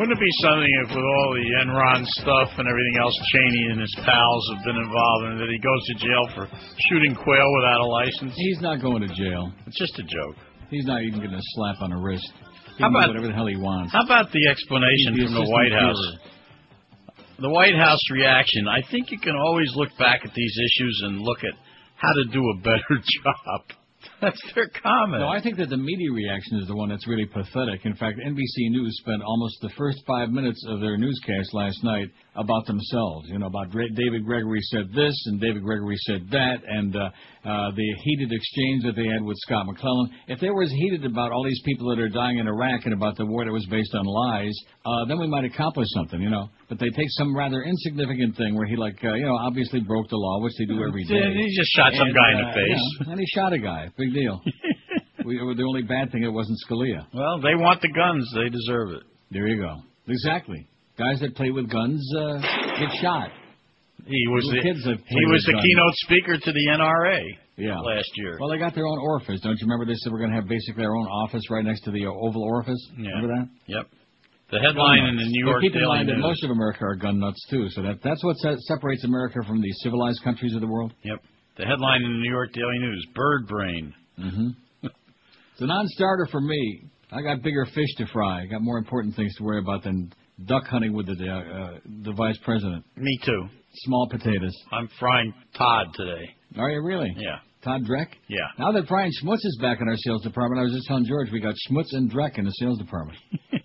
Wouldn't it be something if, with all the Enron stuff and everything else, Cheney and his pals have been involved in, that he goes to jail for shooting quail without a license? He's not going to jail. It's just a joke. He's not even getting a slap on the wrist. He How about- whatever the hell he wants. How about the explanation He's from the White House? Führer. The White House reaction. I think you can always look back at these issues and look at how to do a better job. That's their comment. No, I think that the media reaction is the one that's really pathetic. In fact, NBC News spent almost the first five minutes of their newscast last night about themselves. You know, about David Gregory said this and David Gregory said that, and uh, uh, the heated exchange that they had with Scott McClellan. If they were as heated about all these people that are dying in Iraq and about the war that was based on lies, uh, then we might accomplish something. You know, but they take some rather insignificant thing where he, like, uh, you know, obviously broke the law, which they do every day. He just shot some And, guy in the uh, face. know, and he shot a guy. Big deal. we, the only bad thing it wasn't Scalia. Well, they want the guns. They deserve it. There you go. Exactly. Guys that play with guns uh, get shot. He was Little the kids that he was the guns. keynote speaker to the NRA Yeah. last year. Well, they got their own orifice. Don't you remember they said we're going to have basically our own office right next to the Oval Orifice? Yeah. Remember that? Yep. The headline in the New York keep in Daily mind that News. most of America are gun nuts too. So that that's what separates America from the civilized countries of the world. Yep. The headline in the New York Daily News: Bird brain. Mm-hmm. it's a non-starter for me. I got bigger fish to fry. I got more important things to worry about than duck hunting with the uh, uh, the vice president. Me too. Small potatoes. I'm frying Todd today. Are you really? Yeah. Todd Dreck? Yeah. Now that Brian Schmutz is back in our sales department, I was just telling George we got Schmutz and Dreck in the sales department.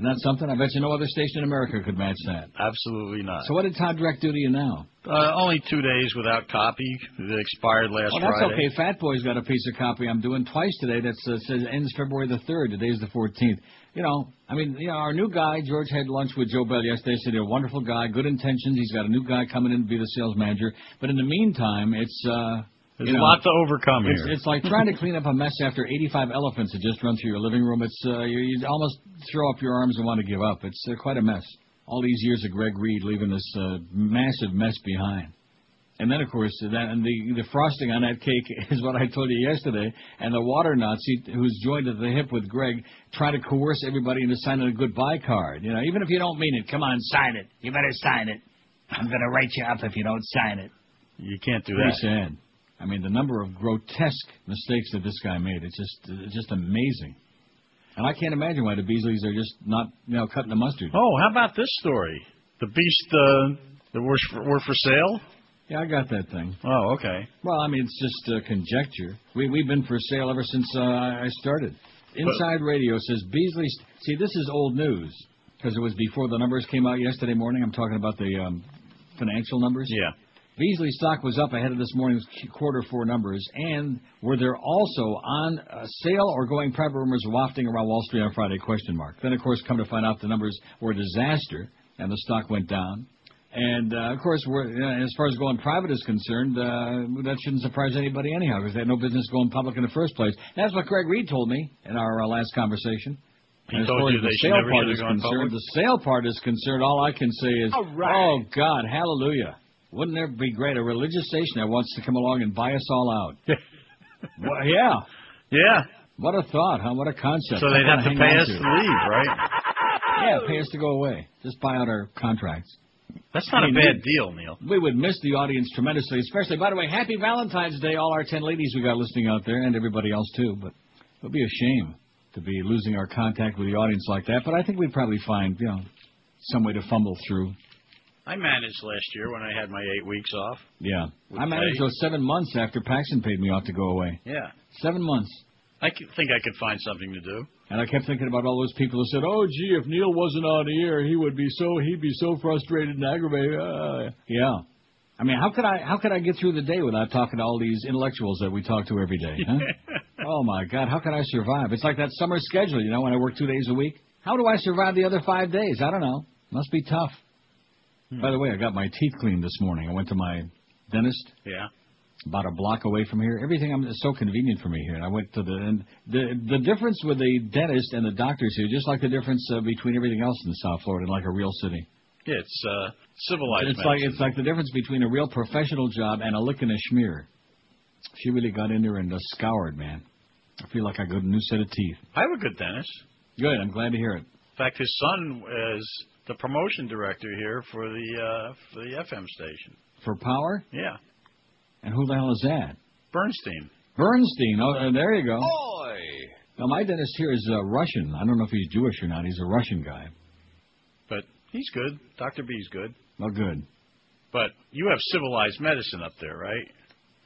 Isn't that something? I bet you no other station in America could match that. Absolutely not. So what did Todd Dreck do to you now? Uh, only two days without copy. It expired last Oh, that's Friday. okay. Fat Boy's got a piece of copy I'm doing twice today that uh, says ends February the 3rd. Today's the 14th. You know, I mean, you know, our new guy, George had lunch with Joe Bell yesterday. Said he's a wonderful guy, good intentions. He's got a new guy coming in to be the sales manager. But in the meantime, it's, uh, There's a lot to overcome It's, here. it's like trying to clean up a mess after 85 elephants that just run through your living room. It's uh, you, you almost throw up your arms and want to give up. It's uh, quite a mess. All these years of Greg Reed leaving this uh, massive mess behind. And then, of course, that, and the the frosting on that cake is what I told you yesterday. And the water Nazi who's joined at the hip with Greg, trying to coerce everybody into signing a goodbye card. You know, even if you don't mean it, come on, sign it. You better sign it. I'm going to write you up if you don't sign it. You can't do Pretty that. sad. I mean, the number of grotesque mistakes that this guy made, it's just it's just amazing. And I can't imagine why the Beasleys are just not, you know, cutting the mustard. Oh, how about this story? The beast uh, that were for, were for sale. Yeah, I got that thing. Oh, okay. Well, I mean, it's just uh, conjecture. We we've been for sale ever since uh, I started. Inside Radio says Beasley. See, this is old news because it was before the numbers came out yesterday morning. I'm talking about the um, financial numbers. Yeah. Beasley stock was up ahead of this morning's quarter four numbers, and were there also on uh, sale or going private rumors wafting around Wall Street on Friday? Question mark. Then, of course, come to find out the numbers were a disaster, and the stock went down. And uh, of course, we're, uh, as far as going private is concerned, uh, that shouldn't surprise anybody anyhow, because they had no business going public in the first place. That's what Greg Reed told me in our uh, last conversation. He And as told far you as the they should sale part is concerned, public? the sale part is concerned, all I can say is, All right. oh God, hallelujah! Wouldn't there be great a religious station that wants to come along and buy us all out? well, yeah, Yeah. what a thought, huh? What a concept. So they'd have to pay us to leave, right? Yeah, pay us to go away. Just buy out our contracts. That's not I a mean, bad deal, Neil. We would miss the audience tremendously, especially, by the way, happy Valentine's Day, all our 10 ladies we got listening out there, and everybody else too. But it would be a shame to be losing our contact with the audience like that. But I think we'd probably find, you know, some way to fumble through. I managed last year when I had my eight weeks off. Yeah. I managed those seven months after Paxton paid me off to go away. Yeah. Seven months. I think I could find something to do. And I kept thinking about all those people who said, "Oh, gee, if Neil wasn't on air, he would be so he'd be so frustrated and aggravated." Uh, yeah. I mean, how could I how could I get through the day without talking to all these intellectuals that we talk to every day? Huh? oh my God, how can I survive? It's like that summer schedule, you know, when I work two days a week. How do I survive the other five days? I don't know. Must be tough. By the way, I got my teeth cleaned this morning. I went to my dentist Yeah. about a block away from here. Everything I'm, is so convenient for me here. And I went to the and the the difference with the dentist and the doctors here, just like the difference uh, between everything else in South Florida, and like a real city. Yeah, it's uh, civilized. It's like it's like the difference between a real professional job and a lick and a schmear. She really got in there and uh, scoured, man. I feel like I got a new set of teeth. I have a good dentist. Good. I'm glad to hear it. In fact, his son is the promotion director here for the uh, for the FM station. For power? Yeah, And who the hell is that? Bernstein. Bernstein. Oh, uh, there you go. Boy! Now, my dentist here is uh, Russian. I don't know if he's Jewish or not. He's a Russian guy. But he's good. Dr. B's good. Well, good. But you have civilized medicine up there, right?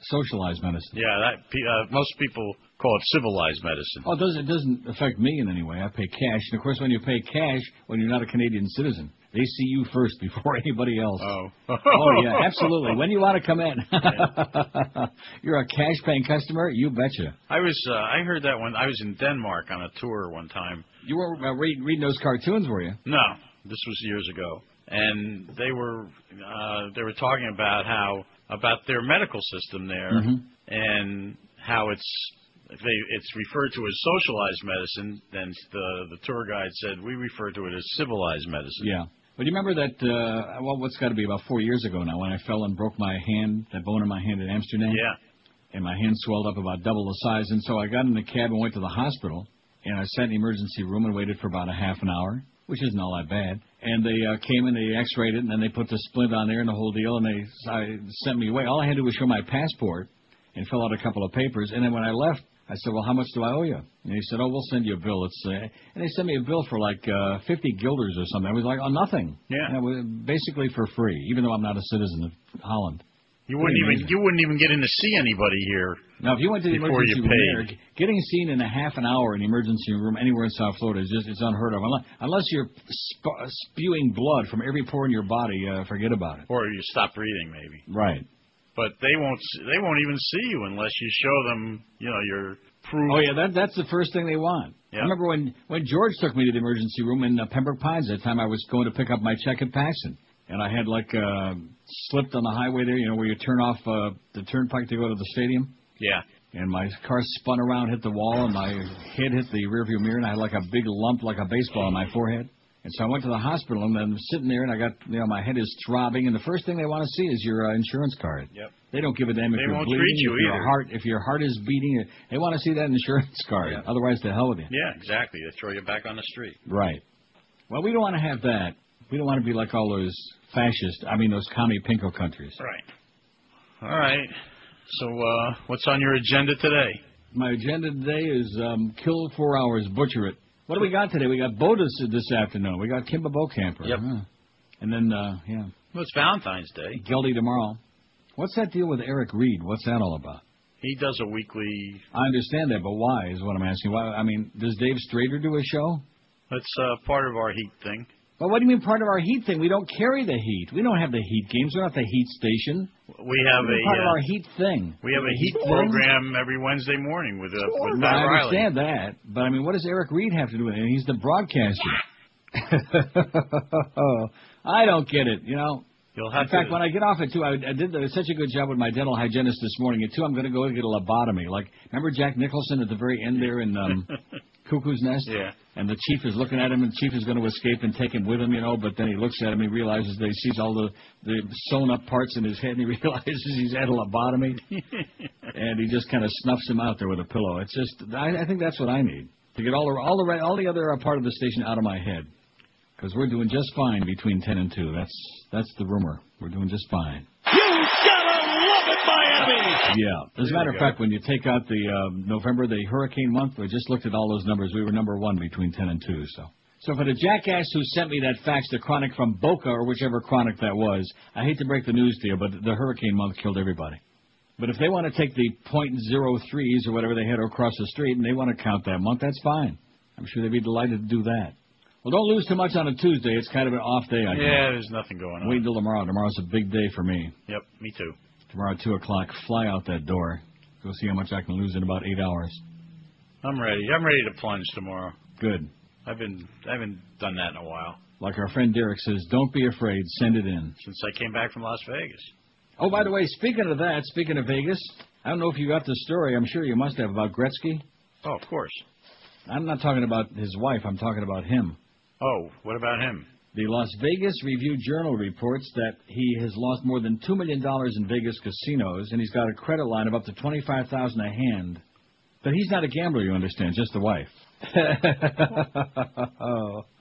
Socialized medicine. Yeah, that pe- uh, most people call it civilized medicine. Oh, it doesn't, it doesn't affect me in any way. I pay cash. And, of course, when you pay cash, when you're not a Canadian citizen, they see you first before anybody else. Oh. Oh, yeah, absolutely. When you want to come in. you're a cash paying customer? You betcha. I was uh, I heard that when I was in Denmark on a tour one time. You weren't uh, read, reading those cartoons, were you? No, this was years ago, and they were uh, they were talking about how about their medical system there Mhm. and how it's they it's referred to as socialized medicine. Then the the tour guide said we refer to it as civilized medicine. Yeah. But you remember that, uh, well, what's got to be about four years ago now when I fell and broke my hand, that bone in my hand in Amsterdam? Yeah. and my hand swelled up about double the size. And so I got in the cab and went to the hospital, and I sat in the emergency room and waited for about a half an hour, which isn't all that bad. And they uh, came and they X-rayed it, and then they put the splint on there and the whole deal, and they I, sent me away. All I had to do was show my passport and fill out a couple of papers. And then when I left, I said, "Well, how much do I owe you?" And he said, "Oh, we'll send you a bill." It's uh, and they sent me a bill for like uh, 50 guilders or something. I was like, "Oh, nothing." Yeah. And it was basically for free, even though I'm not a citizen of Holland. You wouldn't even amazing. you wouldn't even get in to see anybody here. Now, if you went to the emergency you room there, getting seen in a half an hour in the emergency room anywhere in South Florida is just it's unheard of. Unless, unless you're sp- spewing blood from every pore in your body, uh, forget about it. Or you stop breathing, maybe. Right. But they won't. They won't even see you unless you show them, you know, your proof. Oh yeah, that that's the first thing they want. Yeah. I remember when when George took me to the emergency room in uh, Pembroke Pines. That time I was going to pick up my check at Paxton, and I had like uh, slipped on the highway there. You know where you turn off uh, the turnpike to go to the stadium. Yeah. and my car spun around, hit the wall, and my head hit the rearview mirror, and I had like a big lump, like a baseball, on my forehead. And so I went to the hospital, and I'm sitting there, and I got, you know, my head is throbbing, and the first thing they want to see is your uh, insurance card. Yep. They don't give a damn if They you're won't bleeding, treat you if your heart, if your heart is beating. They want to see that insurance card. Yeah. Otherwise, the hell with you. Yeah, exactly. They throw you back on the street. Right. Well, we don't want to have that. We don't want to be like all those fascist, I mean, those commie pinko countries. Right. All right. So, uh, what's on your agenda today? My agenda today is um, kill four hours, butcher it. What do we got today? We got Bodas this afternoon. We got Kimba Bokamper. Yep. Huh. And then, uh, yeah, Well, it's Valentine's Day. Guilty tomorrow. What's that deal with Eric Reid? What's that all about? He does a weekly. I understand that, but why is what I'm asking. Why? I mean, does Dave Strader do a show? That's uh, part of our heat thing. But what do you mean part of our heat thing? We don't carry the heat. We don't have the heat games. We're not the heat station. We have We're a part of uh, our heat thing. we have a heat program every Wednesday morning with uh, with No, Pat I Riley. understand that, but I mean, what does Eric Reid have to do with it? He's the broadcaster. I don't get it. You know. You'll have In fact, to. when I get off at two, I, I did the, such a good job with my dental hygienist this morning. At two, I'm going to go get a lobotomy. Like, remember Jack Nicholson at the very end there in um, Cuckoo's Nest? yeah. And the chief is looking at him, and the chief is going to escape and take him with him, you know. But then he looks at him, he realizes that he sees all the the sewn up parts in his head, and he realizes he's had a lobotomy, and he just kind of snuffs him out there with a pillow. It's just, I, I think that's what I need to get all the all the all the other uh, part of the station out of my head, because we're doing just fine between ten and two. That's that's the rumor. We're doing just fine. You gotta love it, Miami! Yeah. As a matter of fact, when you take out the um, November, the hurricane month, we just looked at all those numbers. We were number one between 10 and 2. So, so for the jackass who sent me that fax, the chronic from Boca or whichever chronic that was, I hate to break the news to you, but the hurricane month killed everybody. But if they want to take the .03s or whatever they had across the street and they want to count that month, that's fine. I'm sure they'd be delighted to do that. Well, don't lose too much on a Tuesday. It's kind of an off day. I think. Yeah, there's nothing going on. Wait until tomorrow. Tomorrow's a big day for me. Yep, me too. Tomorrow at 2 o'clock, fly out that door. Go see how much I can lose in about eight hours. I'm ready. I'm ready to plunge tomorrow. Good. I've been I haven't done that in a while Like our friend Derek says, don't be afraid, send it in. since I came back from Las Vegas. Oh, by the way, speaking of that, speaking of Vegas, I don't know if you got the story. I'm sure you must have about Gretzky. Oh, of course. I'm not talking about his wife. I'm talking about him. Oh, what about him? The Las Vegas Review Journal reports that he has lost more than two million dollars in Vegas casinos, and he's got a credit line of up to twenty-five thousand a hand. But he's not a gambler, you understand, just the wife.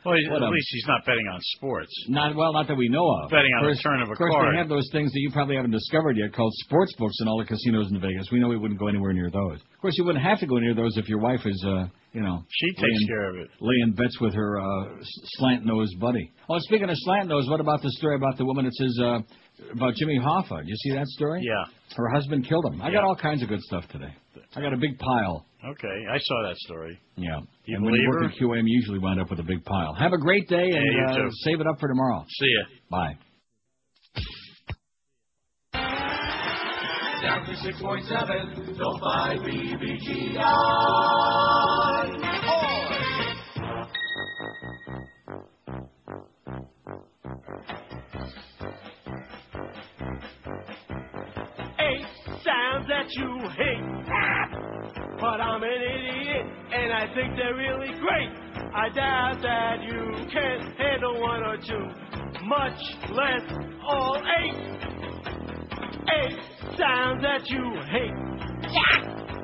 Well, he's, at a- least he's not betting on sports. Not well, not that we know of. Betting on of the course, turn of a Of course, card. they have those things that you probably haven't discovered yet called sports books in all the casinos in Vegas. We know we wouldn't go anywhere near those. Of course, you wouldn't have to go near those if your wife is, uh, you know, She takes laying, care of it. laying bets with her uh, slant nosed buddy. Oh, speaking of slant nose, what about the story about the woman that says uh, about Jimmy Hoffa? Did you see that story? Yeah. Her husband killed him. I Yeah. got all kinds of good stuff today. I got a big pile. Okay, I saw that story. Yeah. You and when you believe work her? at QM, you usually wind up with a big pile. Have a great day and you uh, save it up for tomorrow. See ya. Bye. Down to 6.7, don't buy BBGI. Eight sounds that you hate. But I'm an idiot, and I think they're really great. I doubt that you can handle one or two, much less all eight. Eight sounds that you hate.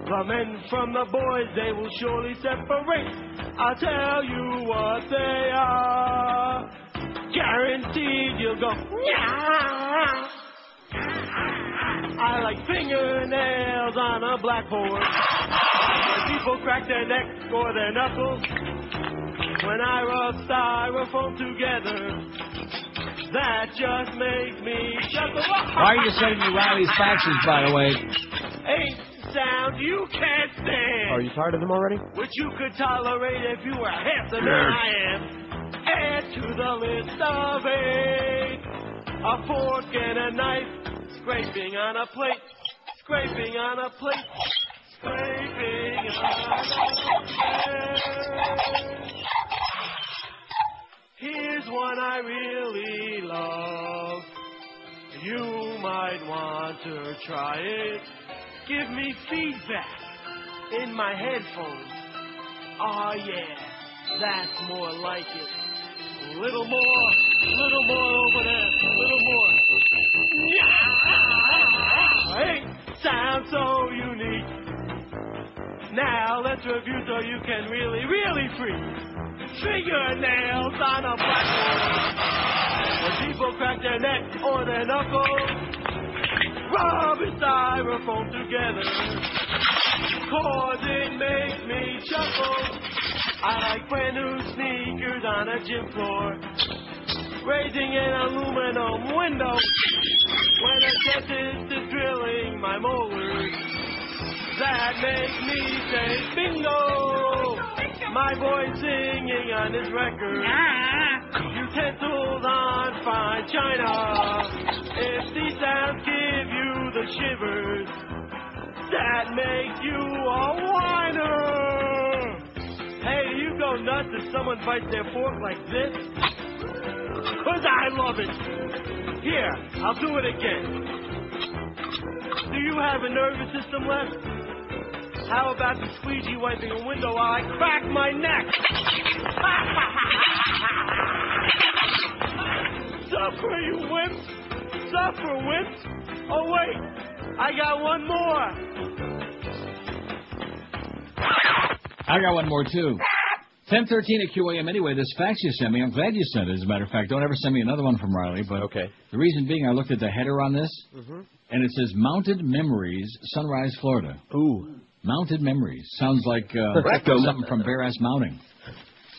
The men from the boys, they will surely separate. I'll tell you what they are. Guaranteed you'll go, yeah. I like fingernails on a blackboard. When people crack their neck or their knuckles. When I rub styrofoam together. That just makes me chuckle. Why are you sending me Riley's faxes, by the way? Eight sound you can't stand. Are you tired of them already? Which you could tolerate if you were half the man I am. Add to the list of eight. A fork and a knife. Scraping on a plate. Scraping on a plate. Scraping on a plate. Here's one I really love. You might want to try it. Give me feedback in my headphones. Oh yeah, that's more like it. A little more, little more over there, a little more. Yeah! Hey, sounds so unique. Now let's review so you can really, really freak. Fingernails on a blackboard. When people crack their neck or their knuckles, rubbing styrofoam together. Cause it makes me chuckle. I like brand new sneakers on a gym floor. Raising an aluminum window. When a dentist is drilling my molars. That makes me say bingo. My boy singing on his record. Utensils on fine china. If these sounds give you the shivers, that makes you a whiner. Do nuts if someone bites their fork like this? Cause I love it. Here, I'll do it again. Do you have a nervous system left? How about the squeegee wiping a window while I crack my neck? Suffer, you wimps! Suffer, wimps! Oh, wait! I got one more! I got one more too. 1013 at QAM. Anyway, this fax you sent me, I'm glad you sent it. As a matter of fact, don't ever send me another one from Riley. But Okay. the reason being, I looked at the header on this, Mm-hmm. and it says Mounted Memories, Sunrise, Florida. Ooh. Mounted Memories sounds like uh, something from Bear Ass Mounting.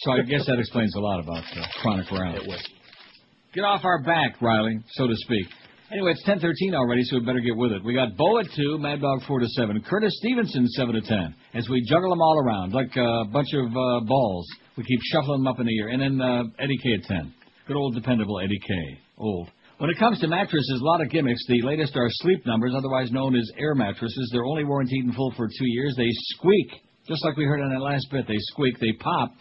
So I guess that explains a lot about uh, Chronic Round. Get off our back, Riley, so to speak. Anyway, it's 10:13 already, so we better get with it. We got Bo at two, Mad Dog four to seven, Curtis Stevenson seven to ten. As we juggle them all around like a bunch of uh, balls, we keep shuffling them up in the air. And then uh, Eddie K at ten. Good old dependable Eddie K. Old. When it comes to mattresses, a lot of gimmicks. The latest are sleep numbers, otherwise known as air mattresses. They're only warranted in full for two years. They squeak, just like we heard on that last bit. They squeak, they pop,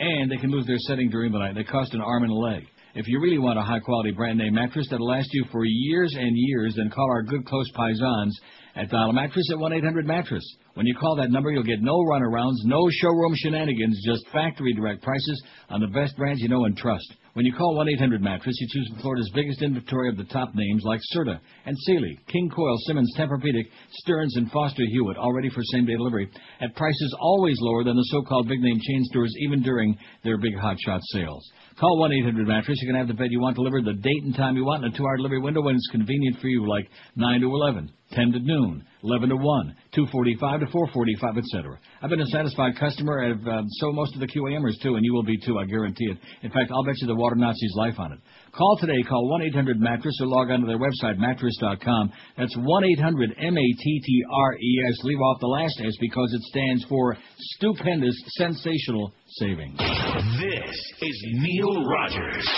and they can lose their setting during the night. They cost an arm and a leg. If you really want a high quality brand name mattress that'll last you for years and years, then call our good close paisans at Dial Mattress at 1 800 Mattress. When you call that number, you'll get no runarounds, no showroom shenanigans, just factory direct prices on the best brands you know and trust. When you call 1-800 Mattress, you choose from Florida's biggest inventory of the top names like Serta and Sealy, King Coil, Simmons, Tempur-Pedic, Stearns, and Foster Hewitt, all ready for same-day delivery at prices always lower than the so-called big-name chain stores, even during their big hotshot sales. Call 1-800-Mattress. You can have the bed you want delivered the date and time you want in a two-hour delivery window when it's convenient for you, like 9 to 11, 10 to noon, 11 to 1, 2.45 to 4.45, etc. I've been a satisfied customer, and uh, so most of the QAMers, too, and you will be, too, I guarantee it. In fact, I'll bet you the Water Nazi's life on it. Call today. Call 1-800-Mattress or log on to their website, mattress.com. That's 1-800-M-A-T-T-R-E-S. Leave off the last S because it stands for stupendous, sensational savings. This is Neil Rogers.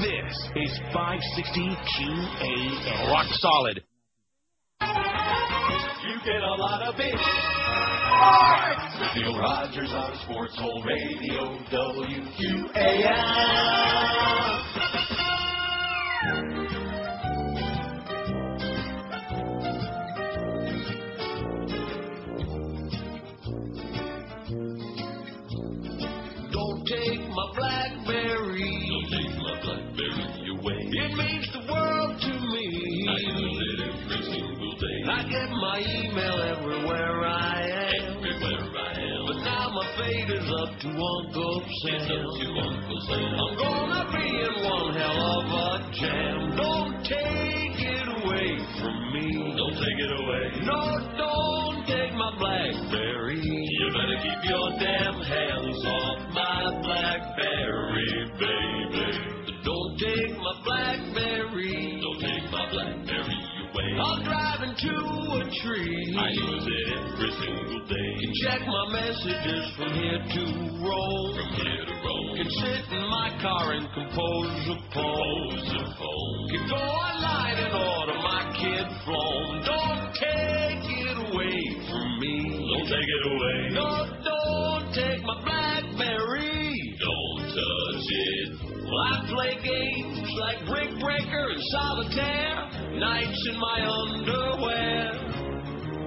This is 560 QAM. Rock solid. You get a lot of it. With Neil Rogers on Sports Hole Radio, WQAM. I use it every single day. I get my email everywhere I fate is up to Uncle It's up to Uncle Sam. I'm gonna be in one hell of a jam. Don't take it away from me. Don't take it away. No, don't take my blackberry. You better keep your damn hands off my BlackBerry, baby. Don't take my blackberry. I'll drive into a tree. I use it every single day. Can check my messages from here to Rome. From here to Rome. Can sit in my car and compose a poem. Compose a poem. Can go online and order my kid flown. Don't take it away from me. Don't take it away. No, don't take my blackberry. Don't touch it. Well, I play games like Brick Breaker and Solitaire. Nights in my underwear.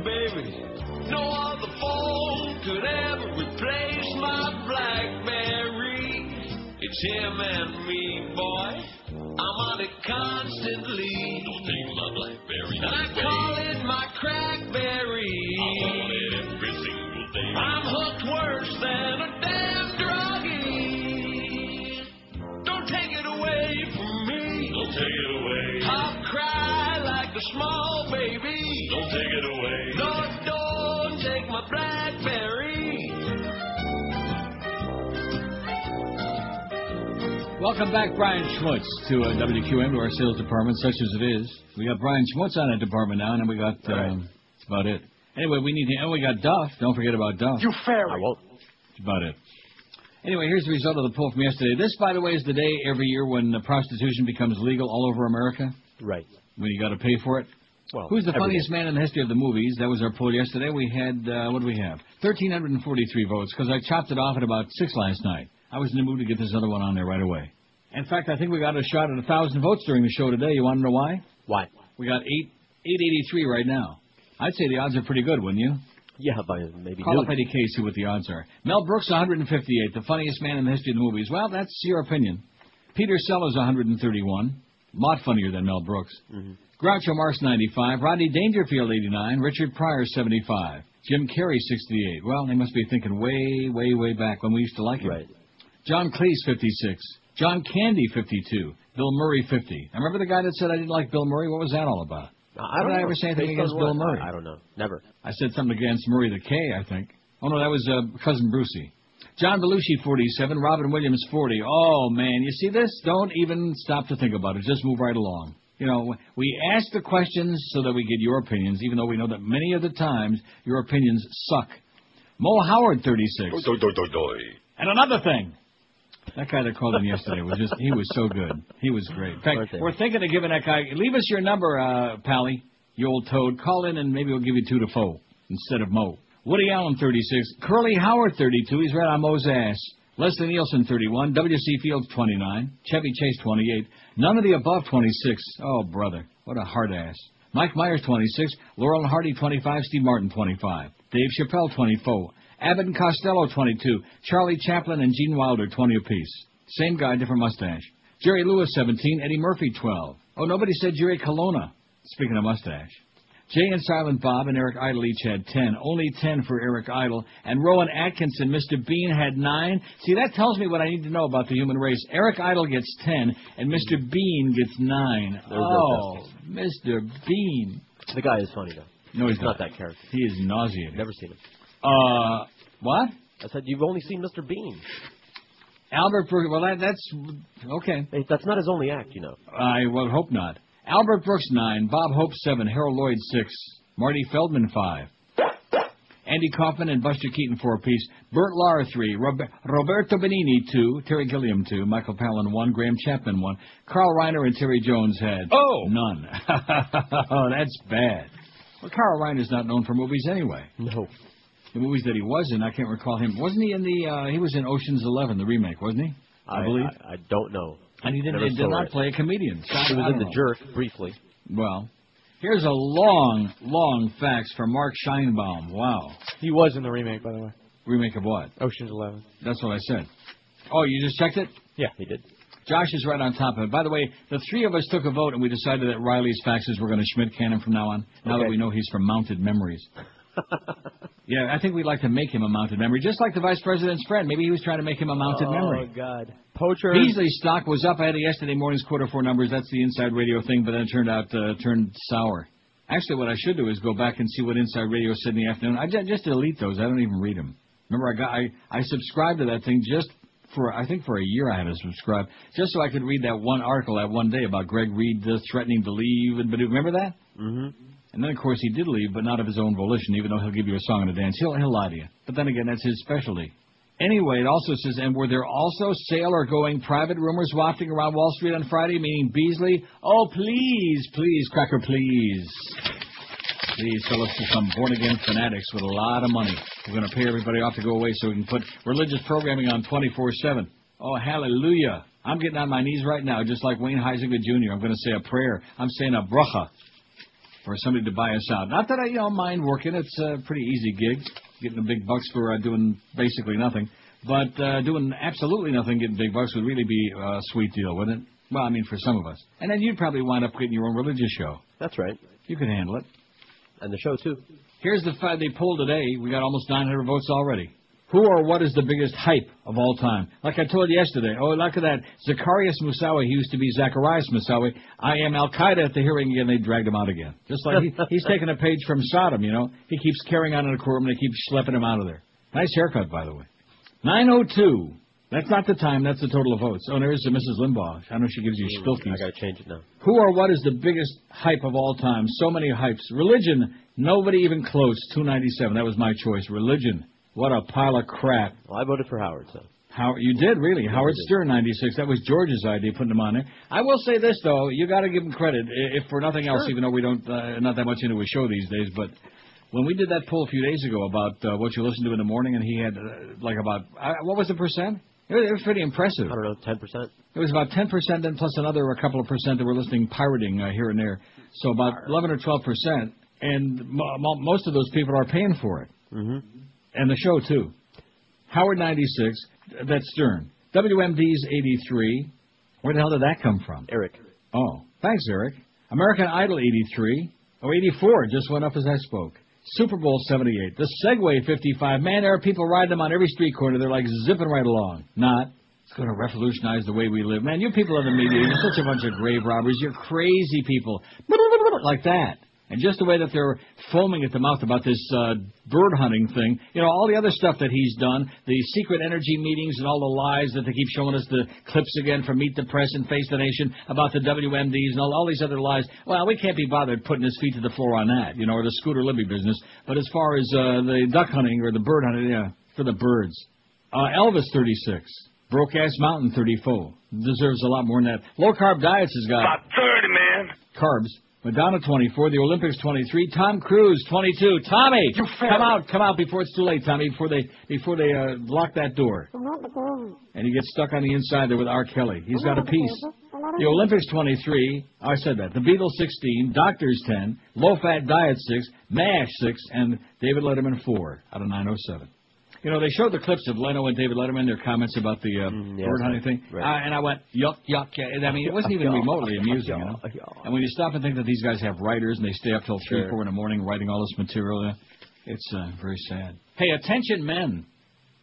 Baby, no other phone could ever replace my Blackberry. It's him and me, boy. I'm on it constantly. Don't take my BlackBerry Welcome back, Brian Schmutz, to uh, WQM, to our sales department, such as it is. We got Brian Schmutz on that department now, and then we got, um, that's about it. Anyway, we need to, and we got Duff. Don't forget about Duff. You fairy. I won't. That's about it. Anyway, here's the result of the poll from yesterday. This, by the way, is the day every year when uh, prostitution becomes legal all over America, Right. when you got to pay for it. Well, Who's the every funniest man in the history of the movies? That was our poll yesterday. We had, uh, what do we have? 1,343 votes, because I chopped it off at about 6 last night. I was in the mood to get this other one on there right away. In fact, I think we got a shot at a 1,000 votes during the show today. You want to know why? Why? We got 8, 883 right now. I'd say the odds are pretty good, wouldn't you? Yeah, by maybe Call up. Eddie K, see what the odds are. Mel Brooks, 158, the funniest man in the history of the movies. Well, that's your opinion. Peter Sellers, 131. A lot funnier than Mel Brooks. Mhm. Groucho Marx, 95. Rodney Dangerfield, 89. Richard Pryor, 75. Jim Carrey, 68. Well, they must be thinking way, way, way back when we used to like him. Right. John Cleese, 56. John Candy, 52. Bill Murray, 50. I remember the guy that said I didn't like Bill Murray. What was that all about? I don't Did I know. ever say anything Based against Bill? Murray? I, I don't know. Never. I said something against Murray the K, I think. Oh, no, that was uh, Cousin Brucey. John Belushi, 47. Robin Williams, 40. Oh, man, you see this? Don't even stop to think about it. Just move right along. You know, we ask the questions so that we get your opinions, even though we know that many of the times your opinions suck. Mo Howard, 36. And another thing. That guy that called in yesterday was just, he was so good. He was great. In fact, we're thinking of giving that guy, leave us your number, uh, Pally, you old toad. Call in and maybe we'll give you two to foe instead of Mo. Woody Allen, 36. Curly Howard, 32. He's right on Mo's ass. Leslie Nielsen 31, W.C. Fields 29, Chevy Chase 28, none of the above 26. Oh, brother, what a hard ass. Mike Myers 26, Laurel and Hardy 25, Steve Martin 25, Dave Chappelle 24, Abbott and Costello 22, Charlie Chaplin and Gene Wilder 20 apiece. Same guy, different mustache. Jerry Lewis 17, Eddie Murphy 12. Oh, nobody said Jerry Colonna. Speaking of mustache. Jay and Silent Bob and Eric Idle each had 10. Only 10 for Eric Idle. And Rowan Atkinson, Mr. Bean, had 9. See, that tells me what I need to know about the human race. Eric Idle gets 10, and Mr. Bean gets 9. They're oh, Mr. Bean. The guy is funny though. No, he's not not. that character. He is nauseating. Never seen him. Uh, what? I said you've only seen Mr. Bean. Albert Brooks. Well, that, that's okay. Hey, That's not his only act, you know. I would hope not. Albert Brooks nine, Bob Hope seven, Harold Lloyd six, Marty Feldman five, Andy Kaufman and Buster Keaton four apiece, Bert Lahr three, Rob- Roberto Benigni two, Terry Gilliam two, Michael Palin one, Graham Chapman one, Carl Reiner and Terry Jones had Oh. none. oh, that's bad. Well, Carl Reiner's not known for movies anyway. No. The movies that he was in, I can't recall him. Wasn't he in the? Uh, he was in Ocean's Eleven, the remake, wasn't he? I, believe. I, I don't know. and he did, never he did saw not it. play a comedian. So He was don't in The. Jerk briefly. Well, here's a long, long fax from Mark Scheinbaum. Wow. He was in the remake, by the way. Remake of what? Ocean's Eleven. That's what I said. Oh, you just checked it? Yeah, he did. Josh is right on top of it. By the way, the three of us took a vote and we decided that Riley's faxes were going to Schmidt cannon from now on. Now that we know he's from Mounted Memories. Yeah, I think we'd like to make him a mounted memory, just like the vice president's friend. Maybe he was trying to make him a mounted oh memory. Oh God. Poacher. Beasley's stock was up ahead of yesterday morning's quarter four numbers. That's the inside radio thing, but then it turned out uh, turned sour. Actually, what I should do is go back and see what inside radio said in the afternoon. I ju- just delete those. I don't even read them. Remember, I got I, I subscribed to that thing just for I think for a year I had to subscribe just so I could read that one article that one day about Greg Reed uh, threatening to leave. And but remember that? Mm-hmm. And then of course he did leave, but not of his own volition. Even though he'll give you a song and a dance, he'll he'll lie to you. But then again, that's his specialty. Anyway, it also says, and were there also sailor going private rumors wafting around Wall Street on Friday, meaning Beasley? Oh, please, please, Cracker, please. Please sell us to some born again fanatics with a lot of money. We're going to pay everybody off to go away so we can put religious programming on 24 7. Oh, hallelujah. I'm getting on my knees right now, just like Wayne Huizenga Jr. I'm going to say a prayer. I'm saying a bracha for somebody to buy us out. Not that I, you know, mind working. It's a pretty easy gig, getting the big bucks for uh, doing basically nothing. But uh, doing absolutely nothing, getting big bucks would really be a sweet deal, wouldn't it? Well, I mean, for some of us. And then you'd probably wind up getting your own religious show. That's right. You could handle it. And the show too. Here's the fact they polled today. We got almost 900 votes already. Who or what is the biggest hype of all time? Like I told you yesterday. Oh, look at that. Zacarias Moussaoui. He used to be Zacarias Moussaoui. I am Al Qaeda at the hearing again. They dragged him out again. Just like he, he's taking a page from Saddam, you know. He keeps carrying on in the courtroom. They keep schlepping him out of there. Nice haircut, by the way. 902. That's not the time. That's the total of votes. Oh, there's uh, Mrs. Limbaugh. I know she gives you I spilkies. gotta change it now. Who or what is the biggest hype of all time? So many hypes. Religion, nobody even close. 297. That was my choice. Religion. What a pile of crap. Well, I voted for Howard, so. How you did really? Howard did. Stern 96. That was George's idea putting him on there. I will say this though, you got to give him credit if for nothing else, even though we don't uh, not that much into his show these days, but when we did that poll a few days ago about uh, what you listen to in the morning, and he had uh, like about uh, what was the percent? It was, it was pretty impressive. I don't know, ten percent. It was about 10%, then plus another a couple of percent that were listening pirating uh, here and there. So about 11 or 12%. And mo- mo- most of those people are paying for it. Mm-hmm. And the show, too. Howard 96, that's Stern. WMD's 83. Where the hell did that come from? Eric. Oh, thanks, Eric. American Idol 83. Oh, 84 just went up as I spoke. Super Bowl 78. The Segway 55. Man, there are people riding them on every street corner. They're like zipping right along. Not. It's going to revolutionize the way we live. Man, you people in the media, you're such a bunch of grave robbers. You're crazy people. Like that. And just the way that they're foaming at the mouth about this uh, bird hunting thing, you know, all the other stuff that he's done, the secret energy meetings and all the lies that they keep showing us, the clips again from Meet the Press and Face the Nation about the WMDs and all, all these other lies. Well, we can't be bothered putting his feet to the floor on that, you know, or the Scooter Libby business. But as far as uh, the duck hunting or the bird hunting, yeah, for the birds. Uh, Elvis 36. Broke Ass Mountain 34. Deserves a lot more than that. Low carb diets has got About 30, man. carbs. Madonna 24, the Olympics 23, Tom Cruise 22. Tommy, you come out, come out before it's too late, Tommy, before they before they uh, lock that door. And he gets stuck on the inside there with R. Kelly. He's got a piece. The Olympics 23, I said that. The Beatles 16, Doctors 10, Low Fat Diet 6, MASH 6, and David Letterman 4 out of 907. You know, they showed the clips of Leno and David Letterman, their comments about the uh, Mm, yes, bird hunting thing. right. Uh, and I went, yuck, yuck. yeah. I mean, it wasn't even remotely amusing, you know. And when you stop and think that these guys have writers and they stay up till 3, Sure. 4 in the morning writing all this material, uh, it's uh, very sad. Hey, attention men.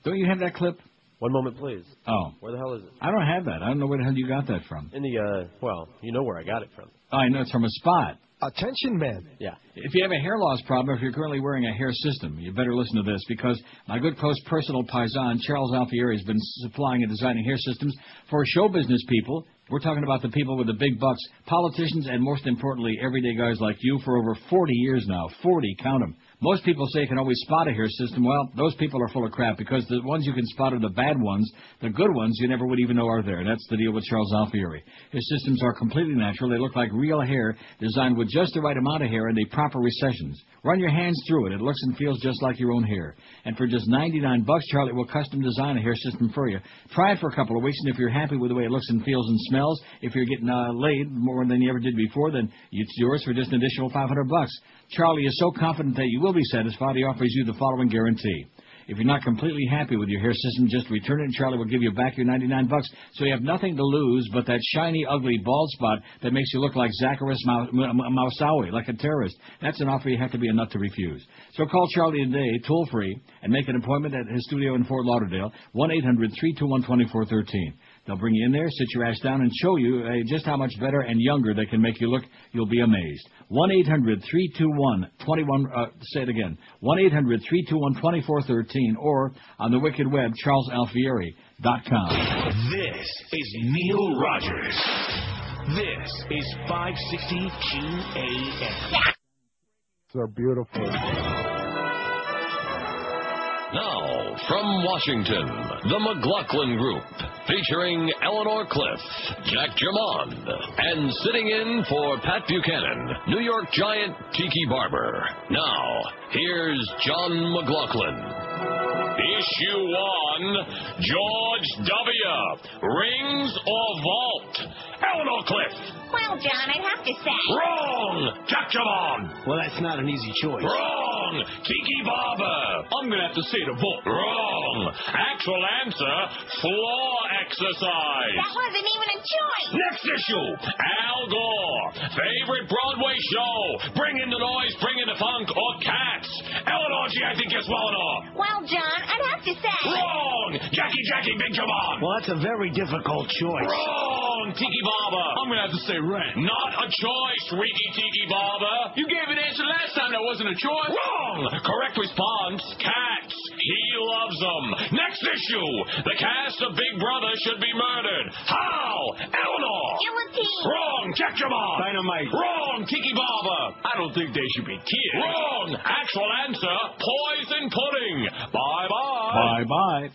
Don't you have that clip? One moment, please. Oh, Where the hell is it? I don't have that. I don't know where the hell you got that from. In the, uh, well, you know where I got it from. Oh, I know it's from a spot. Attention men. Yeah. If you have a hair loss problem, if you're currently wearing a hair system, you better listen to this because my good close personal paisan, Charles Alfieri, has been supplying and designing hair systems for show business people. We're talking about the people with the big bucks, politicians, and most importantly, everyday guys like you for over 40 years now. 40, count 'em. Most people say you can always spot a hair system. Well, those people are full of crap because the ones you can spot are the bad ones. The good ones you never would even know are there. That's the deal with Charles Alfieri. His systems are completely natural. They look like real hair, designed with just the right amount of hair and the proper recessions. Run your hands through it. It looks and feels just like your own hair. And for just 99 bucks, Charlie will custom design a hair system for you. Try it for a couple of weeks, and if you're happy with the way it looks and feels and smells, if you're getting uh, laid more than you ever did before, then it's yours for just an additional 500 bucks. Charlie is so confident that you will be satisfied, he offers you the following guarantee. If you're not completely happy with your hair system, just return it and Charlie will give you back your 99 bucks. So you have nothing to lose but that shiny, ugly bald spot that makes you look like Zacarias Mou- M- M- Moussaoui, like a terrorist. That's an offer you have to be a nut to refuse. So call Charlie today, toll free, and make an appointment at his studio in Fort Lauderdale, 1-800-321-2413. They'll bring you in there, sit your ass down, and show you uh, just how much better and younger they can make you look. You'll be amazed. 1-800-321-21, uh, say it again, 1-800-321-2413, or on the wicked web, charlesalfieri.com. This is Neil Rogers. This is 560 QAM. So beautiful. Now, from Washington, the McLaughlin Group, featuring Eleanor Clift, Jack Germond, and sitting in for Pat Buchanan, New York Giant Tiki Barber. Now, here's John McLaughlin. Issue one, George W. Rings or vault? Eleanor Clift. Well, John, I'd have to say. Wrong! Jack Germond. Well, that's not an easy choice. Wrong! Tiki Barber! I'm gonna have to say the vote. Wrong! Actual answer, floor exercise! That wasn't even a choice. Next issue, Al Gore. Favorite Broadway show. Bring in the noise, bring in the funk, or cats. Eleanor G, I think you're swallowing off. Well, John, I'd have to say. Wrong! Jackie Jackie Big Jamon. Well, that's a very difficult choice. Wrong! Tiki Barber. I'm gonna have to say rent. Not a choice, Riki Tiki Barber. You gave an answer last time that wasn't a choice. Wrong! Correct response, cats. He loves them. Next issue, the cast of Big Brother should be murdered. How? Eleanor. Guillotine. Wrong, Jack Jamon. Dynamite. Wrong, Tiki Barber. I don't think they should be killed. Wrong. Actual answer, poison pudding. Bye bye. Bye bye.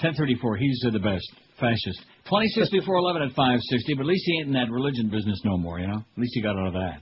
1034. He's the best. Fascist. 26 before 11 at 560, but at least he ain't in that religion business no more, you know? At least he got out of that.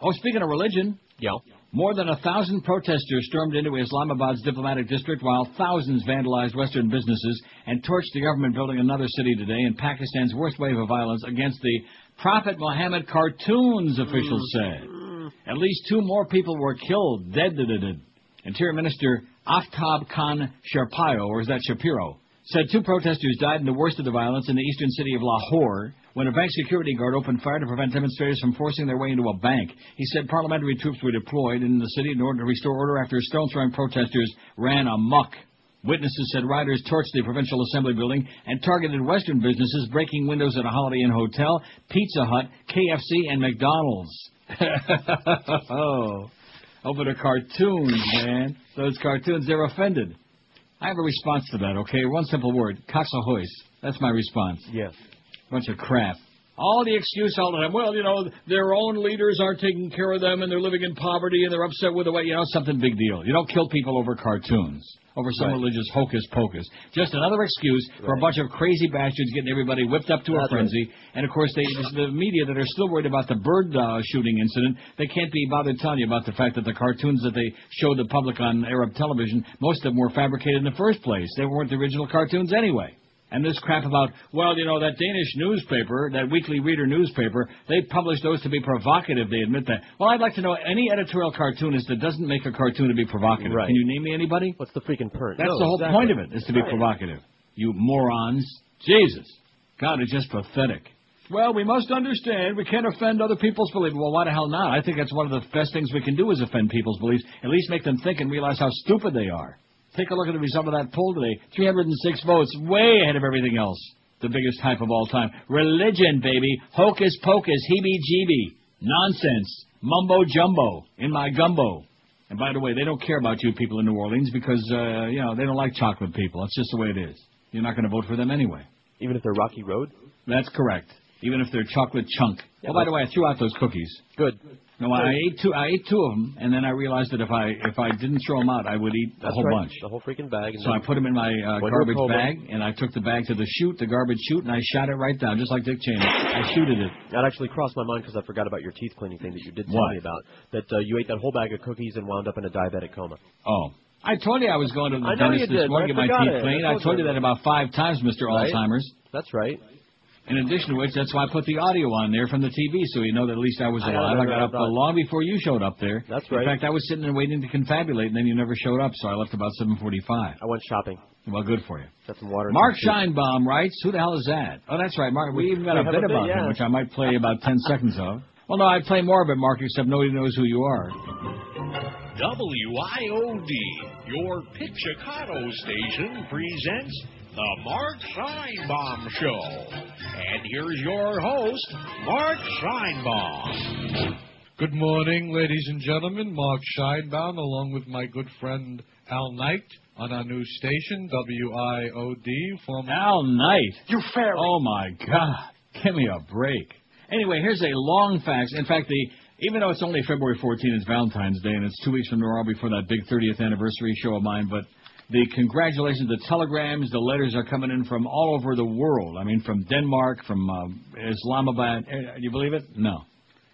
Oh, speaking of religion, Yeah. more than a thousand protesters stormed into Islamabad's diplomatic district while thousands vandalized Western businesses and torched the government building in another city today in Pakistan's worst wave of violence against the Prophet Muhammad cartoons, officials mm-hmm. said At least two more people were killed, dead, dead, dead, dead. Interior Minister Aftab Khan Sherpao, or is that Shapiro, said two protesters died in the worst of the violence in the eastern city of Lahore when a bank security guard opened fire to prevent demonstrators from forcing their way into a bank. He said parliamentary troops were deployed in the city in order to restore order after stone-throwing protesters ran amok. Witnesses said rioters torched the provincial assembly building and targeted Western businesses, breaking windows at a Holiday Inn hotel, Pizza Hut, KFC, and McDonald's. oh, over the cartoons, man. Those cartoons, they're offended. I have a response to that, okay? One simple word. Coxahoys. That's my response. Yes. Bunch of crap. All the excuse all the time. Well, you know, their own leaders aren't taking care of them and they're living in poverty and they're upset with the way, you know, something big deal. You don't kill people over cartoons. Over some Right. religious hocus pocus. Just another excuse for a bunch of crazy bastards getting everybody whipped up to a That's right. frenzy. And of course, they, the media that are still worried about the bird uh, shooting incident, they can't be bothered telling you about the fact that the cartoons that they showed the public on Arab television, most of them were fabricated in the first place. They weren't the original cartoons anyway. And this crap about, well, you know, that Danish newspaper, that Weekly Reader newspaper, they publish those to be provocative. They admit that. Well, I'd like to know any editorial cartoonist that doesn't make a cartoon to be provocative. Right. Can you name me anybody? What's the freaking point? That's No, the whole exactly. point of it, is to be Right. provocative. You morons. Jesus. God, it's just pathetic. Well, we must understand we can't offend other people's beliefs. Well, why the hell not? I think that's one of the best things we can do is offend people's beliefs. At least make them think and realize how stupid they are. Take a look at the result of that poll today. 306 votes, way ahead of everything else. The biggest hype of all time. Religion, baby. Hocus pocus, heebie-jeebie. Nonsense. Mumbo jumbo. In my gumbo. And by the way, they don't care about you people in New Orleans because, uh, you know, they don't like chocolate people. That's just the way it is. You're not going to vote for them anyway. Even if they're Rocky Road? That's correct. Even if they're chocolate chunk. Yeah, oh, by the way, I threw out those cookies. Good. No, I ate two. I ate two of them, and then I realized that if I if I didn't throw them out, I would eat a That's whole right. bunch. The whole freaking bag. So I put them in my uh, garbage bag, and I took the bag to the chute, the garbage chute, and I shot it right down, just like Dick Cheney. I shooted it. That actually crossed my mind because I forgot about your teeth cleaning thing that you did tell What? me about. That uh, you ate that whole bag of cookies and wound up in a diabetic coma. Oh. I told you I was going to the dentist this did, morning to get my teeth cleaned. I I told you that about five times, Mr. Right? Alzheimer's. That's right. In addition to which, that's why I put the audio on there from the TV, so you know that at least I was I alive. I remember got up that. uh, long before you showed up there. That's right. In fact, I was sitting there waiting to confabulate, and then you never showed up, so I left about 7:45. I went shopping. Well, good for you. Got some water. and Mark some soup. Scheinbaum writes, "Who the hell is that?" Oh, that's right, Mark. We even got We a bit a bit, about him, yeah. which I might play about ten seconds of. Well, no, I'd play more of it, Mark, except nobody knows who you are. WIOD, your Pizzicato station, presents The Mark Scheinbaum Show. And here's your host, Mark Scheinbaum. Good morning, ladies and gentlemen. Mark Scheinbaum, along with my good friend Al Knight, on our new station, WIOD, from Al Knight. You fairy. Oh my God! Give me a break. Anyway, here's a long fax. In fact, the even though it's only February 14th, it's Valentine's Day, and it's two weeks from tomorrow before that big 30th anniversary show of mine. But the congratulations, the telegrams, the letters are coming in from all over the world. I mean, from Denmark, from uh, Islamabad. Eh, Do you believe it? No.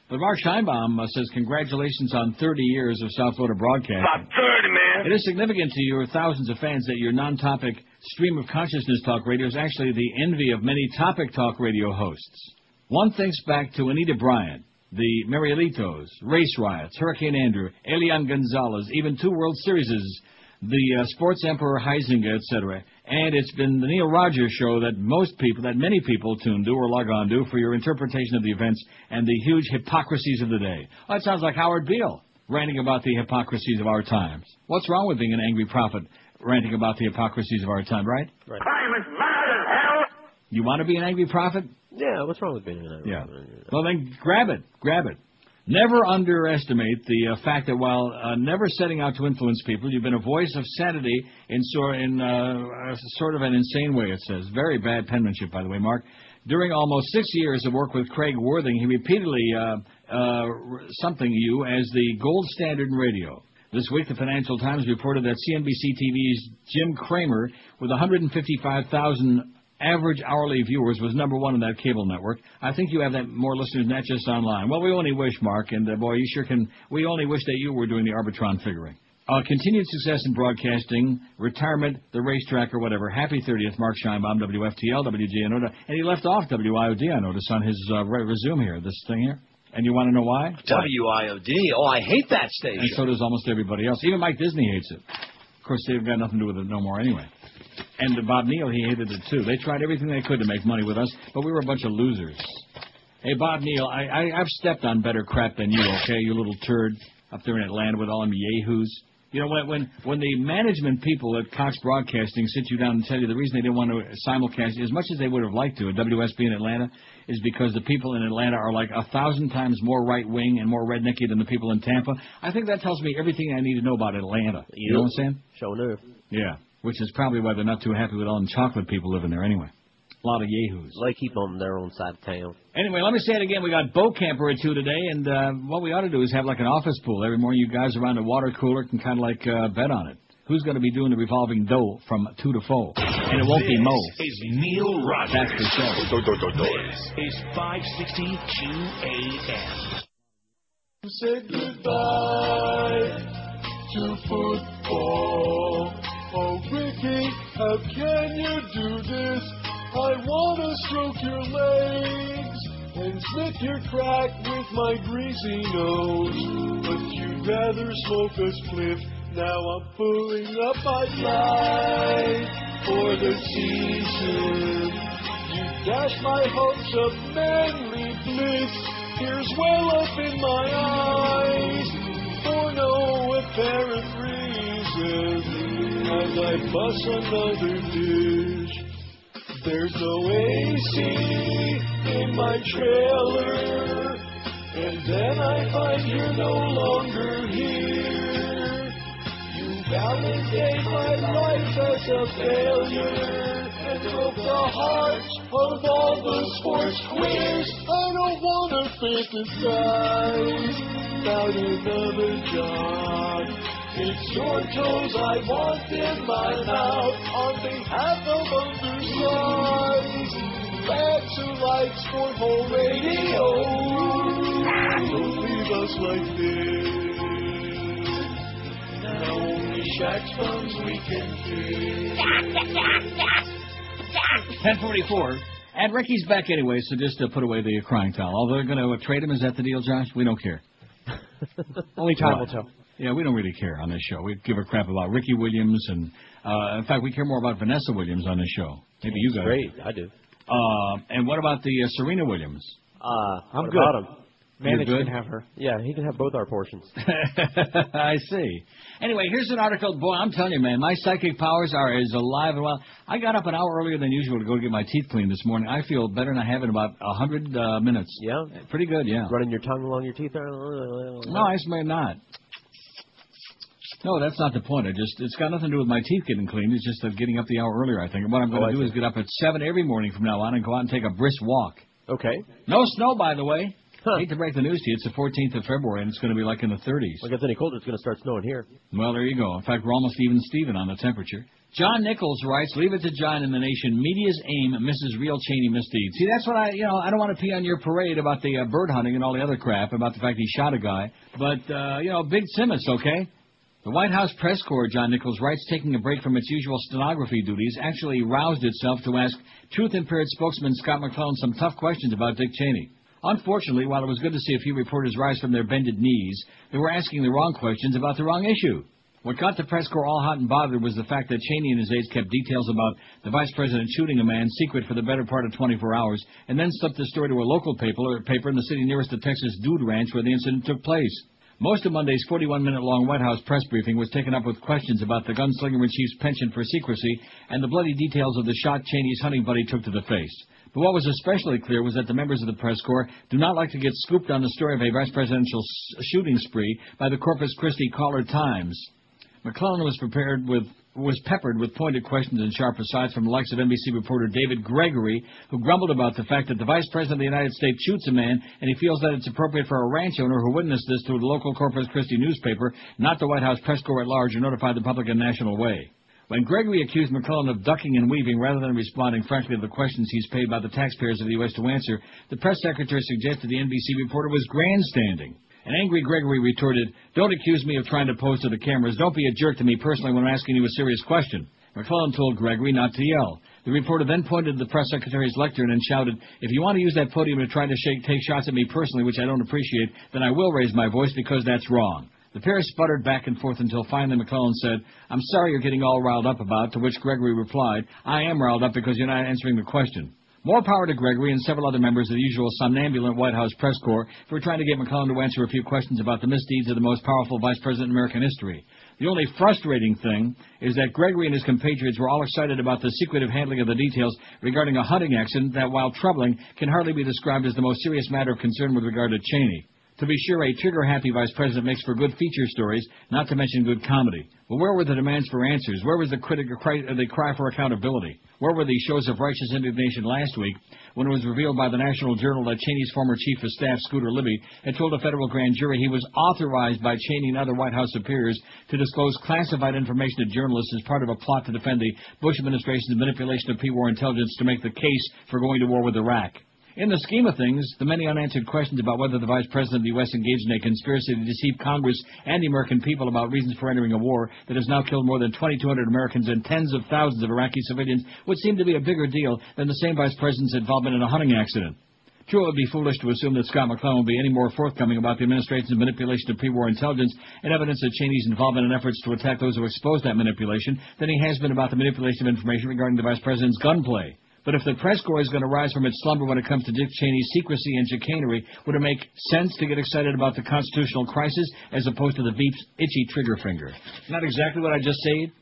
But Mark Scheinbaum uh, says congratulations on 30 years of South Florida broadcasting. About 30, man. It is significant to your thousands of fans that your non-topic stream of consciousness talk radio is actually the envy of many topic talk radio hosts. One thinks back to Anita Bryant, the Marielitos, Race Riots, Hurricane Andrew, Elian Gonzalez, even two World Series, the uh, Sports Emperor Huizenga, etc. And it's been the Neil Rogers show that most people, that many people tune to or log on to for your interpretation of the events and the huge hypocrisies of the day. Well, that sounds like Howard Beale ranting about the hypocrisies of our times. What's wrong with being an angry prophet ranting about the hypocrisies of our time, right? Right. Crime is mad as hell. You want to be an angry prophet? Yeah, what's wrong with being an angry prophet? Yeah. Well, then grab it. Grab it. Never underestimate the uh, fact that while uh, never setting out to influence people, you've been a voice of sanity in, in uh, a sort of an insane way, it says. Very bad penmanship, by the way, Mark. During almost six years of work with Craig Worthing, he repeatedly uh, uh, something you as the gold standard in radio. This week, the Financial Times reported that CNBC TV's Jim Cramer, with 155,000 average hourly viewers, was number one in that cable network. I think you have that more listeners than that just online. Well, we only wish, Mark, and uh, boy, you sure can. We only wish that you were doing the Arbitron figuring. Uh, continued success in broadcasting, retirement, the racetrack, or whatever. Happy 30th, Mark Scheinbaum, WFTL, WGNO, and he left off WIOD, I noticed, on his uh, resume here, this thing here. And you want to know why? WIOD. Oh, I hate that station. And so does almost everybody else. Even Mike Disney hates it. Of course, they've got nothing to do with it no more anyway. And Bob Neal, he hated it too. They tried everything they could to make money with us, but we were a bunch of losers. Hey, Bob Neal, I, I, I've stepped on better crap than you, okay, you little turd up there in Atlanta with all them yahoos. You know, when, when when the management people at Cox Broadcasting sit you down and tell you the reason they didn't want to simulcast as much as they would have liked to at WSB in Atlanta is because the people in Atlanta are like a thousand times more right wing and more rednecky than the people in Tampa. I think that tells me everything I need to know about Atlanta. You know what I'm saying? Show enough. Yeah, which is probably why they're not too happy with all the chocolate people living there anyway. A lot of yahoos. They keep on their own side of town. Anyway, let me say it again. We got Bokamper at two today, and uh, what we ought to do is have like an office pool every morning. You guys around the water cooler can kind of like uh, bet on it. who's going to be doing the revolving door from two to four. And it won't be Mo. This is Neil Rogers. That's for sure. This is 560 QAM. Say goodbye to football. Oh, Ricky, how can you do this? I want to stroke your legs and sniff your crack with my greasy nose. But you'd rather smoke a spliff. Now I'm pulling up my life for the season. You dash my hopes of manly bliss. Tears well up in my eyes for no apparent reason. As I bust another dish, there's no AC in my trailer, and then I find you're no longer here. You validate my life as a failure and broke the hearts of all the sports queers. I don't wanna fantasize about another job. It's your toes I want in my mouth on behalf of undersized lads who like sport hole radio. Don't leave us like this. Now only Shaq's funds we can Ten forty-four. And Ricky's back anyway, so just to put away the crying towel. Although they're going to trade him, is that the deal, Josh? We don't care. Only time will tell. Yeah, we don't really care on this show. We give a crap about Ricky Williams, and uh, in fact, we care more about Vanessa Williams on this show. Maybe you guys. Great, I do. Uh, and what about the uh, Serena Williams? Uh, I'm what good. about him? Manage You're good? can have her. Yeah, he can have both our portions. I see. Anyway, here's an article. Boy, I'm telling you, man, my psychic powers are as alive and well. I got up an hour earlier than usual to go get my teeth cleaned this morning. I feel better than I have in about a hundred uh, minutes. Yeah, Pretty good, yeah. running your tongue along your teeth. No, I may not. No, that's not the point. I just it's got nothing to do with my teeth getting cleaned. It's just of getting up the hour earlier. I think. And what I'm going Oh, to I do is get up at seven every morning from now on and go out and take a brisk walk. Okay. No snow, by the way. i Hate to break the news to you. It's the 14th of February, and it's going to be like in the 30s. Well, it gets any colder, it's going to start snowing here. Well, there you go. In fact, we're almost even Steven on the temperature. John Nichols writes, "Leave it to John and the nation. Media's aim misses real Cheney misdeeds." See, that's what I, you know, I don't want to pee on your parade about the uh, bird hunting and all the other crap about the fact he shot a guy, but uh, you know, Big Simmons, okay? The White House press corps, John Nichols writes, taking a break from its usual stenography duties, actually roused itself to ask truth-impaired spokesman Scott McClellan some tough questions about Dick Cheney. Unfortunately, while it was good to see a few reporters rise from their bended knees, they were asking the wrong questions about the wrong issue. What got the press corps all hot and bothered was the fact that Cheney and his aides kept details about the vice president shooting a man secret for the better part of 24 hours, and then slipped the story to a local paper, paper in the city nearest to Texas Dude Ranch where the incident took place. Most of Monday's 41-minute-long White House press briefing was taken up with questions about the gunslinger-in-chief's penchant for secrecy and the bloody details of the shot Cheney's hunting buddy took to the face. But what was especially clear was that the members of the press corps do not like to get scooped on the story of a vice presidential s- shooting spree by the Corpus Christi Caller Times. McClellan was prepared with was peppered with pointed questions and sharp asides from the likes of NBC reporter David Gregory, who grumbled about the fact that the Vice President of the United States shoots a man, and he feels that it's appropriate for a ranch owner who witnessed this through the local Corpus Christi newspaper, not the White House press corps at large, to notify the public in a national way. When Gregory accused McClellan of ducking and weaving rather than responding frankly to the questions he's paid by the taxpayers of the U.S. to answer, the press secretary suggested the NBC reporter was grandstanding. An angry Gregory retorted, Don't accuse me of trying to pose to the cameras. Don't be a jerk to me personally when I'm asking you a serious question. McClellan told Gregory not to yell. The reporter then pointed to the press secretary's lectern and shouted, If you want to use that podium to try to shake, take shots at me personally, which I don't appreciate, then I will raise my voice because that's wrong. The pair sputtered back and forth until finally McClellan said, I'm sorry you're getting all riled up about, to which Gregory replied, I am riled up because you're not answering the question. More power to Gregory and several other members of the usual somnambulant White House press corps for trying to get McClellan to answer a few questions about the misdeeds of the most powerful vice president in American history. The only frustrating thing is that Gregory and his compatriots were all excited about the secretive handling of the details regarding a hunting accident that, while troubling, can hardly be described as the most serious matter of concern with regard to Cheney. To be sure, a trigger-happy vice president makes for good feature stories, not to mention good comedy. But where were the demands for answers? Where was the, critic, uh, the cry for accountability? Where were the shows of righteous indignation last week when it was revealed by the National Journal that Cheney's former chief of staff, Scooter Libby, had told a federal grand jury he was authorized by Cheney and other White House superiors to disclose classified information to journalists as part of a plot to defend the Bush administration's manipulation of pre-war intelligence to make the case for going to war with Iraq. In the scheme of things, the many unanswered questions about whether the Vice President of the U.S. engaged in a conspiracy to deceive Congress and the American people about reasons for entering a war that has now killed more than 2,200 Americans and tens of thousands of Iraqi civilians would seem to be a bigger deal than the same Vice President's involvement in a hunting accident. True, it would be foolish to assume that Scott McClellan will be any more forthcoming about the administration's manipulation of pre-war intelligence and evidence of Cheney's involvement in efforts to attack those who exposed that manipulation than he has been about the manipulation of information regarding the Vice President's gunplay. But if the press corps is going to rise from its slumber when it comes to Dick Cheney's secrecy and chicanery, would it make sense to get excited about the constitutional crisis as opposed to the beep's itchy trigger finger? Not exactly what I just said.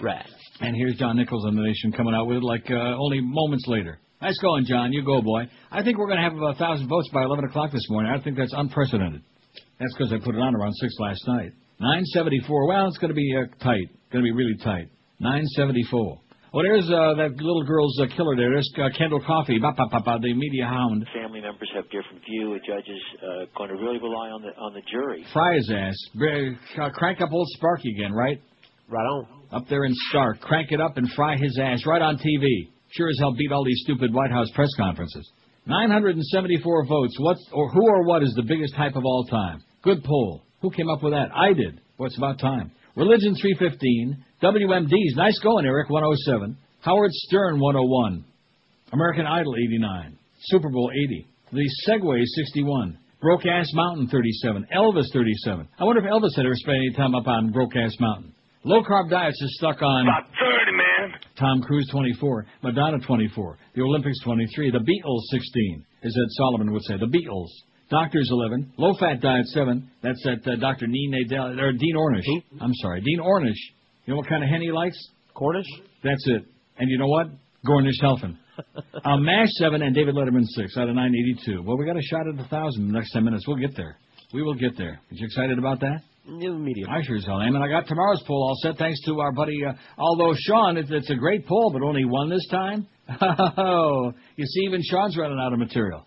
Rat. And here's John Nichols on the Nation coming out with it like uh, only moments later. Nice going, John. You go, boy. I think we're going to have about a thousand votes by 11 o'clock this morning. I think that's unprecedented. That's because I put it on around six last night. 974. Well, it's going to be uh, tight. Going to be really tight. 974. Well, there's uh, that little girl's uh, killer there. There's uh, Kendall Coffey, the media hound. Family members have different view. A judge is uh, going to really rely on the on the jury. Fry his ass. Uh, crank up old Sparky again, right? Right on. Up there in Starke. Crank it up and fry his ass right on TV. Sure as hell beat all these stupid White House press conferences. 974 votes. What or who or what is the biggest hype of all time? Good poll. Who came up with that? I did. Well, it's about time. Religion 315. WMDs. Nice going, Eric. 107. Howard Stern 101. American Idol 89. Super Bowl 80. The Segway 61. Broke Ass Mountain 37. Elvis 37. I wonder if Elvis had ever spent any time up on Broke Ass Mountain. Low carb diets is stuck on. About 30, man. Tom Cruise 24, Madonna 24, the Olympics 23, the Beatles 16, as Ed Sullivan would say, the Beatles. Doctors 11, low fat diet 7. That's at uh, Dr. Nene Nadell, or Dean Ornish. I'm sorry, Dean Ornish. You know what kind of hen he likes? Cornish? That's it. And you know what? Gornish Helfen. uh, Mash 7 and David Letterman 6 out of 982. Well, we got a shot at a 1,000 in the next 10 minutes. We'll get there. We will get there. Are you excited about that? Medium. I sure as hell am. And I got tomorrow's poll all set thanks to our buddy, uh, although Sean, it's, it's a great poll, but only one this time. Oh, you see, even Sean's running out of material.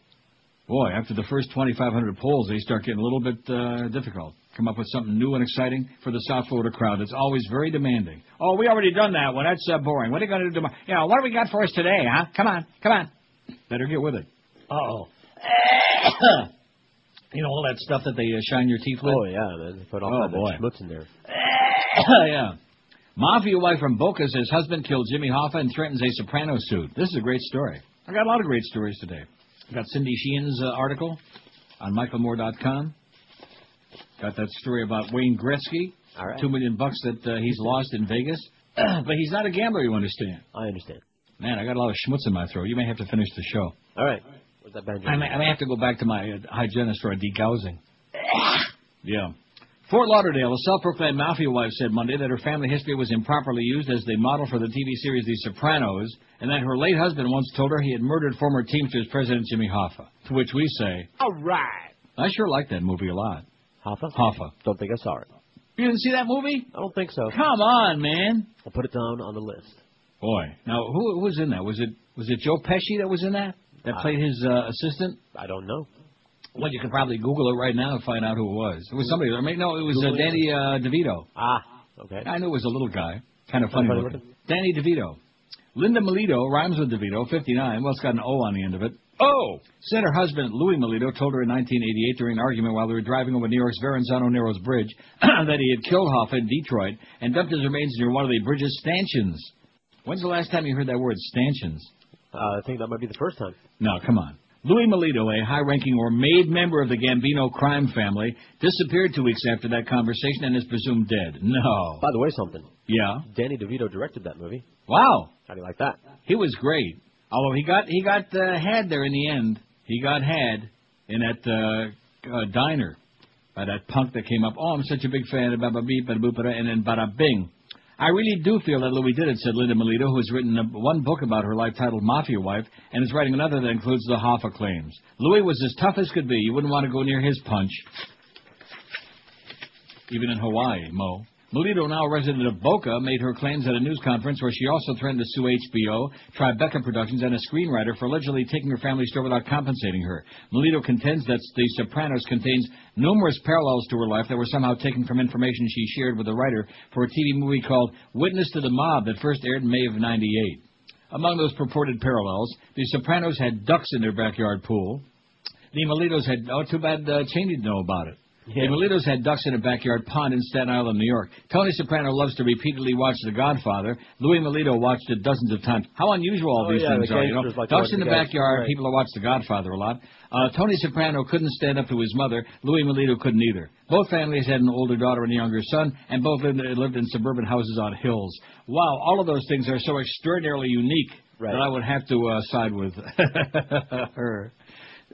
Boy, after the first 2,500 polls, they start getting a little bit uh, difficult. Come up with something new and exciting for the South Florida crowd. It's always very demanding. Oh, we already done that one. That's uh, boring. What are you going to do tomorrow? You know, what do we got for us today, huh? Come on, come on. Better get with it. Uh-oh. you know all that stuff that they uh, shine your teeth with? Oh yeah. They put all Oh, kinds boy. of schmutz in there. yeah. Mafia wife from Boca says husband killed Jimmy Hoffa and threatens a soprano suit. This is a great story. I got a lot of great stories today. I got Cindy Sheehan's uh, article on michaelmoore.com. Got that story about Wayne Gretzky. All right. Two million bucks that uh, he's lost in Vegas. but he's not a gambler, you understand. I understand. Man, I got a lot of schmutz in my throat. You may have to finish the show. All right. What's that banjo? I may, I may have to go back to my uh, hygienist for a degaussing. yeah. Fort Lauderdale, a self-proclaimed mafia wife said Monday that her family history was improperly used as the model for the TV series The Sopranos, and that her late husband once told her he had murdered former Teamsters President Jimmy Hoffa. To which we say, All right. I sure like that movie a lot. Hoffa? Hoffa. Don't think I saw it. You didn't see that movie? I don't think so. Come on, man. I'll put it down on the list. Boy, now who, who was in that? Was it was it Joe Pesci that was in that? That Uh, played his uh, assistant? I don't know. Well, you can probably Google it right now and find out who it was. It was somebody. I mean, no, it was uh, Danny uh, DeVito. Ah, okay. I knew it was a little guy, kind of funny Funny looking. looking? Danny DeVito. Linda Melito rhymes with DeVito, 59. Well, it's got an O on the end of it. Oh! Said her husband, Louis Melito, told her in 1988 during an argument while they were driving over New York's Verrazano Narrows Bridge that he had killed Hoffa in Detroit and dumped his remains near one of the bridge's stanchions. When's the last time you heard that word, stanchions? Uh, I think that might be the first time. No, come on. Louis Melito, a high-ranking or made member of the Gambino crime family, disappeared two weeks after that conversation and is presumed dead. No. By the way, something. Yeah. Danny DeVito directed that movie. Wow. How do you like that? He was great. Although he got he got uh, had there in the end. He got had in that uh, uh, diner by that punk that came up. Oh, I'm such a big fan of Baba Beep, Bada and then Bada Bing. I really do feel that Louis did it, said Linda Melito, who has written a, one book about her life titled Mafia Wife, and is writing another that includes the Hoffa claims. Louis was as tough as could be. You wouldn't want to go near his punch. Even in Hawaii, Mo. Melito, now a resident of Boca, made her claims at a news conference where she also threatened to sue HBO, Tribeca Productions, and a screenwriter for allegedly taking her family's store without compensating her. Melito contends that The Sopranos contains numerous parallels to her life that were somehow taken from information she shared with a writer for a TV movie called Witness to the Mob that first aired in May of 98. Among those purported parallels, The Sopranos had ducks in their backyard pool. The Melitos had, oh, too bad uh, Cheney didn't know about it. The Melitos had ducks in a backyard pond in Staten Island, New York. Tony Soprano loves to repeatedly watch The Godfather. Louis Melito watched it dozens of times. How unusual all Oh, these yeah, things the are, you know. like ducks in the the backyard, right. people that watch The Godfather a lot. Uh, Tony Soprano couldn't stand up to his mother. Louis Melito couldn't either. Both families had an older daughter and a younger son, and both lived, lived in suburban houses on hills. Wow, all of those things are so extraordinarily unique that I would have to uh, side with her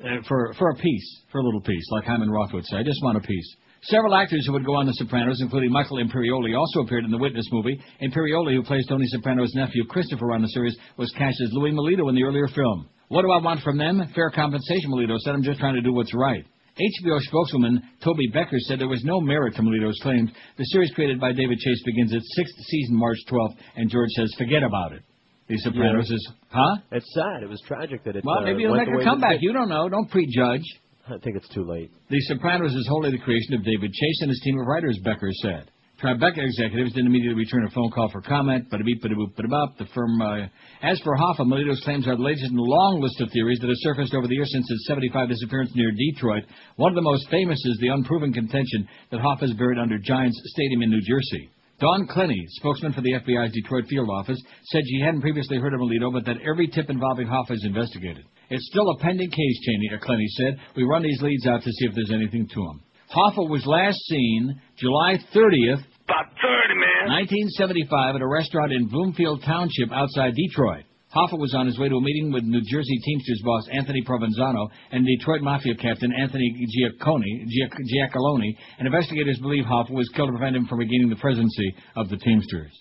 Uh, for for a piece, for a little piece, like Hyman Roth would say. I just want a piece. Several actors who would go on The Sopranos, including Michael Imperioli, also appeared in the Witness movie. Imperioli, who plays Tony Soprano's nephew Christopher on the series, was cast as Louis Melito in the earlier film. What do I want from them? Fair compensation, Melito said. I'm just trying to do what's right. HBO spokeswoman Toby Becker said there was no merit to Melito's claims. The series created by David Chase begins its sixth season March 12th, and George says, forget about it. The Sopranos is, huh? It's sad. It was tragic that it. Well, uh, maybe it'll went make a way that it comeback. You don't know. Don't prejudge. I think it's too late. The Sopranos is wholly the creation of David Chase and his team of writers, Becker said. Tribeca executives didn't immediately return a phone call for comment, but a beep, but a boop, but a bop. The firm, uh, as for Hoffa, Melito's claims are the latest in a long list of theories that have surfaced over the years since his 75 disappearance near Detroit. One of the most famous is the unproven contention that Hoffa is buried under Giants Stadium in New Jersey. Dawn Clenney, spokesman for the FBI's Detroit field office, said she hadn't previously heard of Melito, but that every tip involving Hoffa is investigated. It's still a pending case, Cheney, uh, Clenney said. We run these leads out to see if there's anything to them. Hoffa was last seen July 30th, About 30, man. 1975, at a restaurant in Bloomfield Township outside Detroit. Hoffa was on his way to a meeting with New Jersey Teamsters boss Anthony Provenzano and Detroit Mafia captain Anthony Giacconi, Giac- Giacalone, and investigators believe Hoffa was killed to prevent him from regaining the presidency of the Teamsters.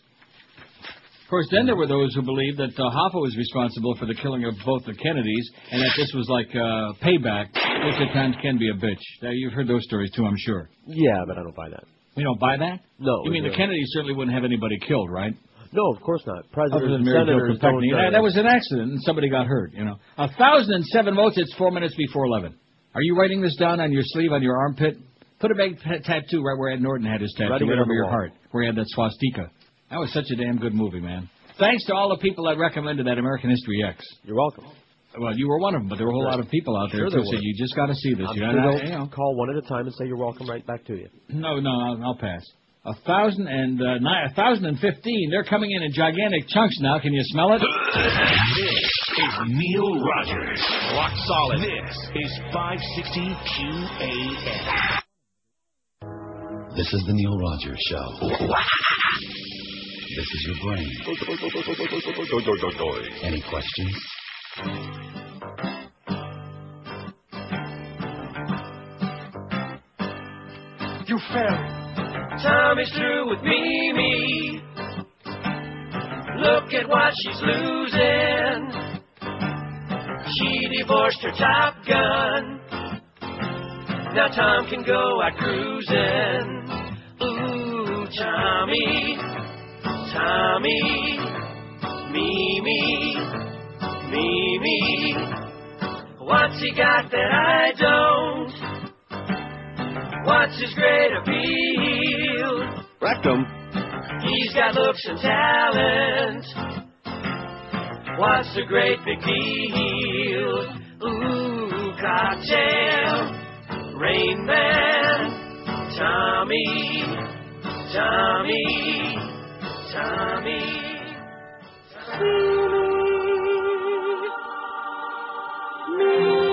Of course, then there were those who believed that uh, Hoffa was responsible for the killing of both the Kennedys, and that this was like uh, payback, which at times can be a bitch. Now, you've heard those stories too, I'm sure. Yeah, but I don't buy that. You don't buy that? No. You mean the. Kennedys certainly wouldn't have anybody killed, right? No, of course not. Presidents Other and Mary Jo senators Kopechne. don't. Yeah, that was an accident, and somebody got hurt. You know, a thousand and seven votes. It's four minutes before eleven. Are you writing this down on your sleeve, on your armpit? Put a big t- tattoo right where Ed Norton had his tattoo, Writing right over your wall. heart, where he had that swastika. That was such a damn good movie, man. Thanks to all the people that recommended that American History X. You're welcome. Well, you were one of them, but there were a whole Sure. lot of people out there Sure too. So you just got to see this. I'm you sure gotta, they'll you know. call one at a time and say you're welcome right back to you. No, no, I'll, I'll pass. A thousand and uh, nine, a thousand and fifteen. They're coming in in gigantic chunks now. Can you smell it? This is Neil Rogers. Rock solid. This is 560 QAM. This is the Neil Rogers Show. This is your brain. Any questions? You failed. Tommy's through with Mimi. Look at what she's losing. She divorced her top gun. Now Tom can go out cruising. Ooh, Tommy, Tommy, Mimi, Mimi. What's he got that I don't? What's his great appeal? Rectum. He's got looks and talent. What's the great big deal? Ooh, cocktail, Rain Man, Tommy, Tommy, Tommy. dumped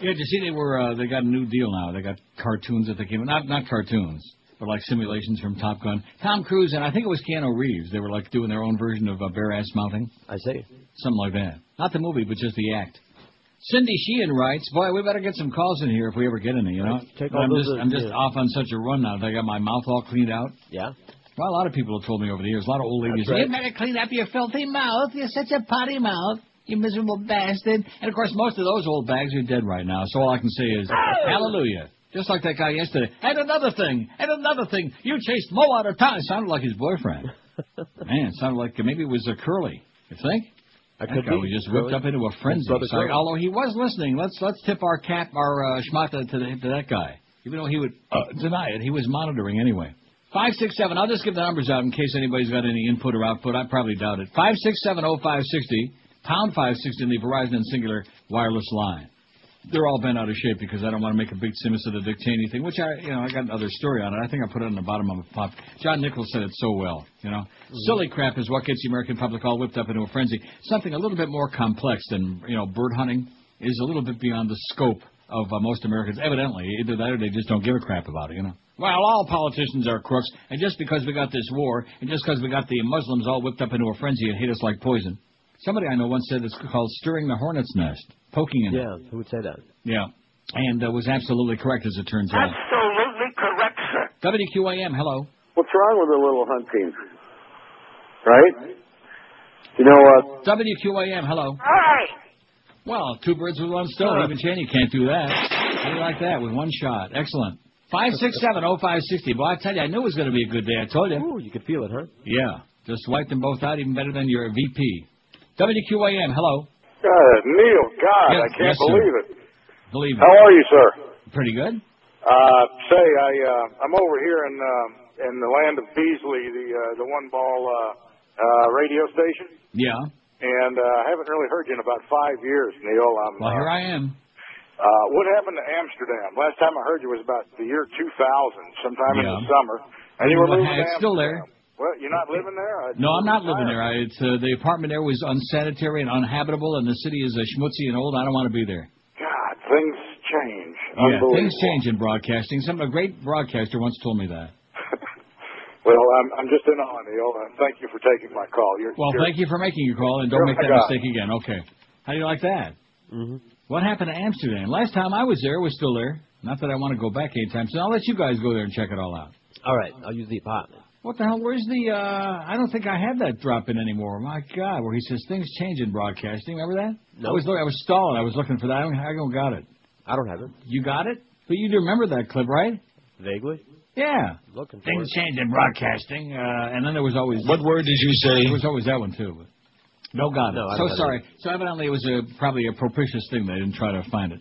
Yeah, did you see they were uh, they got a new deal now. They got cartoons that they came not not cartoons, but like simulations from Top Gun. Tom Cruise and I think it was Keanu Reeves. They were like doing their own version of uh, bare ass mounting. I see. Something like that. Not the movie, but just the act. Cindy Sheehan writes, "Boy, we better get some calls in here if we ever get any. You know, Take all I'm those, just I'm just yeah. off on such a run now. that I got my mouth all cleaned out. Yeah. Well, a lot of people have told me over the years. A lot of old ladies. That's right. You better clean up your filthy mouth. You're such a potty mouth. You miserable bastard. And of course, most of those old bags are dead right now. So all I can say is, hallelujah. Just like that guy yesterday. And another thing. And another thing. You chased Mo out of town. It sounded like his boyfriend. Man, it sounded like maybe it was a curly. You think? I That could guy be. was just whipped Curly. up into a frenzy. Brother Sorry, Curly. although he was listening. Let's let's tip our cap, our uh, schmata to, the, to that guy. Even though he would uh, deny it, he was monitoring anyway. Five six seven. I'll just give the numbers out in case anybody's got any input or output. I probably doubt it. Five six seven oh five sixty pound five sixty in the Verizon and Cingular wireless line. They're all bent out of shape because I don't want to make a big simus of the Dick Cheney thing, which I, you know, I got another story on it. I think I put it on the bottom of a pop. John Nichols said it so well, you know. Silly crap is what gets the American public all whipped up into a frenzy. Something a little bit more complex than, you know, bird hunting is a little bit beyond the scope of uh, most Americans. Evidently, either that or they just don't give a crap about it, you know. Well, all politicians are crooks, and just because we got this war, and just because we got the Muslims all whipped up into a frenzy and hate us like poison. Somebody I know once said it's called stirring the hornet's nest, poking in it. Yeah, who would say that? Yeah. And uh, was absolutely correct, as it turns out. Absolutely correct, sir. WQAM, hello. What's wrong with a little hunting? Right? You know what? WQAM, hello. Hi. Well, two birds with one stone. Even Cheney can't do that. How do you like that with one shot? Excellent. Five six seven oh five sixty. Boy, I tell you, I knew it was going to be a good day. I told you. Ooh, you could feel it, huh? Yeah. Just wiped them both out, even better than your VP. WQAM, hello. God, Neil, God, Yes, I can't yes, sir. believe it. Believe How it. are you, sir? Pretty good. Uh, say, I uh, I'm over here in uh, in the land of Beasley, the uh, the one ball uh, uh, radio station, Yeah. and uh, I haven't really heard you in about five years, Neil. I'm, Well, here uh, I am. Uh, what happened to Amsterdam? Last time I heard you was about the year 2000, sometime in the summer, and you were moving it's still there. Amsterdam. Well, you're not living there? I- No, I'm not living there. I, it's uh, the apartment there was unsanitary and uninhabitable, and the city is uh, schmutzy and old. I don't want to be there. God, things change. Yeah, things change in broadcasting. Some a great broadcaster once told me that. Well, I'm I'm just in awe, Neil. Thank you for taking my call. You're, Well, you're, thank you for making your call, and don't make that guy. mistake again. Okay. How do you like that? Mm-hmm. What happened to Amsterdam? Last time I was there, it was still there. Not that I want to go back anytime soon. I'll let you guys go there and check it all out. All right, I'll use the apartment. What the hell? Where's the? uh I don't think I have that drop in anymore. My God, where he says things change in broadcasting. Remember that? I Nope. was look- I was stalling. I was looking for that. I don't, I don't got it. I don't have it. You got it? But you do remember that clip, right? Vaguely. Yeah. Looking for Things it. change in broadcasting, uh, and then there was always What word did you say? There was always that one too. But no, got it. No, I so don't have sorry. So evidently it was a probably a propitious thing. They didn't try to find it.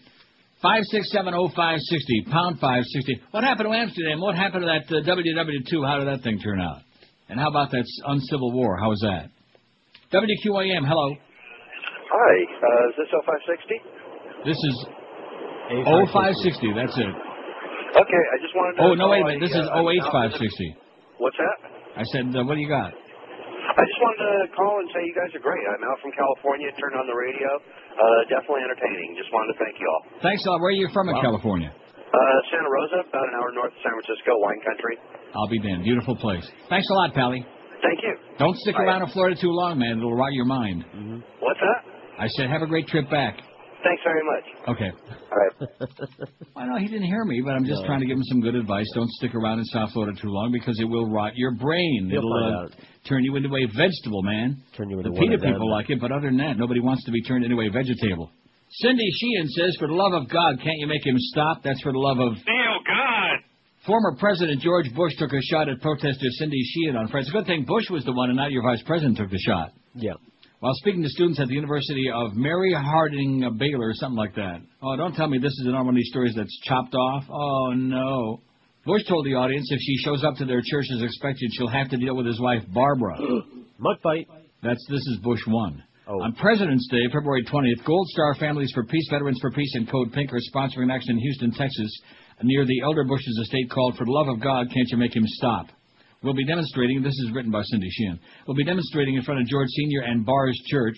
Five six seven oh five sixty pound five sixty. What happened to Amsterdam? What happened to that uh, WW two? How did that thing turn out? And how about that uncivil war? How was that? WQAM. Hello. Hi, uh, is this 0560? This is oh five sixty. That's it. Okay, I just wanted to. Oh no, wait a minute. This a, is uh, oh eight five announcement. sixty. What's that? I said, uh, what do you got? I just wanted to call and say you guys are great. I'm out from California, turned on the radio. Uh, definitely entertaining. Just wanted to thank you all. Thanks a lot. Where are you from in California? Uh, Santa Rosa, about an hour north of San Francisco, wine country. I'll be damned. Beautiful place. Thanks a lot, Pally. Thank you. Don't stick Bye. around in Florida too long, man. It'll rot your mind. What's that? I said, have a great trip back. Thanks very much. Okay. All right. I know he didn't hear me, but I'm just No. trying to give him some good advice. Don't stick around in South Florida too long because it will rot your brain. He'll It'll uh, turn you into a vegetable, man. Turn you The into one PETA of them. people like it, but other than that, nobody wants to be turned into a vegetable. Cindy Sheehan says, for the love of God, can't you make him stop? That's for the love of... Neil, God. Former President George Bush took a shot at protester Cindy Sheehan on Friday. It's a good thing Bush was the one and not your vice president took the shot. Yeah. While speaking to students at the University of Mary Hardin-Baylor, or something like that. Oh, don't tell me this is another one of these stories that's chopped off. Oh, no. Bush told the audience if she shows up to their church as expected, she'll have to deal with his wife, Barbara. Mud fight. That's This is Bush 1. Oh. On President's Day, February 20th, Gold Star Families for Peace, Veterans for Peace, and Code Pink are sponsoring an action in Houston, Texas, near the elder Bush's estate called For the Love of God, Can't You Make Him Stop? We'll be demonstrating, this is written by Cindy Sheehan, we'll be demonstrating in front of George Sr. and Barr's Church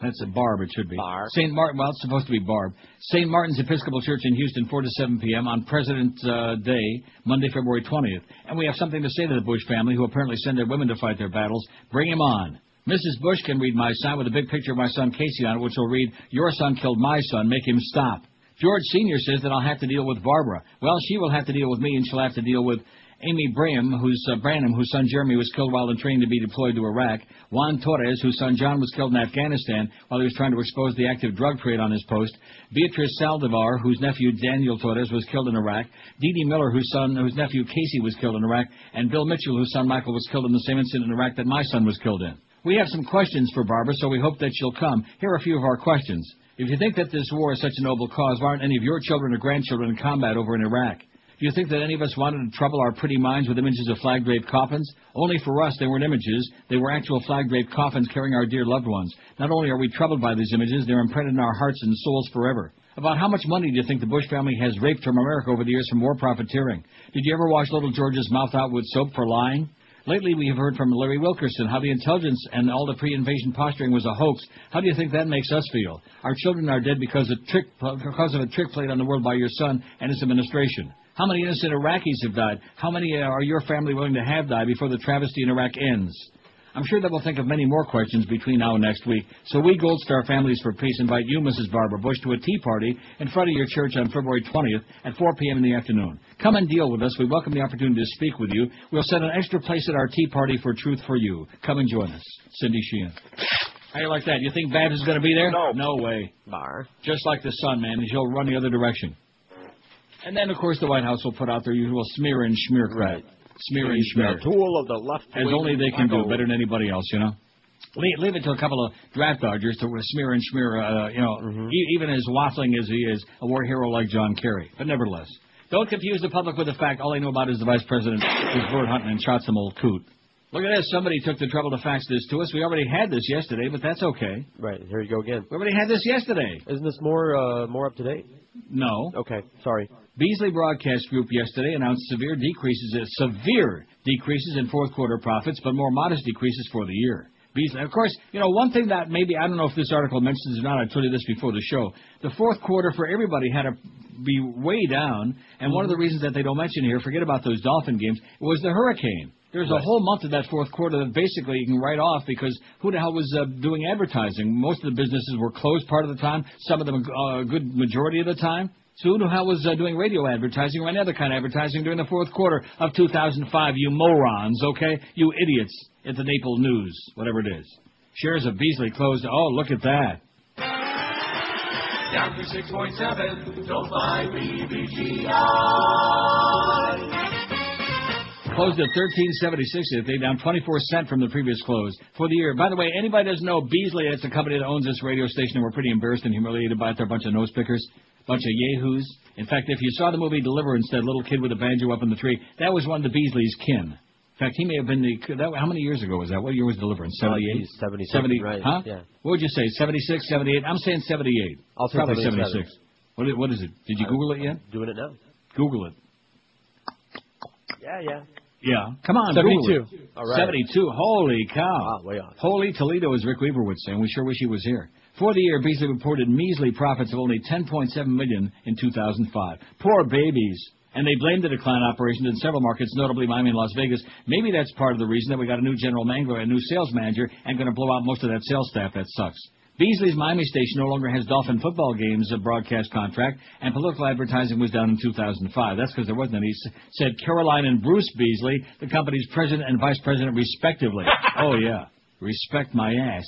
That's a Barb. It should be. Barb. St. Martin. Well, it's supposed to be Barb. St. Martin's Episcopal Church in Houston, 4 to 7 p.m. on President's uh, Day, Monday, February 20th. And we have something to say to the Bush family, who apparently send their women to fight their battles. Bring him on. Mrs. Bush can read my sign with a big picture of my son Casey on it, which will read, "Your son killed my son. Make him stop." George Senior says that I'll have to deal with Barbara. Well, she will have to deal with me, and she'll have to deal with Amy Branham, whose uh, Branham, whose son Jeremy was killed while in training to be deployed to Iraq. Juan Torres, whose son John was killed in Afghanistan while he was trying to expose the active drug trade on his post. Beatrice Saldivar, whose nephew Daniel Torres was killed in Iraq. Dee Dee Miller, whose son, whose nephew Casey was killed in Iraq, and Bill Mitchell, whose son Michael was killed in the same incident in Iraq that my son was killed in. We have some questions for Barbara, so we hope that she'll come. Here are a few of our questions. If you think that this war is such a noble cause, why aren't any of your children or grandchildren in combat over in Iraq? Do you think that any of us wanted to trouble our pretty minds with images of flag draped coffins? Only for us, they weren't images. They were actual flag draped coffins carrying our dear loved ones. Not only are we troubled by these images, they're imprinted in our hearts and souls forever. About how much money do you think the Bush family has raped from America over the years from war profiteering? Did you ever wash little George's mouth out with soap for lying? Lately, we have heard from Larry Wilkerson how the intelligence and all the pre-invasion posturing was a hoax. How do you think that makes us feel? Our children are dead because of, trick, because of a trick played on the world by your son and his administration. How many innocent Iraqis have died? How many uh, are your family willing to have die before the travesty in Iraq ends? I'm sure that we'll think of many more questions between now and next week. So we Gold Star Families for Peace invite you, Mrs. Barbara Bush, to a tea party in front of your church on February 20th at 4 p.m. in the afternoon. Come and deal with us. We welcome the opportunity to speak with you. We'll set an extra place at our tea party for Truth for You. Come and join us. Cindy Sheehan. How you like that? You think Babs is going to be there? No. No way. Bar. Just like the sun, man. He'll run the other direction. And then, of course, the White House will put out their usual smear and schmear crap. Smear and the tool of the left As only they can do, better than anybody else, you know. Leave, leave it to a couple of draft dodgers to smear and smear, uh, you know, Mm-hmm. e- even as waffling as he is, a war hero like John Kerry. But nevertheless, don't confuse the public with the fact all they know about is the vice president is bird hunting and shot some old coot. Look at this. Somebody took the trouble to fax this to us. We already had this yesterday, but that's okay. Right, here you go again. We already had this yesterday. Isn't this more uh, more up to date? No. Okay, sorry. Beasley Broadcast Group yesterday announced severe decreases, uh, severe decreases in fourth quarter profits, but more modest decreases for the year. Beasley, of course, you know one thing that maybe I don't know if this article mentions or not. I told you this before the show. The fourth quarter for everybody had to be way down, and one of the reasons that they don't mention here, forget about those Dolphin games, was the hurricane. There's a whole month of that fourth quarter that basically you can write off because who the hell was uh, doing advertising? Most of the businesses were closed part of the time. Some of them uh, a good majority of the time. So who was uh, doing radio advertising or any other kind of advertising during the fourth quarter of 2005? You morons, okay? You idiots at the Naples News, whatever it is. Shares of Beasley closed. Oh, look at that. Down to 6.7. Don't buy BBGI. Closed at 1376 They down 24 cent from the previous close for the year. By the way, anybody doesn't know Beasley, it's a company that owns this radio station, and we're pretty embarrassed and humiliated by it. They're a bunch of nose pickers, bunch of yahoos. In fact, if you saw the movie Deliverance, that little kid with the banjo up in the tree, that was one of the Beasley's kin. In fact, he may have been the. That, how many years ago was that? What year was Deliverance? Uh, 78? geez, 77, 70, right, Huh? yeah. What would you say? 76, 78? I'm saying 78. I'll say Probably 77. 76. What is, what is it? Did you Google it yet? Doing it now. Google it. Yeah, yeah. Yeah. Come on, 72. Google it. All right. 72. Holy cow. Wow, way on. Holy Toledo, as Rick Weaver would say, and we sure wish he was here. For the year, Beasley reported measly profits of only 10.7 million in 2005. Poor babies. And they blamed the decline in operations in several markets, notably Miami and Las Vegas. Maybe that's part of the reason that we got a new general manager, a new sales manager, and going to blow out most of that sales staff. That sucks. Beasley's Miami station no longer has Dolphin football games a broadcast contract, and political advertising was down in 2005. That's because there wasn't any, said Caroline and Bruce Beasley, the company's president and vice president, respectively. oh, yeah. Respect my ass.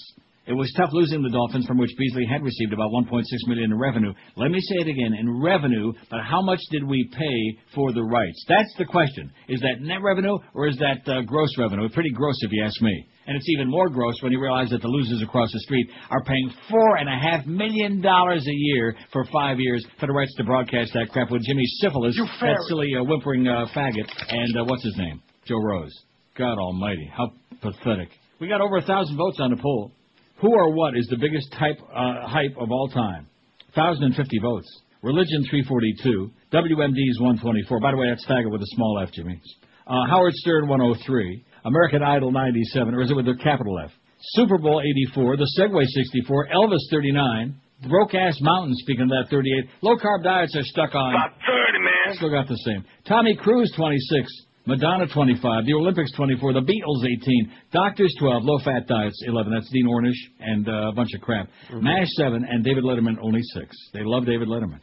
It was tough losing the Dolphins, from which Beasley had received about 1.6 million in revenue. Let me say it again: in revenue, but how much did we pay for the rights? That's the question. Is that net revenue or is that uh, gross revenue? Pretty gross, if you ask me. And it's even more gross when you realize that the losers across the street are paying four and a half million dollars a year for five years for the rights to broadcast that crap with Jimmy Syphilis, that silly uh, whimpering uh, faggot, and uh, what's his name? Joe Rose. God Almighty, how pathetic. We got over a thousand votes on the poll. Who or what is the biggest type uh, hype of all time? 1,050 votes. Religion 342. WMD's 124. By the way, that's faggot with a small f, Jimmy. Uh, Howard Stern 103. American Idol 97, or is it with a capital F? Super Bowl 84, the Segway 64, Elvis 39, Broke Ass Mountain, speaking of that 38. Low carb diets are stuck on. About 30, man. Still got the same. Tommy Cruise 26, Madonna 25, the Olympics 24, the Beatles 18, Doctors 12, low fat diets 11. That's Dean Ornish and uh, a bunch of crap. MASH 7 and David Letterman only 6. They love David Letterman.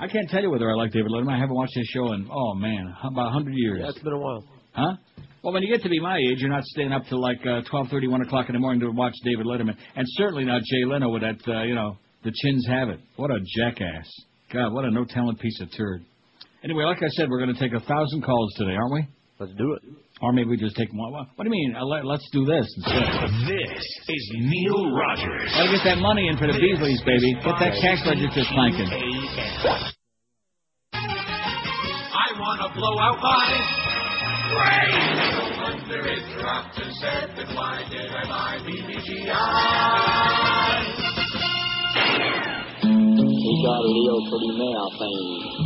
I can't tell you whether I like David Letterman. I haven't watched his show in oh man, about 100 years. Yeah, it's been a while. Huh? Well, when you get to be my age, you're not staying up till like uh, 12:30, 1 o'clock in the morning to watch David Letterman, and certainly not Jay Leno with that, uh, you know, the chins have it. What a jackass! God, what a no talent piece of turd. Anyway, like I said, we're going to take a thousand calls today, aren't we? Let's do it. Or maybe we just take one. What do you mean? Uh, let, let's do this instead. This is Neil Rogers. Gotta get that money in for the Beasleys, baby. Get that cash register clanking. I want to blow out my brain. No wonder it dropped and said that why did I buy BBGI?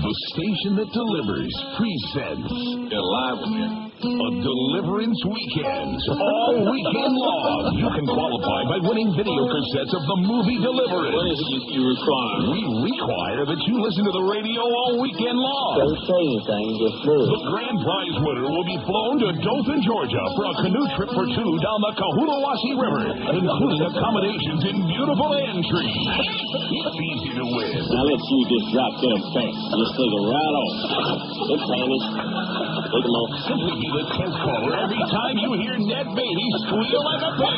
The station that delivers presents Elijah. A Deliverance Weekend. All weekend long. You can qualify by winning video cassettes of the movie Deliverance. What is it you, require? We require that you listen to the radio all weekend long. Don't say anything, just do it. The grand prize winner will be flown to Dothan, Georgia for a canoe trip for two down the Cahulawassee River, including accommodations in beautiful Aintry. It's easy to win. Now let's see this drop dead fast. Just take it right off. It's. Take them off. Simply be the tenth caller every time you hear Ned Beatty squeal like a pig.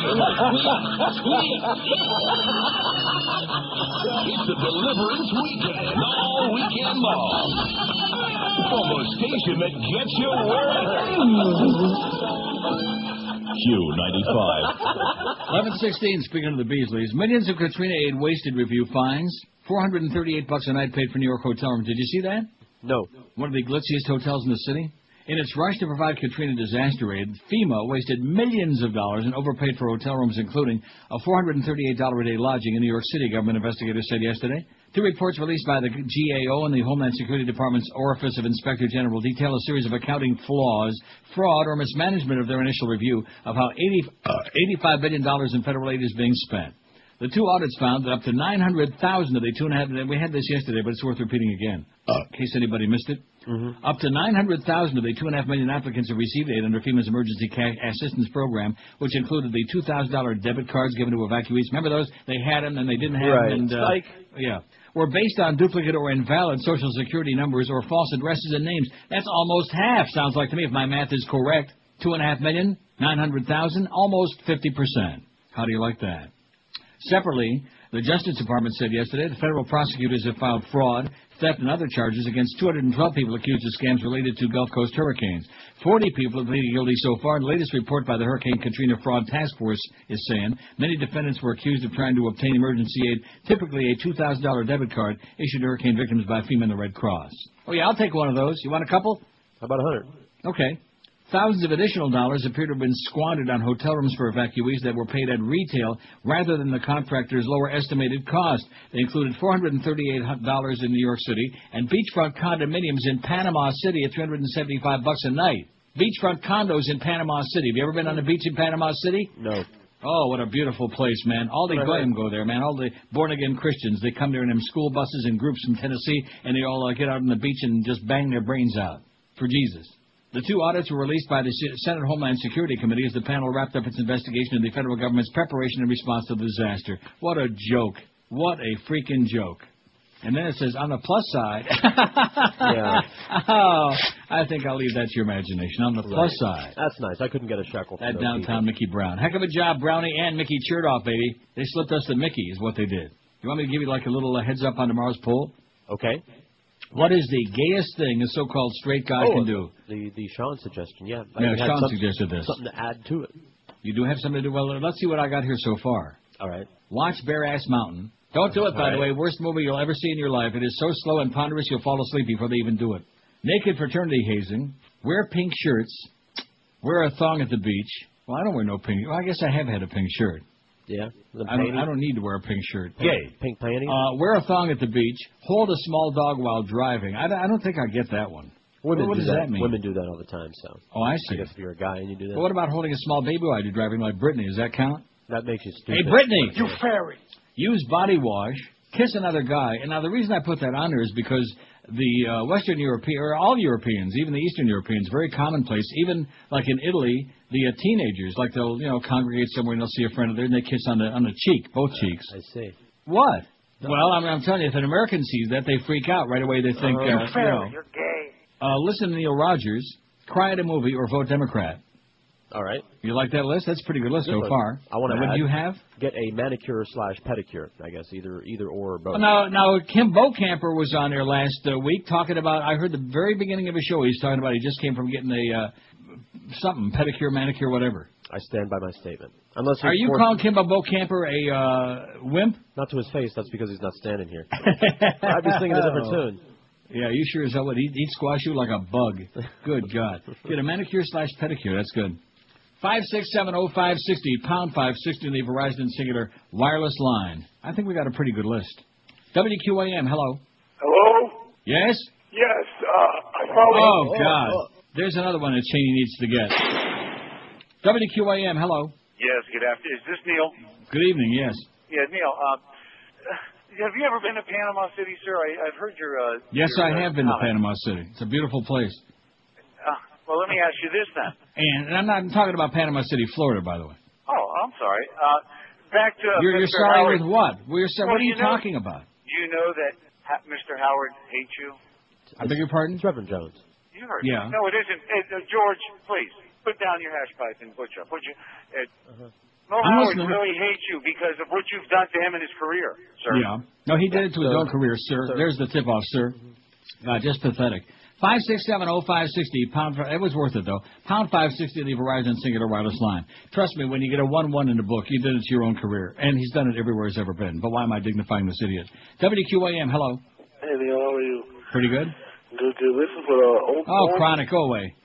Squeal, squeal. It's the Deliverance Weekend, all weekend long. From the station that gets you where it hurts. Q95. 1116, speaking of the Beasleys, millions of Katrina aid wasted review fines, 438 bucks a night paid for New York hotel room. Did you see that? No. One of the glitziest hotels in the city? In its rush to provide Katrina disaster aid, FEMA wasted millions of dollars and overpaid for hotel rooms, including a $438 a day lodging in New York City, government investigators said yesterday. Two reports released by the GAO and the Homeland Security Department's Office of Inspector General detail a series of accounting flaws, fraud, or mismanagement of their initial review of how 80, uh, $85 billion in federal aid is being spent. The two audits found that up to 900,000 of the two and a half, we had this yesterday, but it's worth repeating again, in case anybody missed it. Up to 900,000 of the two and a half million applicants have received aid under FEMA's Emergency Cash Assistance Program, which included the $2,000 debit cards given to evacuees. Remember those? They had them and they didn't have Right. them. And, uh, Like- yeah. Were based on duplicate or invalid social security numbers or false addresses and names. That's almost half, sounds like to me, if my math is correct. 2.5 million, 900,000, almost fifty percent. How do you like that? Separately, the Justice Department said yesterday the federal prosecutors have filed fraud, theft, and other charges against 212 people accused of scams related to Gulf Coast hurricanes. 40 people have pleaded guilty so far. The latest report by the Hurricane Katrina Fraud Task Force is saying many defendants were accused of trying to obtain emergency aid, typically a $2,000 debit card issued to hurricane victims by FEMA and the Red Cross. Oh, yeah, I'll take one of those. You want a couple? How about a hundred? Okay. Thousands of additional dollars appear to have been squandered on hotel rooms for evacuees that were paid at retail rather than the contractor's lower estimated cost. They included $438 in New York City and beachfront condominiums in Panama City at 375 bucks a night. Beachfront condos in Panama City. Have you ever been on the beach in Panama City? No. Oh, what a beautiful place, man. All the Right. go there, man. All the born-again Christians, they come there in them school buses and groups from Tennessee, and they all uh, get out on the beach and just bang their brains out for Jesus. The two audits were released by the Senate Homeland Security Committee as the panel wrapped up its investigation of the federal government's preparation and response to the disaster. What a joke. What a freaking joke. And then it says, on the plus side. Yeah. oh, I think I'll leave that to your imagination. On the plus side. That's nice. I couldn't get a shekel. from That downtown Mickey Brown. Heck of a job, Brownie and Mickey Chertoff, baby. They slipped us the Mickey, is what they did. You want me to give you like a little uh, heads up on tomorrow's poll? people. Okay. What is the gayest thing a so-called straight guy oh, can do? The the Sean suggestion. Yeah. I Yeah, Sean suggested this. Something to add to it. You do have something to do. Well, let's see what I got here so far. All right. Watch Bare Ass Mountain. Don't do it, by All the way. Worst movie you'll ever see in your life. It is so slow and ponderous you'll fall asleep before they even do it. Naked fraternity hazing. Wear pink shirts. Wear a thong at the beach. Well, I don't wear no pink. Well, I guess I have had a pink shirt. Yeah. The I don't. I don't need to wear a pink shirt. Gay. Pink panties. Uh, wear a thong at the beach. Hold a small dog while driving. I, don't- I don't think I get that one. Women what do does that mean? Women do that all the time. So. Oh, I I see. guess if you're a guy and you do that. But what about holding a small baby while you're driving like Brittany? Does that count? That makes you stupid. Hey, stupid. Brittany. You fairy. Use body wash. Kiss another guy. And now the reason I put that on there is because the uh, Western European, or all Europeans, even the Eastern Europeans, very commonplace. Even like in Italy, the uh, teenagers, like they'll you know congregate somewhere and they'll see a friend of theirs and they kiss on the on the cheek, both cheeks. I see. What? Well, I'm, I'm telling you, if an American sees that, they freak out right away. They think, uh, you you fairy, know, you're gay. uh, listen to Neil Rogers, cry at a movie, or vote Democrat. All right. You like that list? That's a pretty good list Good so one. far. I want to What do you have? Get a manicure slash pedicure. I guess either either or or both. Now, now Kim Bokamper was on there last uh, week talking about. I heard the very beginning of his show. He's talking about he just came from getting a uh, something pedicure, manicure, whatever. I stand by my statement. Unless Are you calling calling Kim Bokamper a uh, wimp? Not to his face. That's because he's not standing here. I'd be singing a different tune. Yeah, you sure as hell would. He'd, he'd squash you like a bug. Good God. Get a manicure slash pedicure. That's good. Five six seven oh five sixty pound five sixty in the Verizon Cingular wireless line. I think we got a pretty good list. WQAM. Hello. Hello? Yes. Yes, uh, I probably. Oh God. There's another one that Cheney needs to get. WQAM. Hello. Yes, good afternoon. Is this Neil? Good evening. Yes. Yeah, Neil. Uh, have you ever been to Panama City, sir? I, I've heard your. Uh, Yes, your, I uh, have been to. Panama City. It's a beautiful place. Uh, well, let me ask you this then. And, and I'm not talking about Panama City, Florida, by the way. Oh, I'm sorry. Uh, back to uh, you're, you're sorry Howard. with what? We're so, Well, what are you, you know- talking about? Do you know that ha- Mr. Howard hates you? I beg your pardon? It's Reverend Jones. You heard Yeah. me. No, it isn't. Uh, uh, George, please put down your hash pipe and butch up. Would you? Uh, Mo I'm Howard listening. really hates you because of what you've done to him in his career, sir. Yeah. No, he did it to his own career, sir. There's the tip off, sir. Uh, just pathetic. Five six seven oh five sixty pound. It was worth it though. Pound five sixty the Verizon Cingular Wireless line. Trust me, when you get a one one in the book, you did it to your own career, and he's done it everywhere he's ever been. But why am I dignifying this idiot? WQAM. Hello. Hey, Neil, how are you? Pretty good. Good, good. This is for uh, old. Oh, old- chronic, go away.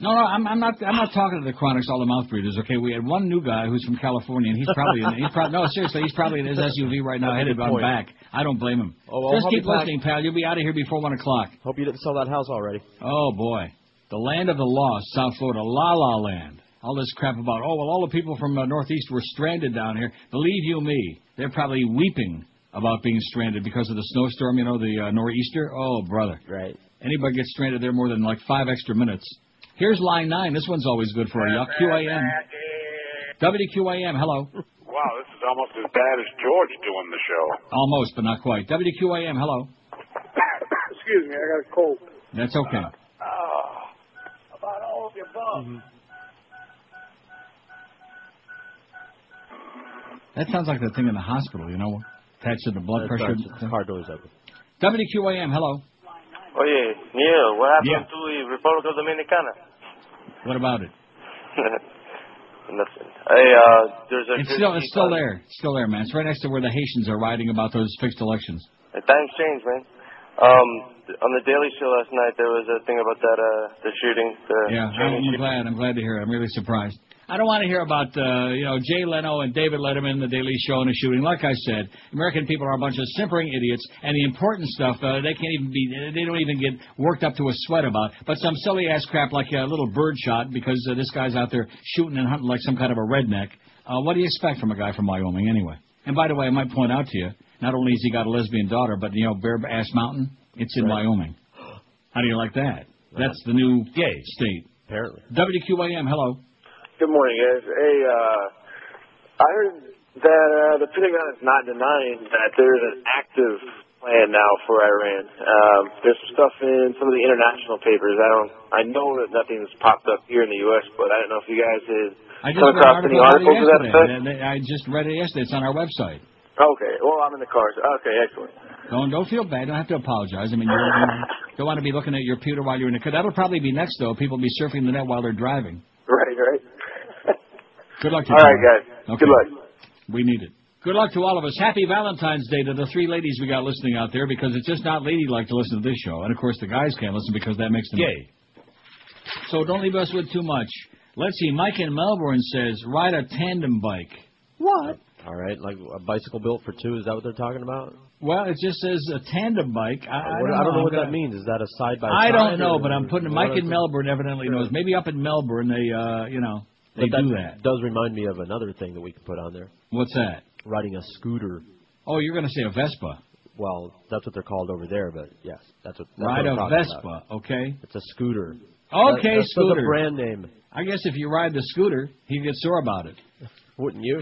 No, no, I'm, I'm not. I'm not talking to the chronics, all the mouth breathers. Okay, we had one new guy who's from California, and he's probably in, he's probably no, seriously, he's probably in his SUV right now, That's headed on back. I don't blame him. Oh, well, Just keep be back. listening, pal. You'll be out of here before one o'clock. Hope you didn't sell that house already. Oh boy, the land of the lost, South Florida, La La Land. All this crap about oh well, all the people from the Northeast were stranded down here. Believe you me, they're probably weeping about being stranded because of the snowstorm. You know, the uh, nor'easter. Oh brother. Right. Anybody gets stranded there more than like five extra minutes. Here's line nine. This one's always good for a yuck. QAM. WQAM. Hello. Wow, this is almost as bad as George doing the show. Almost, but not quite. WQAM. Hello. Excuse me, I got a cold. That's okay. Oh, about all of the above. Mm-hmm. That sounds like the thing in the hospital. You know, attached to the blood That's pressure. right. Car doors open. WQAM. Hello. Oye, Neil, what happened Yeah. to the Republic of Dominicana? What about it? Nothing. Hey, uh, there's a. It's still, it's still there. It's still there, man. It's right next to where the Haitians are writing about those fixed elections. Hey, Times change, man. Um, on the Daily Show last night, there was a thing about that, uh, the shooting. The Yeah, Cheney I'm shooting. glad. I'm glad to hear it. I'm really surprised. I don't want to hear about uh, you know Jay Leno and David Letterman, the Daily Show, and a shooting. Like I said, American people are a bunch of simpering idiots, and the important stuff uh, they can't even be. They don't even get worked up to a sweat about. But some silly ass crap like a little bird shot because uh, this guy's out there shooting and hunting like some kind of a redneck. Uh, what do you expect from a guy from Wyoming anyway? And by the way, I might point out to you, not only has he got a lesbian daughter, but you know Bear Ass Mountain, it's in Wyoming. How do you like that? That's the new gay state. Apparently. WQAM, hello. Good morning, guys. Hey, uh, I heard that uh, the Pentagon is not denying that there's an active plan now for Iran. Um, there's some stuff in some of the international papers. I don't. I know that nothing's popped up here in the U.S., but I don't know if you guys had I just come read an across any article articles to that effect. I just read it yesterday. It's on our website. Okay. Well, I'm in the car. so- Okay, excellent. Don't don't feel bad. Don't have to apologize. I mean, you don't, don't want to be looking at your computer while you're in the car. That'll probably be next though. People will be surfing the net while they're driving. Right, right. Good luck to you. right, guys. Okay. Good luck. We need it. Good luck to all of us. Happy Valentine's Day to the three ladies we got listening out there because it's just not ladylike to listen to this show. And of course, the guys can't listen because that makes them gay. So don't leave us with too much. Let's see. Mike in Melbourne says, ride a tandem bike. What? All right, like a bicycle built for two. Is that what they're talking about? Well, it just says a tandem bike. I, I don't I don't know I'm what gonna- that means. Is that a side by side? I don't know, but I'm putting or Mike in? Melbourne evidently knows. Maybe up in Melbourne they uh you know They But do that. Does remind me of another thing that we can put on there. What's that? Riding a scooter. Oh, you're going to say a Vespa. Well, that's what they're called over there, but yes, that's what. That's Ride what a Vespa, about. okay? It's a scooter. Okay, That- that's scooter. the brand name. I guess if you ride the scooter, he'd get sore about it. Wouldn't you?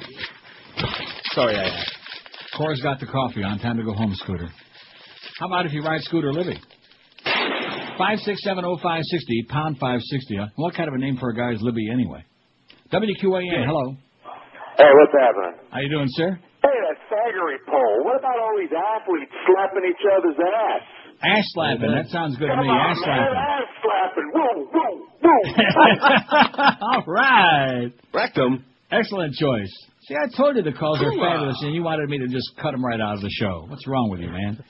Sorry, I asked. Cora's got the coffee on. Time to go home, Scooter. How about if you ride Scooter Libby? Five six seven oh five sixty pound five sixty. Huh? What kind of a name for a guy is Libby anyway? WQAM. Hello. Hey, what's happening? How you doing, sir? Hey, that faggery pole. What about all these athletes slapping each other's ass? Ass slapping. That sounds good to me. on, Ass man, slapping. ass slapping. Woo, woo, woo. All right. Rectum. Excellent choice. See, I told you the calls are fabulous, and you wanted me to just cut them right out of the show. What's wrong with you, man?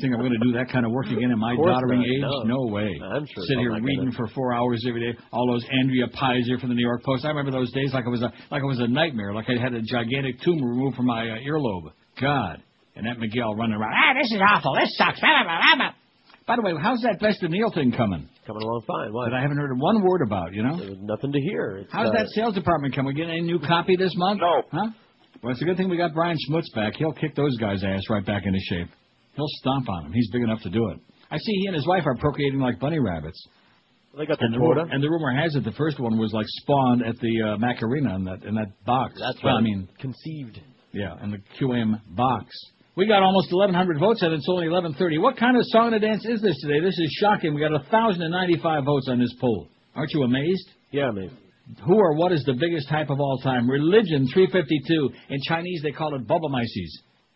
Think I'm going to do that kind of work again in my doddering age? no. way. I'm sure Sit here reading for four hours every day. All those Andrea Peyser from the New York Post. I remember those days like it was a like it was a nightmare. Like I had a gigantic tumor removed from my uh, earlobe. God. And that Miguel running around. Ah, this is awful. This sucks. Blah, blah, blah, blah. By the way, how's that Best of Neil thing coming? Coming along fine. Why? That I haven't heard one word about. You know. There's nothing to hear. It's, How's uh, that sales department coming? Getting any new copy this month? No. Huh? Well, it's a good thing we got Brian Schmutz back. He'll kick those guys' ass right back into shape. He'll stomp on them. He's big enough to do it. I see he and his wife are procreating like bunny rabbits. They got the And the, quota. rumor, and the rumor has it the first one was like spawned at the uh, Macarena in that in that box. That's well, I mean, conceived. yeah, in the QM box. We got almost 1,100 votes, and it's only 11:30. What kind of song and dance is this today? This is shocking. We got 1,095 votes on this poll. Aren't you amazed? Yeah, amazed. Who or what is the biggest type of all time? Religion, 352. In Chinese, they call it Bubblemices.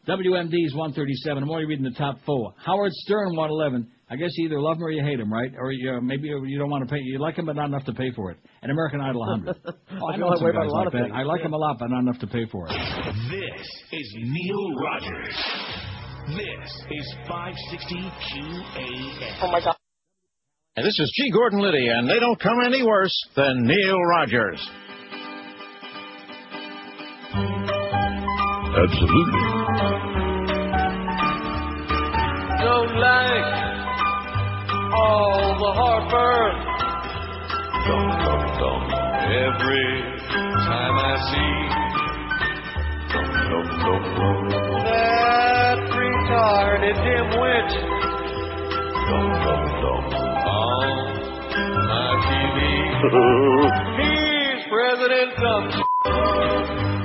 WMD is 137. I'm only reading the top four. Howard Stern, 111. I guess you either love him or you hate him, right? Or you, uh, maybe you don't want to pay. You like him, but not enough to pay for it. And American Idol, 100. Oh, I I know some way about guys a lot like of that. things, I like yeah. him a lot, but not enough to pay for it. This is Neil Rogers. This is 560 QAM. Oh my God. And this is G. Gordon Liddy, and they don't come any worse than Neil Rogers. Absolutely. Don't like all the heartburn. Dum, dum, dum. Every time I see Dum, dum, dum, dum. that retarded dimwit Dum, dum, dum. on my TV. He's President Trump.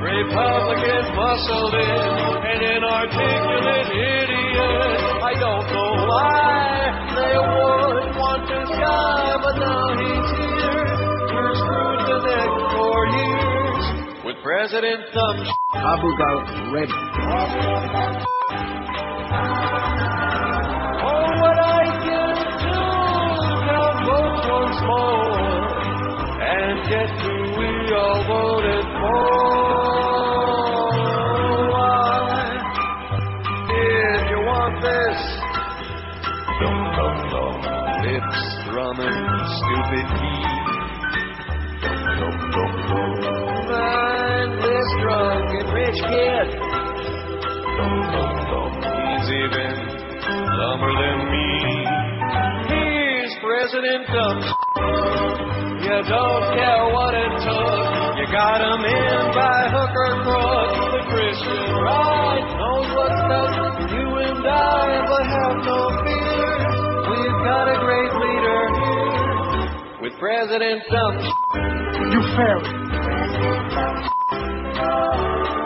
Republican muscled in, an inarticulate idiot. I don't know why they would want but now he's here. We're screwed to neck for years with President Thumb. Abu Ghraib. Oh, what I can do count votes once more and get who we all voted for. Mindless rich kid. He's even dumber than me. President. You don't care what it took. You got him in by hook or crook. The Christian right knows what's. You and I, but have no fear. We've got a great leader with President Dumb. You fairy.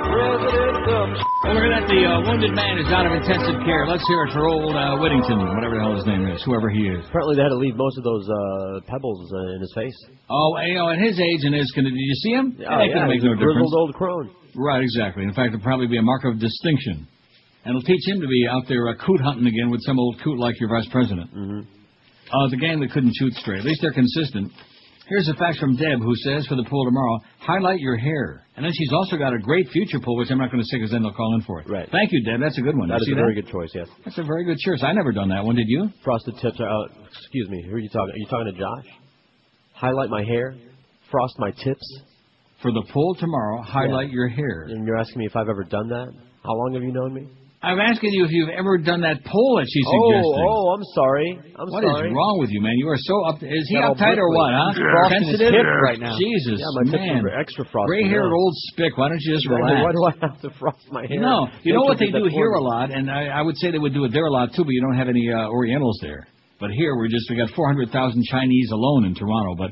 President Dumb. Well, look at that. The uh, wounded man is out of intensive care. Let's hear it for old uh, Whittington, whatever the hell his name is, whoever he is. Apparently, they had to leave most of those uh, pebbles uh, in his face. Oh, you know, at his age and his, can, did you see him? Oh, That yeah, make he's no a grizzled difference. old crone. Right, exactly. In fact, it'll probably be a mark of distinction. And it'll teach him to be out there uh, coot hunting again with some old coot like your vice president. Mm-hmm. Uh, the gang that couldn't shoot straight. At least they're consistent. Here's a fax from Deb who says for the poll tomorrow, highlight your hair. And then she's also got a great future poll, which I'm not going to say because then they'll call in for it. Right. Thank you, Deb. That's a good one. That is a very good choice, yes. That's a very good choice. I never done that one. Did you? Frosted tips are out. Excuse me, who are you talking? Are you talking to Josh? Highlight my hair, frost my tips. For the poll tomorrow, highlight your hair. And you're asking me if I've ever done that? How long have you known me? I'm asking you if you've ever done that poll that she's Oh, suggesting. oh, I'm sorry. I'm What is sorry. wrong with you, man? You are so up. Is he uptight or what, huh? Yeah. Frost Sensitive hip right now. Jesus, Yeah, my man. extra frosty Gray-haired old spick. Why don't you just relax? Why do I have to frost my hair? No, you know what they do here a lot, and I, I would say they would do it there a lot too. But you don't have any uh, Orientals there. But here we're just we got 400,000 Chinese alone in Toronto. But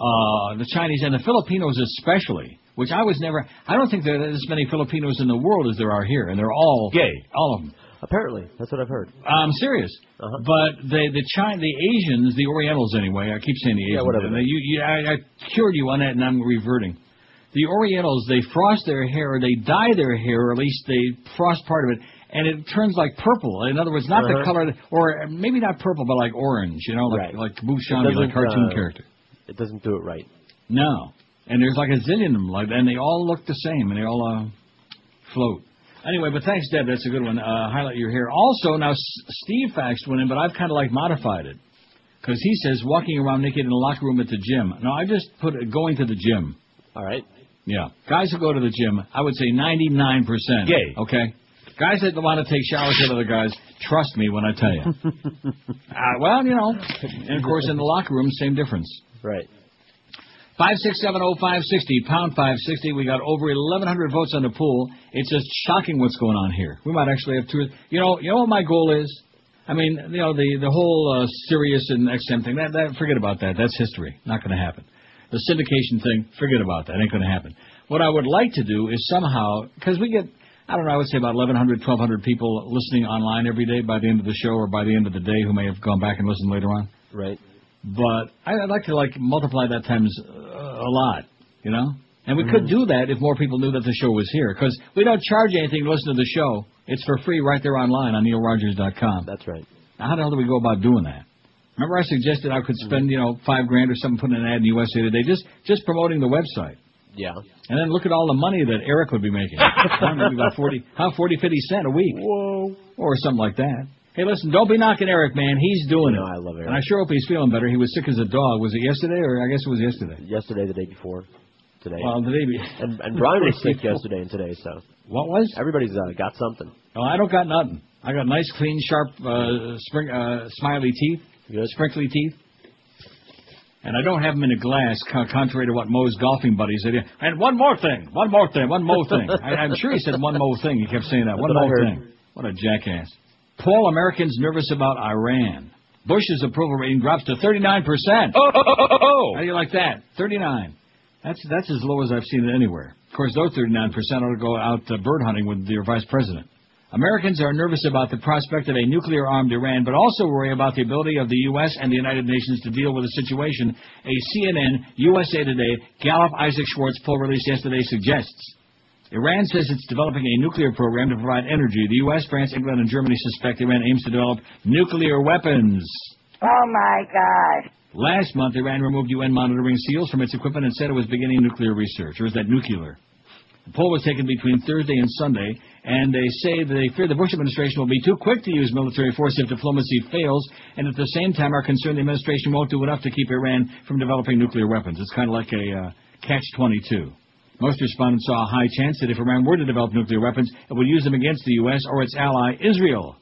uh, the Chinese and the Filipinos especially, which I was never. I don't think there are as many Filipinos in the world as there are here, and they're all Gay. all of them. Apparently, that's what I've heard. I'm serious. Uh-huh. But the the China, the Asians, the Orientals anyway. I keep saying the Asians. Yeah, whatever. they- you, you, I, I cured you on that, and I'm reverting. The Orientals, they frost their hair, or they dye their hair, or at least they frost part of it, and it turns like purple. In other words, not the Uh-huh. color, or maybe not purple, but like orange. You know, like Right. like It like cartoon uh, character. It doesn't do it right. No, and there's like a zillion of them, like, and they all look the same, and they all uh, float. Anyway, but thanks, Deb. That's a good one. Uh, highlight your hair. Also, now S- Steve faxed one in, but I've kind of like modified it because he says walking around naked in the locker room at the gym. No, I just put it going to the gym. All right. Yeah, guys who go to the gym, I would say 99 percent Gay. Okay, guys that want to take showers with other guys, trust me when I tell you. uh, well, you know, and of course in the locker room, same difference. Right. Five six seven oh five sixty pound five sixty. We got over eleven hundred votes on the poll. It's just shocking what's going on here. We might actually have two. You know, you know what my goal is. I mean, you know, the the whole uh, Sirius and XM thing. That that forget about that. That's history. Not going to happen. The syndication thing. Forget about that. Ain't going to happen. What I would like to do is somehow because we get. I don't know. I would say about 1,100, 1,200 people listening online every day by the end of the show or by the end of the day who may have gone back and listened later on. Right. But I'd like to like multiply that times uh, a lot, you know. And we could do that if more people knew that the show was here, because we don't charge anything to listen to the show. It's for free right there online on neilrogers.com. That's right. Now, how the hell do we go about doing that? Remember, I suggested I could spend you know five grand or something putting an ad in USA Today, just just promoting the website. Yeah. And then look at all the money that Eric would be making. Maybe about 40, how 40, 50 cent a week. Whoa. Or something like that. Hey, listen, don't be knocking Eric, man. He's doing No, it. I love Eric. And I sure hope he's feeling better. He was sick as a dog. Was it yesterday, or I guess it was yesterday? Yesterday, the day before, today. Well, the day be- and and Brian was sick yesterday and today, so. What was? Everybody's uh, got something. Oh, I don't got nothing. I got nice, clean, sharp, uh, spring, uh, smiley teeth, sprinkly teeth. And I don't have them in a glass, contrary to what Mo's golfing buddies said. And one more thing, one more thing, one more thing. I, I'm sure he said one more thing. He kept saying that. One That's more thing. What a jackass. Poll Americans nervous about Iran. Bush's approval rating drops to 39%. Oh, oh, oh, oh, oh. How do you like that? 39. That's that's as low as I've seen it anywhere. Of course, those 39% ought to go out uh, bird hunting with their vice president. Americans are nervous about the prospect of a nuclear-armed Iran, but also worry about the ability of the U.S. and the United Nations to deal with the situation. A CNN, USA Today, Gallup Isaac Schwartz poll released yesterday suggests. Iran says it's developing a nuclear program to provide energy. The U.S., France, England, and Germany suspect Iran aims to develop nuclear weapons. Oh my God. Last month, Iran removed UN monitoring seals from its equipment and said it was beginning nuclear research, or is that nuclear? The poll was taken between Thursday and Sunday, and they say that they fear the Bush administration will be too quick to use military force if diplomacy fails, and at the same time are concerned the administration won't do enough to keep Iran from developing nuclear weapons. It's kind of like a uh, catch-22. Most respondents saw a high chance that if Iran were to develop nuclear weapons, it would use them against the U.S. or its ally Israel.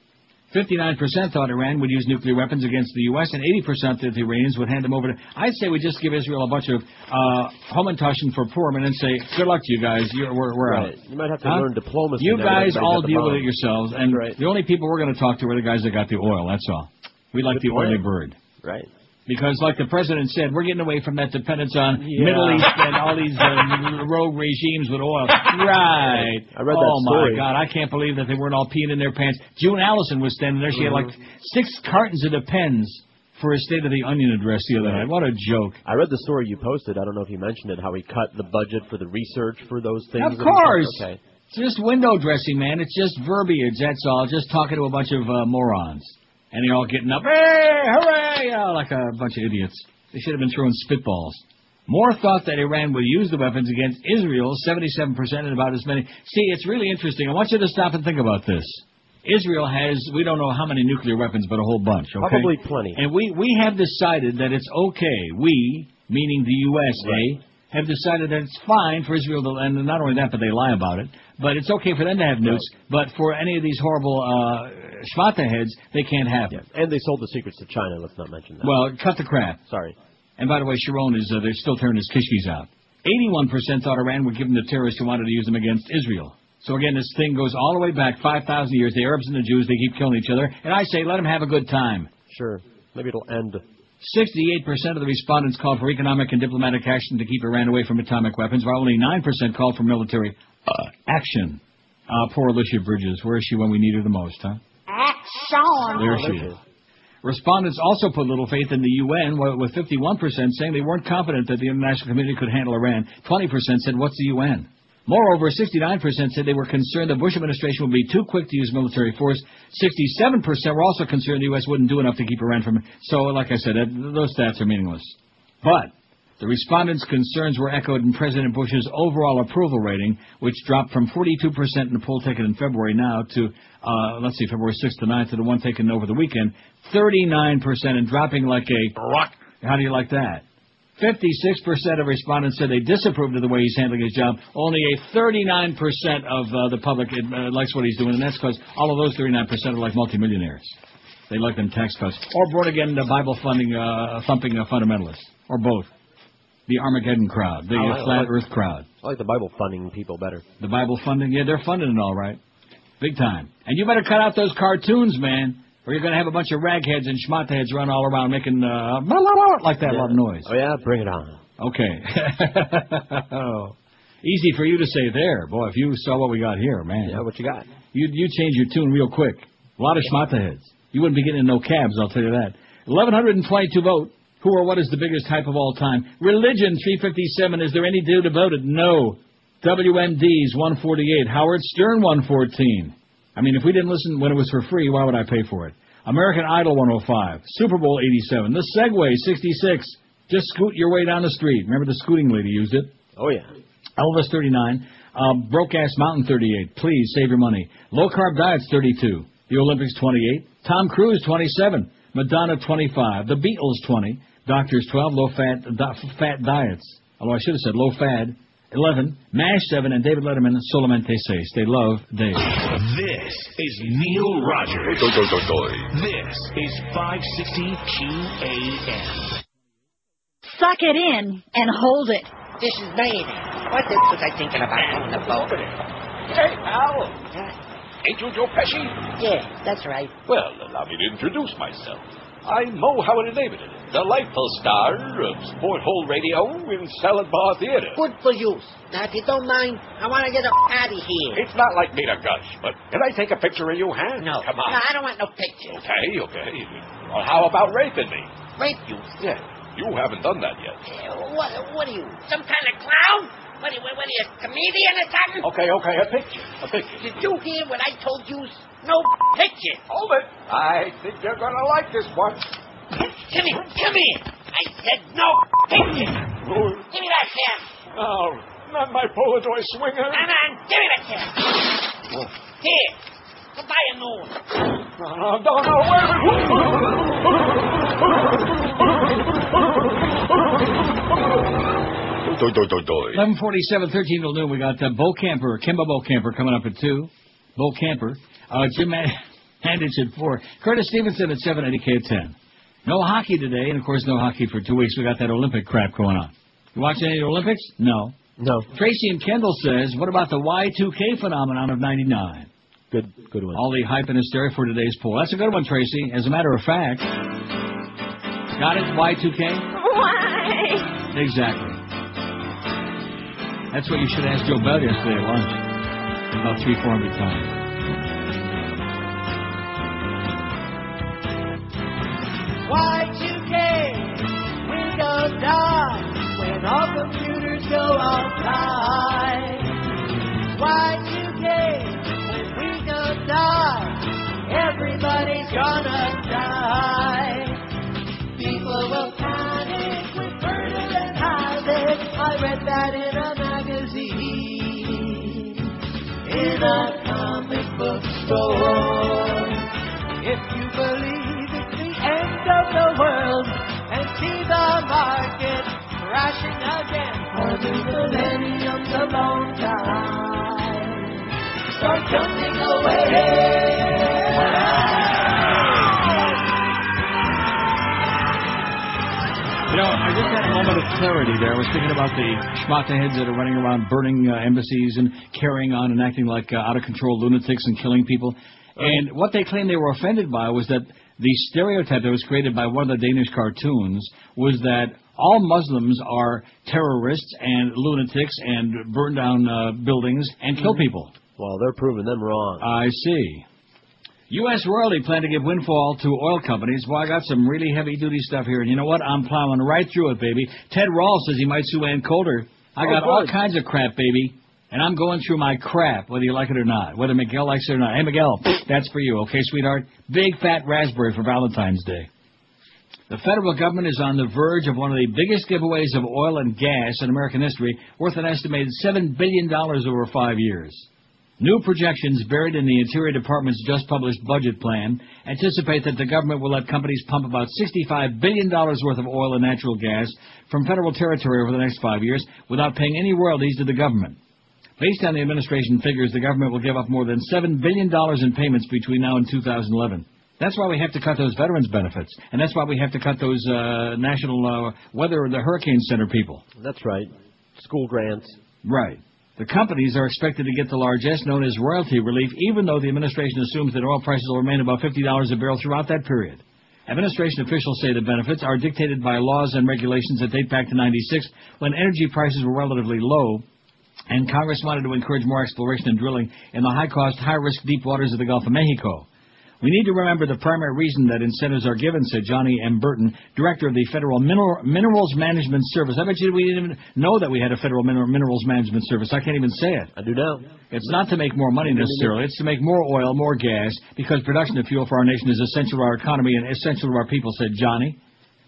59% thought Iran would use nuclear weapons against the U.S. and 80% that the Iranians would hand them over to. I'd say we just give Israel a bunch of uh, Homentashen for Purim and then say, good luck to you guys. You're, we're, we're Right. out. You might have to Huh? learn diplomacy. You guys all deal with it yourselves, and the only people we're going to talk to are the guys that got the oil. That's all. We like the oily bird. Right. Because, like the president said, we're getting away from that dependence on Yeah. Middle East and all these uh, rogue regimes with oil. Right. I read oh that story. my God, I can't believe that they weren't all peeing in their pants. June Allyson was standing there. She had like Mhm. six cartons of Depends for his State of the Onion address the other night. What a joke. I read the story you posted. I don't know if you mentioned it. How he cut the budget for the research for those things. Of course. Okay. It's just window dressing, man. It's just verbiage. That's all. Just talking to a bunch of uh, morons, and they're all getting up, hey, hooray, yeah, like a bunch of idiots. They should have been throwing spitballs. More thought that Iran would use the weapons against Israel, 77% and about as many. See, it's really interesting. I want you to stop and think about this. Israel has, we don't know how many nuclear weapons, but a whole bunch, okay? Probably plenty. And we, we have decided that it's okay, we, meaning the U.S., eh, have decided that it's fine for Israel to, and not only that, but they lie about it. But it's okay for them to have nukes. But for any of these horrible uh, schmata heads, they can't have it. And they sold the secrets to China. Let's not mention that. Well, cut the crap. Sorry. And by the way, Sharon is uh, they're still tearing his kishkis out. 81% thought Iran would give them to terrorists who wanted to use them against Israel. So again, this thing goes all the way back 5,000 years. The Arabs and the Jews, they keep killing each other. And I say, let them have a good time. Sure. Maybe it'll end. 68% of the respondents called for economic and diplomatic action to keep Iran away from atomic weapons, while only 9% called for military uh, action. Uh, poor Alicia Bridges. Where is she when we need her the most, huh? Action. There she is. Respondents also put little faith in the UN, with 51% saying they weren't confident that the international community could handle Iran. 20% said, what's the UN? Moreover, 69% said they were concerned the Bush administration would be too quick to use military force. 67% were also concerned the U.S. wouldn't do enough to keep Iran from. So, like I said, those stats are meaningless. But the respondents' concerns were echoed in President Bush's overall approval rating, which dropped from 42% in the poll taken in February now to, uh, let's see, February 6th to 9th to the one taken over the weekend, 39% and dropping like a rock. How do you like that? 56% of respondents said they disapproved of the way he's handling his job. Only a 39% of uh, the public uh, likes what he's doing, and that's because all of those 39% are like multimillionaires. They like them tax cuts. Or born again uh, Bible funding, uh, thumping uh, fundamentalists. Or both. The Armageddon crowd. The uh, like- flat like- earth crowd. I like the Bible funding people better. The Bible funding, yeah, they're funding it all right. Big time. And you better cut out those cartoons, man, or you're going to have a bunch of ragheads and schmata run all around making uh, blah, blah, blah, like that, a lot of noise. Oh yeah, bring it on. Okay. oh. Easy for you to say there. Boy, if you saw what we got here, man. Yeah, what you got? You you change your tune real quick. A lot of schmata heads. You wouldn't be getting in no cabs, I'll tell you that. 1,122 vote. Who or what is the biggest hype of all time? Religion, 357. Is there any dude about it? No. WMDs, 148. Howard Stern, 114. I mean, if we didn't listen when it was for free, why would I pay for it? American Idol, 105. Super Bowl, 87. The Segway, 66. Just scoot your way down the street. Remember the scooting lady used it? Oh yeah. Elvis 39, uh, Broke Ass Mountain 38. Please save your money. Low Carb Diets 32. The Olympics 28. Tom Cruise 27. Madonna 25. The Beatles 20. Doctors 12. Low Fat Fat Diets. Although I should have said Low Fad 11. MASH 7. And David Letterman solamente seis. They love Dave. This is Neil Rogers. This is 560 QAM. Suck it in and hold it. This is Maine. What the was I thinking about on the boat? Hey, Al. Ain't you Joe Pesci? Yeah, that's right. Well, allow me to introduce myself. I'm Mo Howard David, delightful star of Sport Hole Radio and Salad Bar Theater. Good for you. Now, if you don't mind, I want to get up out of here. It's not like me to gush, but can I take a picture of you, huh? No. Come on. No, I don't want no pictures. Okay, okay. Well, how about raping me? Rape you. Yeah, you haven't done that yet. What, what are you, some kind of clown? What, are you- what are you, a comedian or something? Okay, okay, a picture, a picture. Did you hear what I told you? No picture. Hold it. I think you're gonna like this one. Come here, come here. I said no picture. Give me that cat. Oh, not my Polaroid swinger. Come on, give me that cat. Here, go buy a new one. No, no, no, no, wait a minute. 1147, 13 till noon. We got uh, Bokamper, Kimba Bokamper coming up at 2. Bokamper. Uh, Jim Handage at 4. Curtis Stevenson at 7, Eddie K at 10. No hockey today, and of course no hockey for two weeks. We got that Olympic crap going on. You watching any Olympics? No. No. Tracy and Kendall says, what about the Y2K phenomenon of 99? Good, good one. All the hype and hysteria for today's poll. That's a good one, Tracy. As a matter of fact. Got it? Y2K? Why? Exactly. That's what you should ask Joe Bell yesterday at lunch. About three, four hundred times. Y2K, Windows die when all computers go offline. Y2K, when Windows die, everybody's gonna die. People will panic with murder and havoc. I read that in a magazine, in a comic book store. of the world and see the market crashing again. For the millennium's a long time. Start away. You know, I just had a moment of clarity there. I was thinking about the schmataheads that are running around burning uh, embassies and carrying on and acting like uh, out of control lunatics and killing people. And what they claimed they were offended by was that the stereotype that was created by one of the Danish cartoons was that all Muslims are terrorists and lunatics and burn down uh, buildings and kill people. Well, they're proving them wrong. I see. U.S. royalty plan to give windfall to oil companies. Well, I got some really heavy-duty stuff here, and you know what? I'm plowing right through it, baby. Ted Rawls says he might sue Ann Coulter. I Oh, got all kinds of crap, baby, and I'm going through my crap, whether you like it or not, whether Miguel likes it or not. Hey, Miguel, that's for you, okay, sweetheart? Big fat raspberry for Valentine's Day. The federal government is on the verge of one of the biggest giveaways of oil and gas in American history, worth an estimated $7 billion over five years. New projections buried in the Interior Department's just published budget plan anticipate that the government will let companies pump about $65 billion worth of oil and natural gas from federal territory over the next five years without paying any royalties to the government. Based on the administration figures, the government will give up more than $7 billion in payments between now and 2011. That's why we have to cut those veterans benefits, and that's why we have to cut those uh, national uh, weather, the hurricane center people. That's right. School grants. Right. The companies are expected to get the largesse known as royalty relief, even though the administration assumes that oil prices will remain above $50 a barrel throughout that period. Administration officials say the benefits are dictated by laws and regulations that date back to 96, when energy prices were relatively low, and Congress wanted to encourage more exploration and drilling in the high-cost, high-risk deep waters of the Gulf of Mexico. We need to remember the primary reason that incentives are given, said Johnnie M. Burton, director of the Federal Mineral, Minerals Management Service. I bet you we didn't even know that we had a Federal Mineral, Minerals Management Service. I can't even say it. I do now. It's not to make more money necessarily. It's to make more oil, more gas, because production of fuel for our nation is essential to our economy and essential to our people, said Johnny.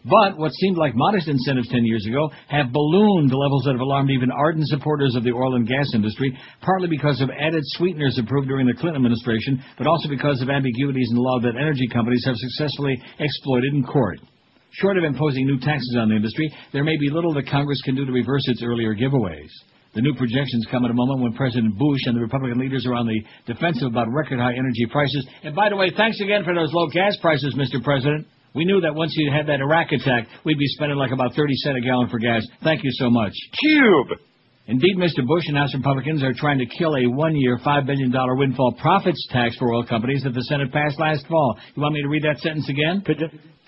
But what seemed like modest incentives 10 years ago have ballooned to levels that have alarmed even ardent supporters of the oil and gas industry, partly because of added sweeteners approved during the Clinton administration, but also because of ambiguities in the law that energy companies have successfully exploited in court. Short of imposing new taxes on the industry, there may be little that Congress can do to reverse its earlier giveaways. The new projections come at a moment when President Bush and the Republican leaders are on the defensive about record high energy prices. And by the way, thanks again for those low gas prices, Mr. President. We knew that once you had that Iraq attack, we'd be spending like about 30 cents a gallon for gas. Thank you so much. Cube! Indeed, Mr. Bush and House Republicans are trying to kill a one-year, $5 billion windfall profits tax for oil companies that the Senate passed last fall. You want me to read that sentence again?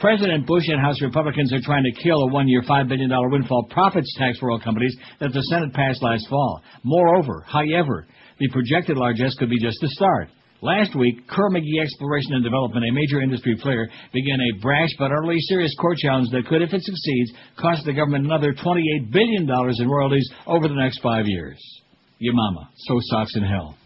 President Bush and House Republicans are trying to kill a one-year, $5 billion windfall profits tax for oil companies that the Senate passed last fall. Moreover, however, the projected largesse could be just the start. Last week, Kerr McGee Exploration and Development, a major industry player, began a brash but utterly serious court challenge that could, if it succeeds, cost the government another $28 billion in royalties over the next five years. Your mama. So socks in hell.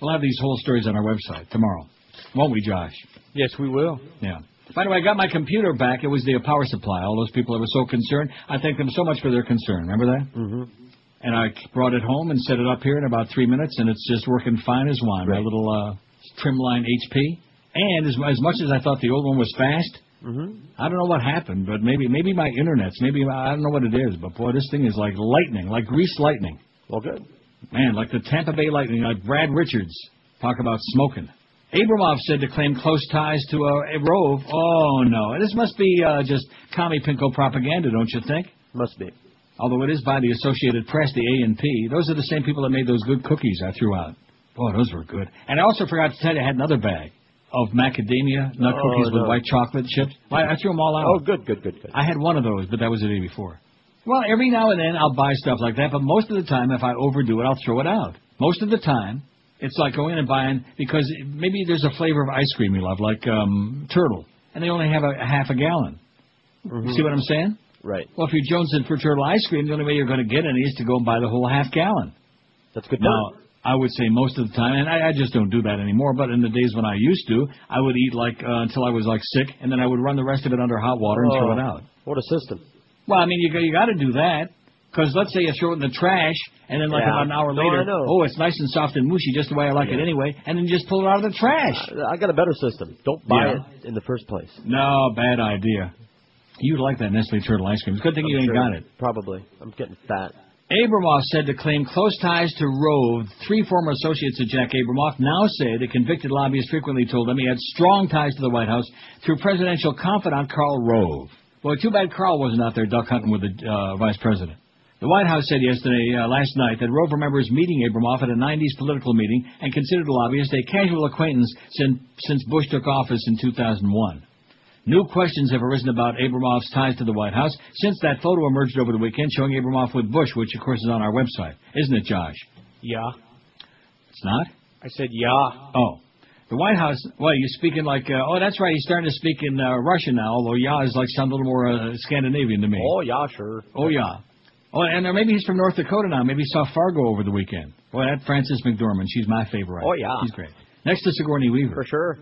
We'll have these whole stories on our website tomorrow. Won't we, Josh? Yes, we will. Yeah. By the way, I got my computer back. It was the power supply. All those people that were so concerned. I thank them so much for their concern. Remember that? Mm-hmm. And I brought it home and set it up here in about three minutes, and it's just working fine as wine. My little uh, Trimline HP. And as, as much as I thought the old one was fast, Mm-hmm. I don't know what happened, but maybe maybe my internet's maybe I don't know what it is, but boy, this thing is like lightning, like grease lightning. Well, good. Man, like the Tampa Bay Lightning, like Brad Richards. Talk about smoking. Abramoff said to claim close ties to a, a Rove. Oh no, this must be uh, just commie pinko propaganda, don't you think? Must be. Although it is by the Associated Press, the A and P. Those are the same people that made those good cookies I threw out. Boy, those were good. And I also forgot to tell you, I had another bag of macadamia nut Oh, cookies with white chocolate chips. I, I threw them all out. Oh, good, good, good, good. I had one of those, but that was the day before. Well, every now and then I'll buy stuff like that, but most of the time, if I overdo it, I'll throw it out. Most of the time, it's like going and buying because maybe there's a flavor of ice cream you love, like um, turtle, and they only have a, a half a gallon. You see what I'm saying? Right. Well, if you're jonesing for turtle ice cream, the only way you're going to get any is to go and buy the whole half gallon. That's good. Now, I would say most of the time, and I, I just don't do that anymore. But in the days when I used to, I would eat like uh, until I was like sick, and then I would run the rest of it under hot water and throw Oh, it out. What a system. Well, I mean, you got- you got to do that because let's say you throw it in the trash, and then like Yeah. about an hour No, later, oh, it's nice and soft and mushy, just the way I like it anyway, and then you just pull it out of the trash. I got a better system. Don't buy Yeah. it in the first place. No, bad idea. You'd like that Nestle Turtle ice cream. It's a good thing you I'm ain't sure. got it. Probably. I'm getting fat. Abramoff said to claim close ties to Rove. Three former associates of Jack Abramoff now say the convicted lobbyist frequently told them he had strong ties to the White House through presidential confidant Karl Rove. Boy, too bad Karl wasn't out there duck hunting with the uh, vice president. The White House said yesterday, uh, last night, that Rove remembers meeting Abramoff at a 90s political meeting and considered the lobbyist a casual acquaintance since, since Bush took office in 2001. New questions have arisen about Abramoff's ties to the White House since that photo emerged over the weekend showing Abramoff with Bush, which of course is on our website. Isn't it, Josh? Yeah. It's not? I said yeah. Oh. The White House, well, you're speaking like, uh, oh, that's right, he's starting to speak in uh, Russian now, although yeah is like sound a little more uh, Scandinavian to me. Oh, yeah, sure. Oh, yeah. Oh, and uh, maybe he's from North Dakota now. Maybe he saw Fargo over the weekend. Boy, that Frances McDormand, she's my favorite. Oh, yeah. She's great. Next to Sigourney Weaver. For sure.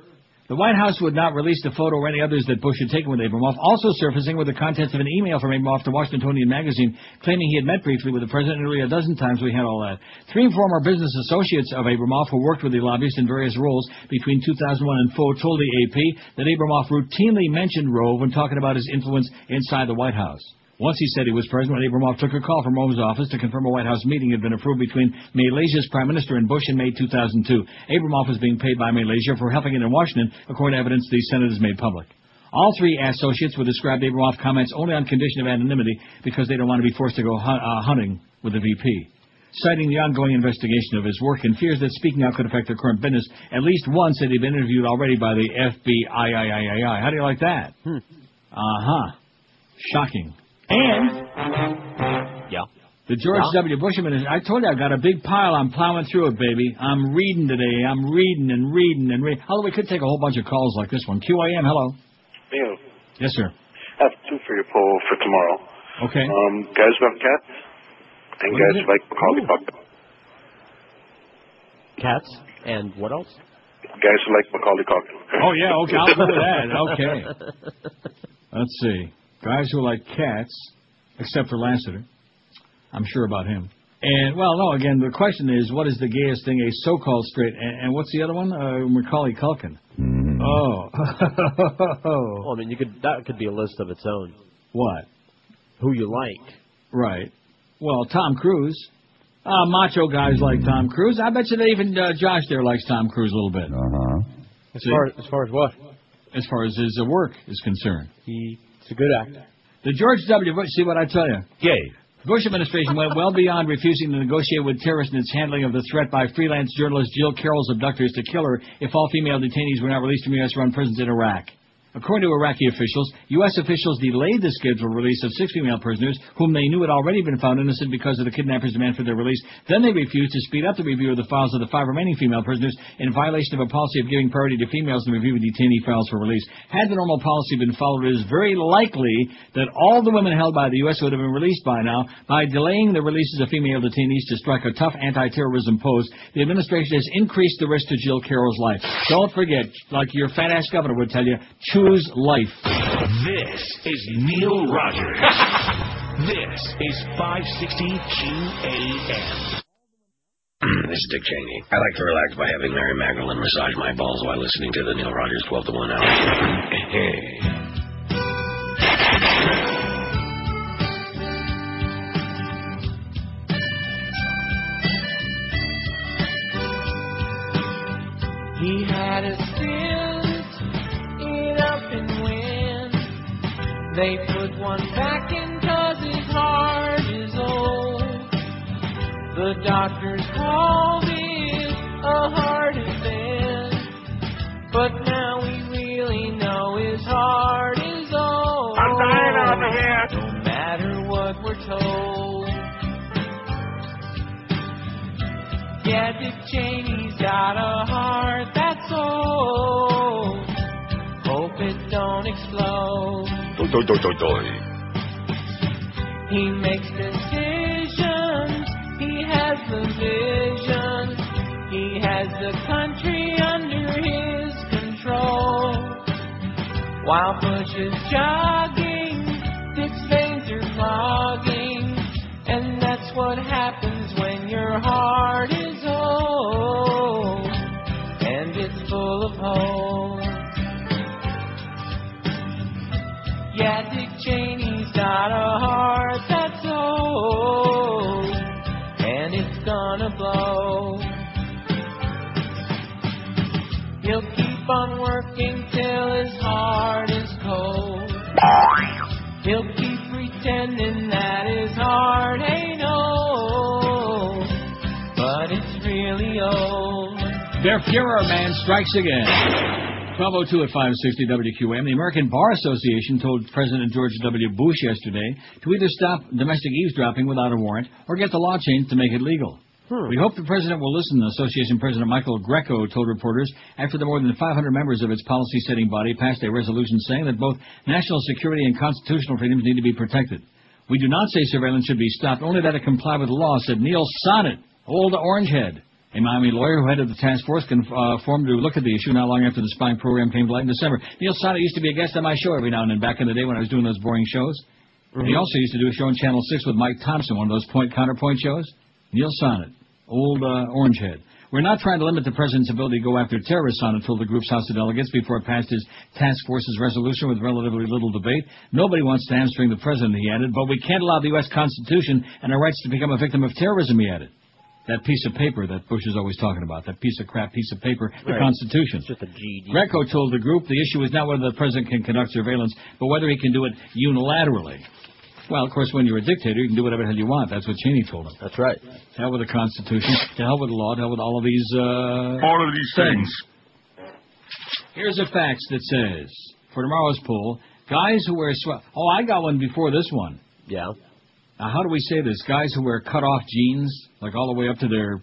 The White House would not release the photo or any others that Bush had taken with Abramoff, also surfacing with the contents of an email from Abramoff to Washingtonian magazine claiming he had met briefly with the president nearly a dozen times. We had all that. Three former business associates of Abramoff who worked with the lobbyist in various roles between 2001 and 4 told the AP that Abramoff routinely mentioned Rove when talking about his influence inside the White House. Once he said he was present when Abramoff took a call from Rove's office to confirm a White House meeting had been approved between Malaysia's Prime Minister and Bush in May 2002. Abramoff was being paid by Malaysia for helping it in Washington, according to evidence the Senate has made public. All three associates would describe Abramoff comments only on condition of anonymity because they don't want to be forced to go uh, hunting with the VP. Citing the ongoing investigation of his work and fears that speaking out could affect their current business, at least one said he'd been interviewed already by the FBI. How do you like that? Hmm. Uh-huh. Shocking. And Yeah. the George Yeah. W. Bush administration. I told you I got a big pile. I'm plowing through it, baby. I'm reading today. I'm reading and reading and reading. Although we could take a whole bunch of calls like this one. QAM, hello. Neil, Yes, sir. I have two for your poll for tomorrow. Okay. Um, guys who cats and What guys is it? who like Macaulay Culkin. Cats and what else? Guys like Macaulay Culkin. Oh yeah, okay. I'll go with that. Okay. Let's see. Guys who like cats, except for Lassiter. I'm sure about him. And well, no. Again, the question is, what is the gayest thing a so-called straight? And, and what's the other one? Uh, Macaulay Culkin. Oh. Well, I mean, you could that could be a list of its own. What? Who you like? Right. Well, Tom Cruise. Uh, macho guys like Tom Cruise. I bet you that even uh, Josh there likes Tom Cruise a little bit. Uh-huh. As See? far as far as what? As far as his uh, work is concerned. He's a good actor. The George W. Bush, see what I tell you? Gay. Bush administration went well beyond refusing to negotiate with terrorists in its handling of the threat by freelance journalist Jill Carroll's abductors to kill her if all female detainees were not released from U.S.-run prisons in Iraq. According to Iraqi officials, U.S. officials delayed the scheduled release of six female prisoners whom they knew had already been found innocent because of the kidnappers' demand for their release. Then they refused to speed up the review of the files of the five remaining female prisoners in violation of a policy of giving priority to females in reviewing detainee files for release. Had the normal policy been followed, it is very likely that all the women held by the U.S. would have been released by now. By delaying the releases of female detainees to strike a tough anti-terrorism pose, the administration has increased the risk to Jill Carroll's life. Don't forget, like your fat-ass governor would tell you, choose life. This is Neil Rogers. this is 560 GAM. This is Dick Cheney. I like to relax by having Mary Magdalene massage my balls while listening to the Neil Rogers 12 to 1 hour. He had a stint They put one back in 'cause his heart is old. The doctors called it a heart event. But now we really know his heart is old. I'm dying over here. No matter what we're told. Yeah, Dick Cheney's got a heart that's old. Hope it don't explode. He makes decisions. He has the vision. He has the country under his control. While Bush is jogging, Dick's veins are clogging. And that's what happens when your heart is Yeah, Dick Cheney's got a heart that's old. And it's gonna blow. He'll keep on working till his heart is cold. He'll keep pretending that his heart ain't old, but it's really old. Their Fuhrer man strikes again. 1202 at 560 WQM. The American Bar Association told President George W. Bush yesterday to either stop domestic eavesdropping without a warrant or get the law changed to make it legal. Hmm. We hope the president will listen, Association President Michael Greco told reporters after the more than 500 members of its policy setting body passed a resolution saying that both national security and constitutional freedoms need to be protected. We do not say surveillance should be stopped, only that it comply with the law, said Neal Sonnett, old Orangehead, a Miami lawyer who headed the task force uh, formed to look at the issue not long after the spying program came to light in December. Neal Sonnett used to be a guest on my show every now and then back in the day when I was doing those boring shows. And he also used to do a show on Channel 6 with Mike Thompson, one of those point counterpoint shows. Neal Sonnett, old uh, Orangehead. We're not trying to limit the president's ability to go after terrorists, Sonnett told the group's House of Delegates before it passed his task force's resolution with relatively little debate. Nobody wants to hamstring the president, he added, but we can't allow the U.S. Constitution and our rights to become a victim of terrorism, he added. That piece of paper that Bush is always talking about, that piece of crap piece of paper, the Right. Constitution. Just a GD. Greco told the group the issue is not whether the president can conduct surveillance, but whether he can do it unilaterally. Well, of course, when you're a dictator, you can do whatever the hell you want. That's what Cheney told him. That's right. To hell with the Constitution. To hell with the law. To hell with all of these. Uh, All of these things. Here's a fax that says for tomorrow's poll, guys who wear sweat. Oh, I got one before this one. Yeah. Now, how do we say this? Guys who wear cut-off jeans, like all the way up to their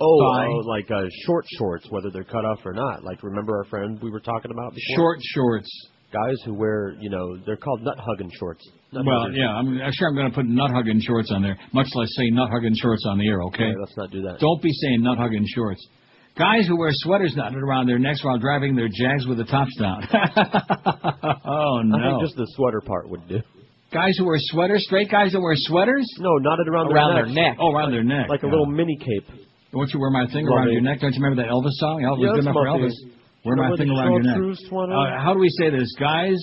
Oh, oh, like uh, short shorts, whether they're cut off or not. Like remember our friend we were talking about before? Short shorts. Guys who wear, you know, they're called nut hugging shorts. Nut well, huggers. yeah, I'm, I'm sure I'm going to put nut hugging shorts on there, much less say nut hugging shorts on the air. Okay. Let's not do that. Don't be saying nut hugging shorts. Guys who wear sweaters knotted around their necks while driving their Jags with the tops down. oh I no! think just the sweater part would do. Guys who wear sweaters, straight guys that wear sweaters? No, knotted around, Around their, their neck. Oh, around their neck, Like a yeah. little mini cape. Don't you wear my thing Love around it. your neck? Don't you remember that Elvis song? Elvis Yes, good enough for Elvis. Wear my thing around your neck. Uh, how do we say this, guys?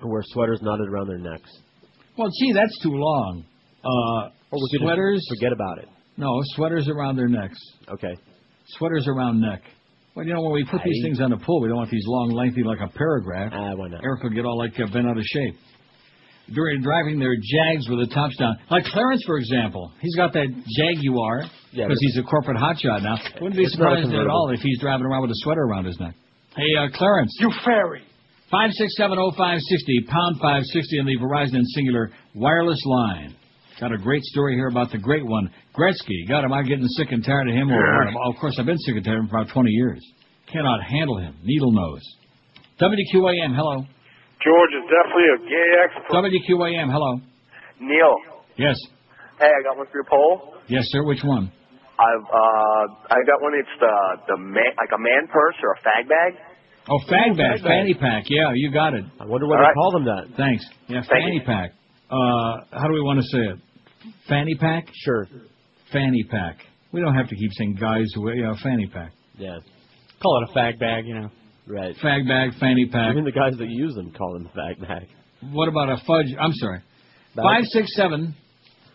Who wear sweaters knotted around their necks. Well, gee, that's too long. Uh, Or we could just sweaters. forget about it. No, sweaters around their necks. Okay. Sweaters around neck. Well, you know, when we put these things on the pull, we don't want these long, lengthy, like a paragraph. Ah, why not? Eric will get all like uh, bent out of shape. During driving their Jags with the tops down, like Clarence, for example, he's got that Jaguar because but- he's a corporate hotshot now. Wouldn't be It's not a surprised at all if he's driving around with a sweater around his neck. Hey, uh, Clarence. You fairy. Five six seven oh five sixty pound five sixty on the Verizon and Cingular wireless line. Got a great story here about the great one, Gretzky. God, am I getting sick and tired of him? Or, of course, I've been sick and tired of him for about twenty years. Cannot handle him. Needle nose. WQAM, hello. George is definitely a gay expert. WQAM, hello. Neil, Yes, hey, I got one for your poll. yes, sir. Which one? I've uh, I got one. It's the the man, like a man purse or a fag bag. Oh, fag bag, fag bag. fanny pack. Yeah, you got it. I wonder why All they right. call them that. Thanks. Yeah, Thank fanny you. pack. Uh, how do we want to say it? Fanny pack? Sure. Fanny pack. We don't have to keep saying guys who wear, yeah, fanny pack. Yeah. Call it a fag bag, you know. Right. Fag bag, fanny pack. Even the guys that use them call them fag bag. What about a fudge? I'm sorry. Bag? Five six seven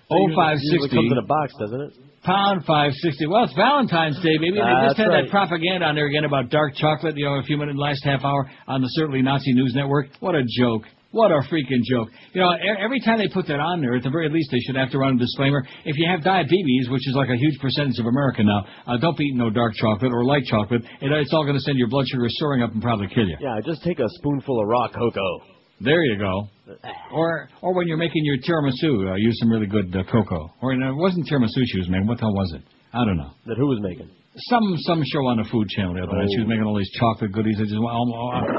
oh five Usually comes in a box, doesn't it? pound five sixty. Well, it's Valentine's Day, baby. They just had right. that propaganda on there again about dark chocolate. You know, a few minutes last half hour on the certainly Nazi News Network. What a joke. What a freaking joke. You know, every time they put that on there, at the very least, they should have to run a disclaimer. If you have diabetes, which is like a huge percentage of America now, uh, don't be eating no dark chocolate or light chocolate. It, it's all going to send your blood sugar soaring up and probably kill you. Yeah, just take a spoonful of raw cocoa. There you go. Or or when you're making your tiramisu, uh, use some really good uh, cocoa. Or it wasn't tiramisu she was making. What the hell was it? I don't know. That who was making? Some some show on the Food Channel the other night. She was Oh. making all these chocolate goodies. I just um,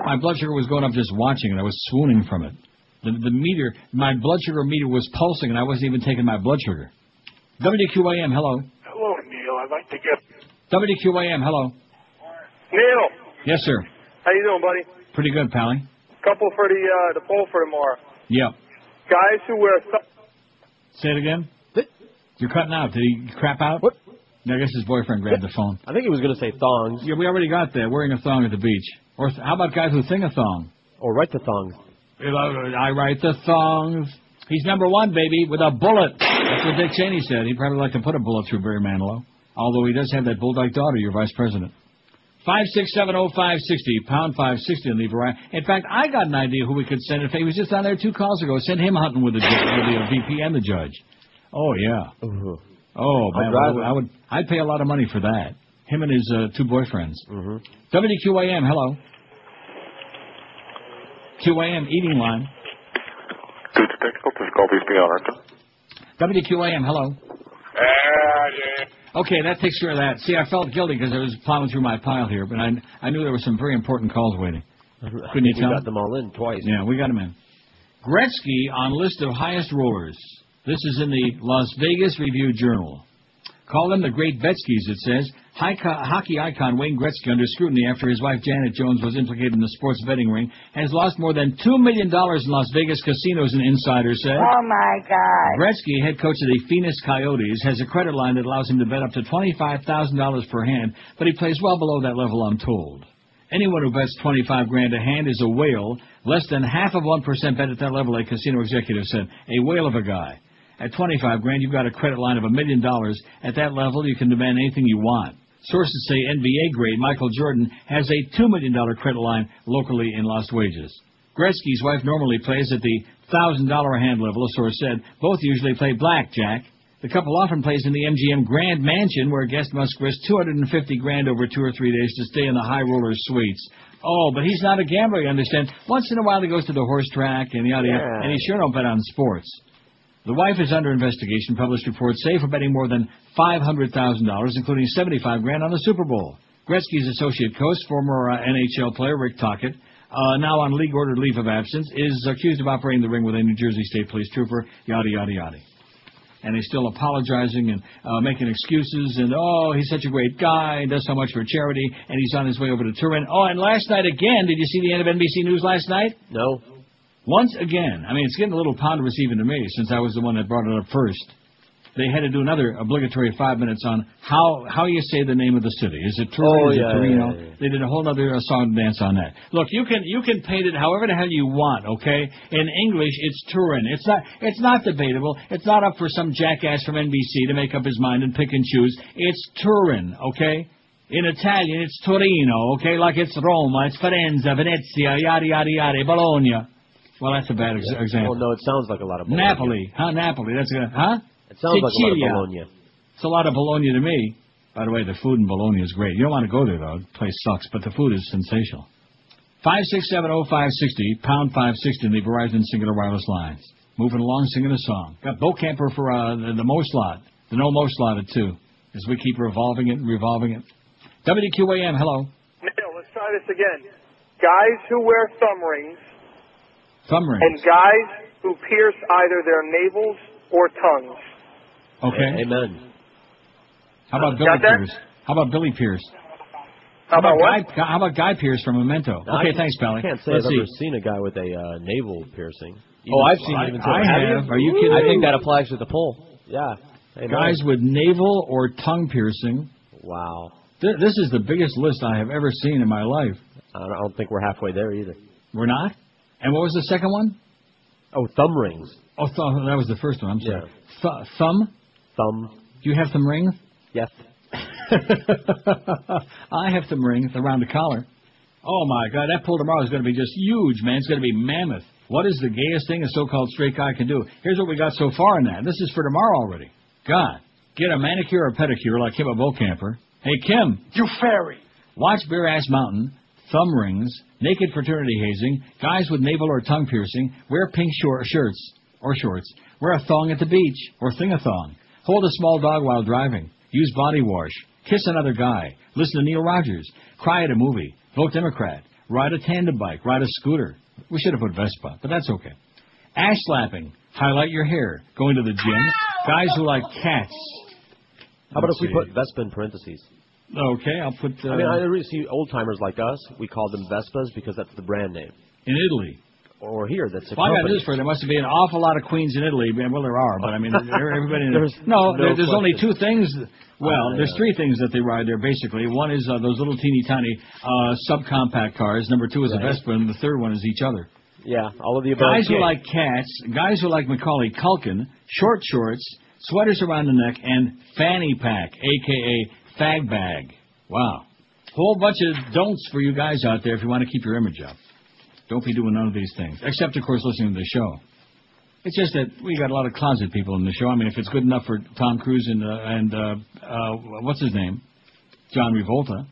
my blood sugar was going up just watching it. I was swooning from it. The the meter, my blood sugar meter was pulsing, and I wasn't even taking my blood sugar. WQAM, hello. Hello, Neil. I'd like to get WQAM, hello. Neil. Yes, sir. How you doing, buddy? Pretty good, Pally. Couple for the uh, the poll for tomorrow. Yep. Guys who wear th- Say it again. You're cutting out. Did he crap out? What? I guess his boyfriend grabbed the phone. I think he was going to say thongs. Yeah, we already got that. Wearing a thong at the beach. Or how about guys who sing a thong? Or right the thongs. I write the thongs. He's number one, baby, with a bullet. That's what Dick Cheney said. He'd probably like to put a bullet through Barry Manilow. Although he does have that bulldog daughter, your vice president. Five six seven oh five sixty pound five sixty on the variety. In fact, I got an idea who we could send. If he was just on there two calls ago, send him hunting with the, with the VP and the judge. Oh yeah. Ooh. Oh I'll man, drive I would, I would. I'd pay a lot of money for that. Him and his uh, two boyfriends. Mm-hmm. WQAM, hello. QAM eating line. Good technical, this is Colby speaking on Arthur. WQAM, hello. Okay, that takes care of that. See, I felt guilty because I was plowing through my pile here, but I I knew there were some very important calls waiting. Couldn't you tell? we got them all in twice. Yeah, we got him in. Gretzky on list of highest rollers. This is in the Las Vegas Review Journal. Call them the Great Betskys, it says. Hockey icon Wayne Gretzky, under scrutiny after his wife Janet Jones was implicated in the sports betting ring, has lost more than $2 million in Las Vegas casinos, an insider said. Oh my God. Gretzky, head coach of the Phoenix Coyotes, has a credit line that allows him to bet up to $25,000 per hand, but he plays well below that level, I'm told. Anyone who bets 25 grand a hand is a whale. Less than half of 1% bet at that level, a casino executive said. A whale of a guy. At 25 grand, you've got a credit line of a million dollars. At that level, you can demand anything you want. Sources say NBA grade Michael Jordan has a $2 million credit line locally in Lost Wages. Gretzky's wife normally plays at the $1,000 hand level, a source said. Both usually play blackjack. The couple often plays in the MGM Grand Mansion, where a guest must risk 250 grand over two or three days to stay in the high roller suites. Oh, but he's not a gambler, you understand. Once in a while he goes to the horse track and yada yada, Yeah. and he sure don't bet on sports. The wife is under investigation. Published reports say for betting more than five hundred thousand dollars, including seventy-five grand on the Super Bowl. Gretzky's associate coach, former uh, NHL player Rick Tocchet, uh, now on league ordered leave of absence, is accused of operating the ring with a New Jersey State Police trooper. Yada yada yada. And he's still apologizing and uh, making excuses and oh he's such a great guy and does so much for charity and he's on his way over to Turin. Oh and last night again, did you see the end of NBC News last night? No. Once again, I mean, it's getting a little ponderous even to me since I was the one that brought it up first. They had to do another obligatory five minutes on how how you say the name of the city. Is it Turin? Oh, Is yeah, it Torino? yeah, yeah. They did a whole other uh, song and dance on that. Look, you can you can paint it however the hell you want. Okay, in English it's Turin. It's not it's not debatable. It's not up for some jackass from NBC to make up his mind and pick and choose. It's Turin. Okay. In Italian, it's Torino, okay, like it's Roma, it's Firenze, Venezia, yada yada yada, Bologna. Well, that's a bad ex- example. Well, no, it sounds like a lot of Bologna. Napoli, huh? Napoli. That's a huh? It sounds like a lot of Bologna. It's a lot of Bologna to me. By the way, the food in Bologna is great. You don't want to go there though; the place sucks. But the food is sensational. Five six seven oh five sixty pound five sixty in the Verizon Cingular Wireless lines. Moving along, singing a song. Got Bokamper for uh, the, the Mo slot, the no Mo slotted too. As we keep revolving it and revolving it. WQAM, hello. Neil, let's try this again. Guys who wear thumb rings Thumb ring. and guys who pierce either their navels or tongues. Okay. Amen. How about Billy Pierce? How about Billy Pierce? How about Guy, what? How about Guy Pearce from Memento? Now, okay, I thanks, Pally. can't say Let's I've see. ever seen a guy with a uh, navel piercing. Oh, I've seen I- even I too. have. Are you kidding I think that applies to the poll. Yeah. Amen. Guys with navel or tongue piercing. Wow. Th- This is the biggest list I have ever seen in my life. I don't think we're halfway there either. We're not? And what was the second one? Oh, thumb rings. Oh, th- oh, that was the first one. I'm sorry. Yeah. Th- thumb? Thumb. Do you have some rings? Yes. I have some rings around the collar. Oh my God, that pull tomorrow is going to be just huge, man. It's going to be mammoth. What is the gayest thing a so-called straight guy can do? Here's what we got so far in that. This is for tomorrow already. God, get a manicure or pedicure like Kim Bokamper. Hey Kim, You fairy. watch Bear Ass Mountain, thumb rings, naked fraternity hazing, guys with navel or tongue piercing, wear pink short shirts or shorts, wear a thong at the beach or thing a thong, hold a small dog while driving, use body wash, kiss another guy, listen to Neil Rogers, cry at a movie, vote Democrat, ride a tandem bike, ride a scooter. We should have put Vespa, but that's okay. Ash slapping, highlight your hair, going to the gym, guys who like cats. How about Let's if we see. put Vespa in parentheses? Okay, I'll put. Uh, I mean, I really see old timers like us. We call them Vespas because that's the brand name. in Italy. Or here, that's a Well, I got news for you. There must be an awful lot of queens in Italy. Well, there are, but I mean, everybody. There's no, no there, there's only two things. Well, Oh, there's three things that they ride there basically. One is uh, those little teeny tiny uh, subcompact cars. Number two is a Vespa, and the third one is each other. Yeah, all of the above. Guys who like cats, guys who like Macaulay Culkin, short shorts, sweaters around the neck, and fanny pack, aka fag bag. Wow. Whole bunch of don'ts for you guys out there if you want to keep your image up. Don't be doing none of these things, except of course listening to the show. It's just that we got a lot of closet people in the show. I mean, if it's good enough for Tom Cruise and uh, and uh, uh, what's his name, John Revolta,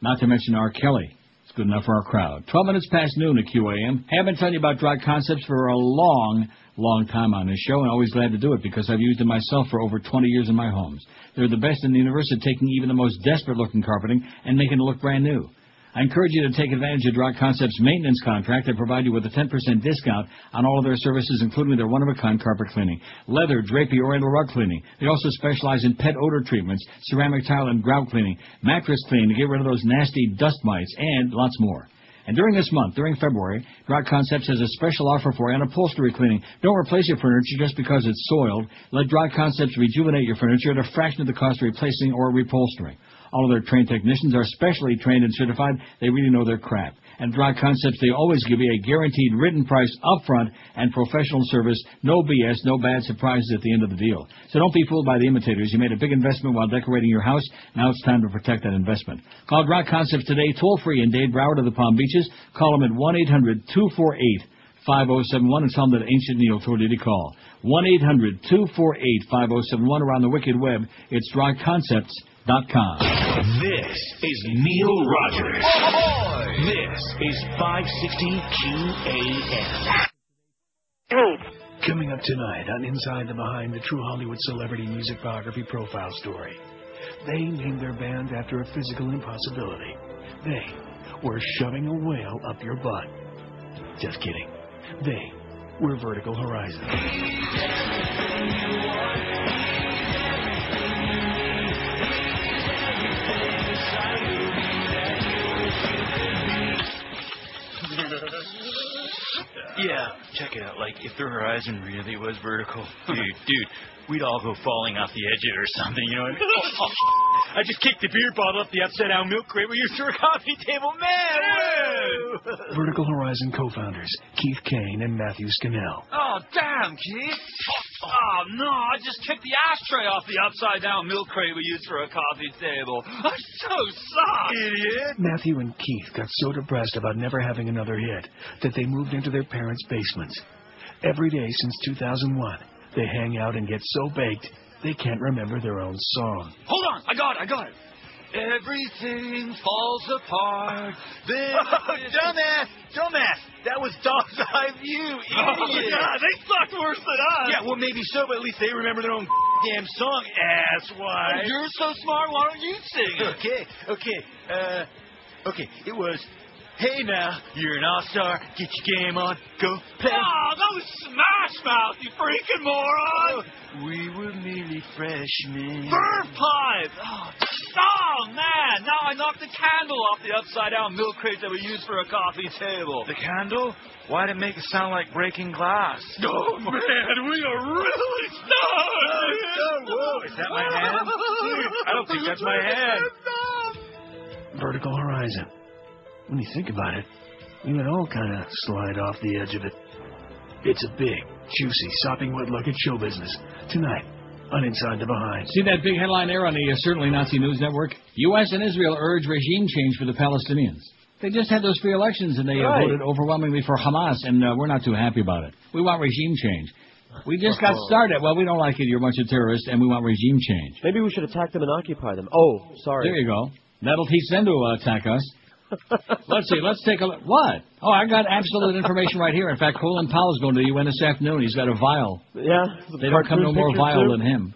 not to mention R. Kelly, good enough for our crowd. Twelve minutes past noon at QAM. Have been telling you about Dry Concepts for a long, long time on this show, and always glad to do it because I've used them myself for over 20 years in my homes. They're the best in the universe at taking even the most desperate-looking carpeting and making it look brand new. I encourage you to take advantage of Dry Concepts maintenance contract. They provide you with a 10% discount on all of their services, including their one-of-a-kind carpet cleaning, leather, drapey, oriental rug cleaning. They also specialize in pet odor treatments, ceramic tile and grout cleaning, mattress cleaning to get rid of those nasty dust mites, and lots more. And during this month, during February, Dry Concepts has a special offer for on upholstery cleaning. Don't replace your furniture just because it's soiled. Let Dry Concepts rejuvenate your furniture at a fraction of the cost of replacing or reupholstering. All of their trained technicians are specially trained and certified. They really know their crap. And Dry Concepts, they always give you a guaranteed written price up front and professional service. No BS, no bad surprises at the end of the deal. So don't be fooled by the imitators. You made a big investment while decorating your house. Now it's time to protect that investment. Call Dry Concepts today, toll free in Dade, Broward, or the Palm Beaches. Call them at 1 800 248 5071 and tell them that Ancient Neil told you to call. 1 800 248 5071 or on the wicked web. It's dryconcepts.com. This is Neil Rogers. Oh, this is 560 QAM. Coming up tonight on Inside the Behind the True Hollywood Celebrity Music Biography Profile Story. They named their band after a physical impossibility. They were shoving a whale up your butt. Just kidding. They were Vertical Horizon. Yeah, check it out. Like, if the horizon really was vertical, dude, dude, we'd all go falling off the edge of it or something, you know what I mean? I just kicked the beer bottle up the upside down milk crate we used for a coffee table. Man! Vertical Horizon co-founders Keith Kane and Matthew Scannell. Oh, damn, Keith. Oh, no, I just kicked the ashtray off the upside down milk crate we used for a coffee table. I'm so sorry, idiot. Matthew and Keith got so depressed about never having another hit that they moved into their parents' basements. Every day since 2001, they hang out and get so baked they can't remember their own song. Hold on, I got it, I got it. Everything falls apart. This dumbass, dumbass. That was Dog's Eye View, idiot. Oh, God, they sucked worse than us. Yeah, well, maybe so, but at least they remember their own damn song, asswipe. You're so smart, why don't you sing it? Okay, okay, uh, okay. It was, hey now, you're an all-star, get your game on, go play. Oh, that was Smash Mouth, you freaking moron! Oh, we were merely freshmen. Burn pipe! Oh, oh, man! Now I knocked the candle off the upside down milk crate that we used for a coffee table. The candle? Why did it make it sound like breaking glass? Oh, man, we are really stuck! Whoa, is that my hand? I don't think that's my hand. Vertical Horizon. When you think about it, we would all kind of slide off the edge of it. It's a big, juicy, sopping wet look at show business tonight on Inside the Behind. See that big headline there on the uh, Certainly Nazi News Network? U.S. and Israel urge regime change for the Palestinians. They just had those free elections and they uh, Right. voted overwhelmingly for Hamas, and uh, we're not too happy about it. We want regime change. We just got started. Well, we don't like it. You're a bunch of terrorists, and we want regime change. Maybe we should attack them and occupy them. Oh, sorry. There you go. That'll teach them to uh, attack us. Let's see. Let's take a look. What? Oh, I got absolute information right here. In fact, Colin Powell's going to the UN this afternoon. He's got a vial. Yeah. They don't come no more too? than him.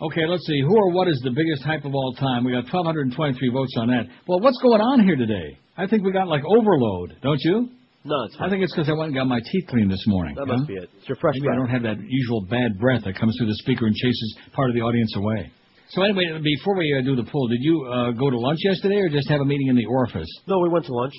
Okay, let's see. Who or what is the biggest hype of all time? We got 1,223 votes on that. Well, what's going on here today? I think we got like overload, don't you? No, it's I think it's because I went and got my teeth cleaned this morning. That huh? must be it. It's your fresh Maybe I don't have that usual bad breath that comes through the speaker and chases part of the audience away. So anyway, before we uh, do the poll, did you uh, go to lunch yesterday or just have a meeting in the office? No, we went to lunch.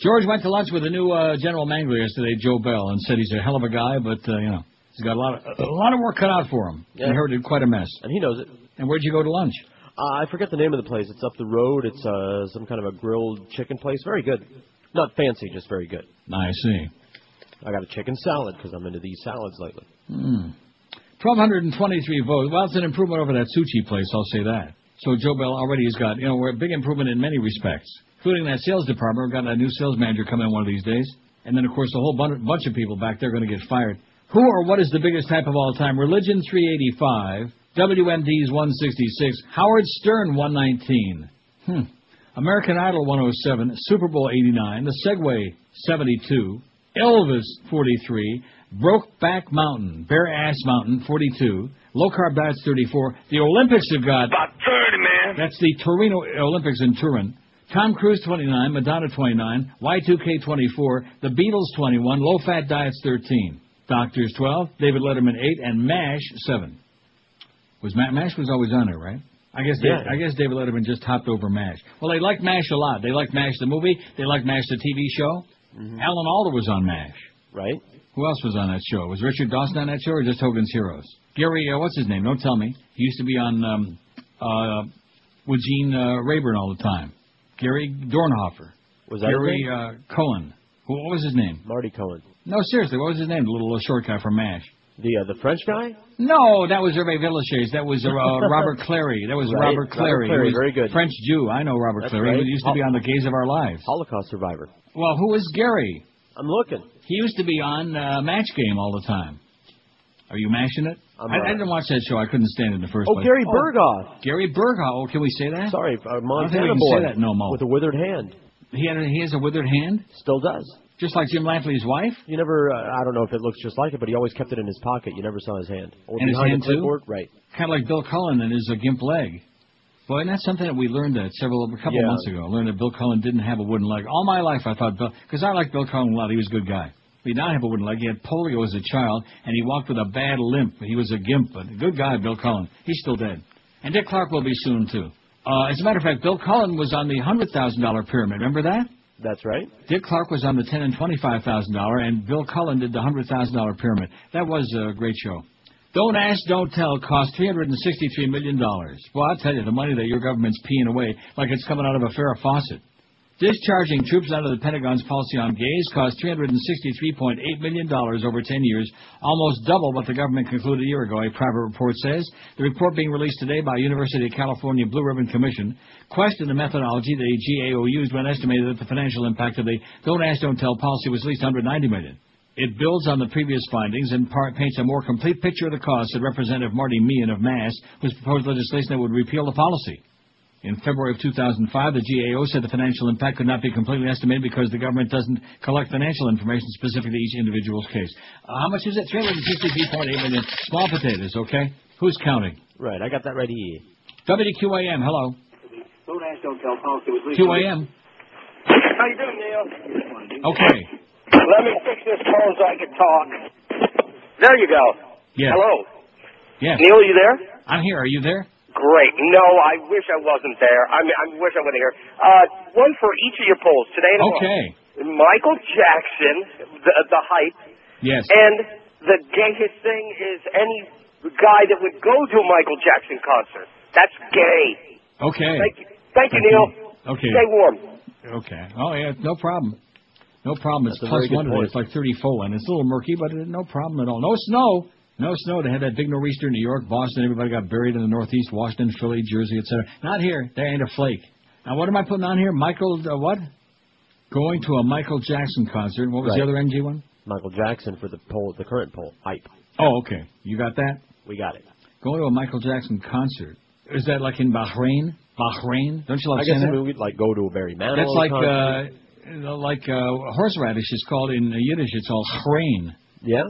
George went to lunch with the new uh, general manager yesterday, Joe Bell, and said he's a hell of a guy, but uh, you know he's got a lot of a lot of work cut out for him. Yeah. I heard it quite a mess. And he knows it. And where'd you go to lunch? Uh, I forget the name of the place. It's up the road. It's uh, some kind of a grilled chicken place. Very good. Not fancy, just very good. I see. I got a chicken salad because I'm into these salads lately. Hmm. 1,223 votes. Well, it's an improvement over that Suchi place, I'll say that. So Joe Bell already has got, you know, we're a big improvement in many respects, including that sales department. We've got a new sales manager coming in one of these days. And then, of course, a whole bun- bunch of people back there are going to get fired. Who or what is the biggest type of all time? Religion 385, WMD's 166, Howard Stern 119, hmm. American Idol 107, Super Bowl 89, The Segway 72, Elvis 43, Brokeback Mountain, Bare Ass Mountain 42, Low Carb Diets 34. The Olympics have got About 30, man. that's the Torino Olympics in Turin. Tom Cruise 29, Madonna 29, Y2K 24, The Beatles 21, Low Fat Diets 13, Doctors 12, David Letterman 8, and MASH 7. Was Ma- MASH was always on there, right? I guess Yeah. I guess David Letterman just hopped over MASH. Well, they liked MASH a lot. They liked MASH the movie. They liked MASH the TV show. Mm-hmm. Alan Alda was on MASH. Right. Who else was on that show? Was Richard Dawson on that show or just Hogan's Heroes? Gary, uh, what's his name? Don't tell me. He used to be on um, uh, with Gene uh, Rayburn all the time. Gary Dornhofer. Was that Gary name? uh, Cohen. Who, what was his name? Marty Cohen. No, seriously, what was his name? The little uh, short guy from MASH. The uh, the French guy? No, that was Hervé Villechaize. That was uh, Robert Clary. That was Right. Robert Clary. Robert Clary, He was very good. French Jew. I know Robert That's Clary. right. He used to be on The Gaze of Our Lives. Holocaust survivor. Well, who is Gary? I'm looking. He used to be on uh, Match Game all the time. Are you mashing it? I, I uh, didn't watch that show. I couldn't stand it in the first Oh, place. Gary Burghoff. Gary Burghoff. Oh, can we say that? Sorry, uh, I Montana we boy say that no more. with a withered hand. He had a, he has a withered hand, Still does. just like Jim Lampley's wife. You never. Uh, I don't know if it looks just like it, but he always kept it in his pocket. You never saw his hand. Or And his hand, too? Right. Kind of like Bill Cullen and his uh, gimp leg. Boy, and that's something that we learned that several a couple Yeah. months ago. I Learned that Bill Cullen didn't have a wooden leg. All my life, I thought Bill because I liked Bill Cullen a lot. He was a good guy. He did not have a wooden leg. He had polio as a child, and he walked with a bad limp. He was a gimp, but a good guy, Bill Cullen. He's still dead. And Dick Clark will be soon too. Uh, as a matter of fact, Bill Cullen was on the hundred thousand dollar pyramid. Remember that? That's right. Dick Clark was on the ten and twenty-five thousand dollar, and Bill Cullen did the hundred thousand dollar pyramid. That was a great show. Don't ask, don't tell cost three hundred and sixty-three million dollars. Well, I'll tell you, the money that your government's peeing away like it's coming out of a Farrah faucet. Discharging troops out of the Pentagon's policy on gays cost $363.8 million over 10 years, almost double what the government concluded a year ago, a private report says. The report being released today by University of California Blue Ribbon Commission questioned the methodology the GAO used when estimated that the financial impact of the Don't Ask, Don't Tell policy was at least $190 million. It builds on the previous findings and part paints a more complete picture of the costs, said Representative Marty Meehan of Mass, whose proposed legislation that would repeal the policy. In February of 2005, the GAO said the financial impact could not be completely estimated because the government doesn't collect financial information specific to each individual's case. Uh, how much is it? 363.8 million. Small potatoes, okay? Who's counting? Right. I got that right here. WQAM, hello. Don't ask, don't tell policy was legal. QAM. How you doing, Neil? Okay. Let me fix this phone so I can talk. There you go. Yes. Hello. Yes. Neil, are you there? I'm here. Are you there? Great. No, I wish I wasn't there. I mean, I wish I wasn't here. Uh, one for each of your polls today and tomorrow. Okay. Michael Jackson, the, the hype, Yes. and the gayest thing is any guy that would go to a Michael Jackson concert. That's gay. Okay. Thank you, Thank you Neil. Okay. Stay warm. Okay. Oh yeah, no problem. No problem. It's plus one today. It's like 34, and it's a little murky, but uh, no problem at all. No snow. No snow. They had that big nor'easter in New York, Boston. Everybody got buried in the Northeast, Washington, Philly, Jersey, etc. Not here. There ain't a flake. Now, what am I putting on here? Michael, uh, what? Going to a Michael Jackson concert. What was the other NG one? Michael Jackson for the poll, the current poll. Hype. Oh, okay. You got that? We got it. Going to a Michael Jackson concert. Is that like in Bahrain? Bahrain? Don't you love I guess that? I mean, we'd like go to a Barry Manilow That's like concert. uh, you know, like uh, horseradish is called in Yiddish. It's called chrein. Yeah.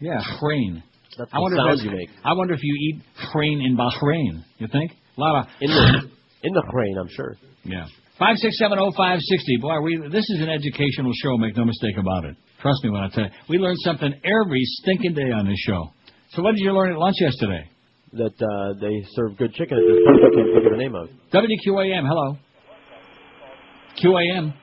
Yeah, chrein. That's I wonder sound if you make. I wonder if you eat chrein in Bahrain. You think? A lot of In the in the crane, I'm sure. yeah. Five six seven oh five sixty. Boy, we this is an educational show. Make no mistake about it. Trust me when I tell you, we learn something every stinking day on this show. So what did you learn at lunch yesterday? That uh, they serve good chicken at this place I can't think of the name of. WQAM. Hello. QAM.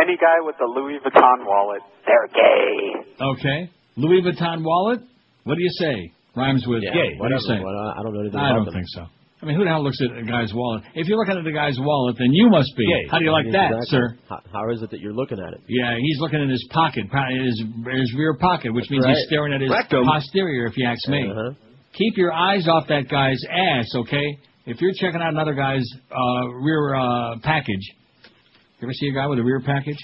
Any guy with a Louis Vuitton wallet, they're gay. Okay. Louis Vuitton wallet. What do you say? Rhymes with Yeah, gay. What do you say? I don't know anything I about don't them. think so. I mean, who the hell looks at a guy's wallet? If you're looking at the guy's wallet, then you must be. Gay. How do you like that, Exactly. sir? How, how is it that you're looking at it? Yeah, he's looking in his pocket, pro- his, his rear pocket, which That's means right. he's staring at his Rectum. posterior, if you ask me. Uh-huh. Keep your eyes off that guy's ass, okay? If you're checking out another guy's uh, rear uh, package, you ever see a guy with a rear package?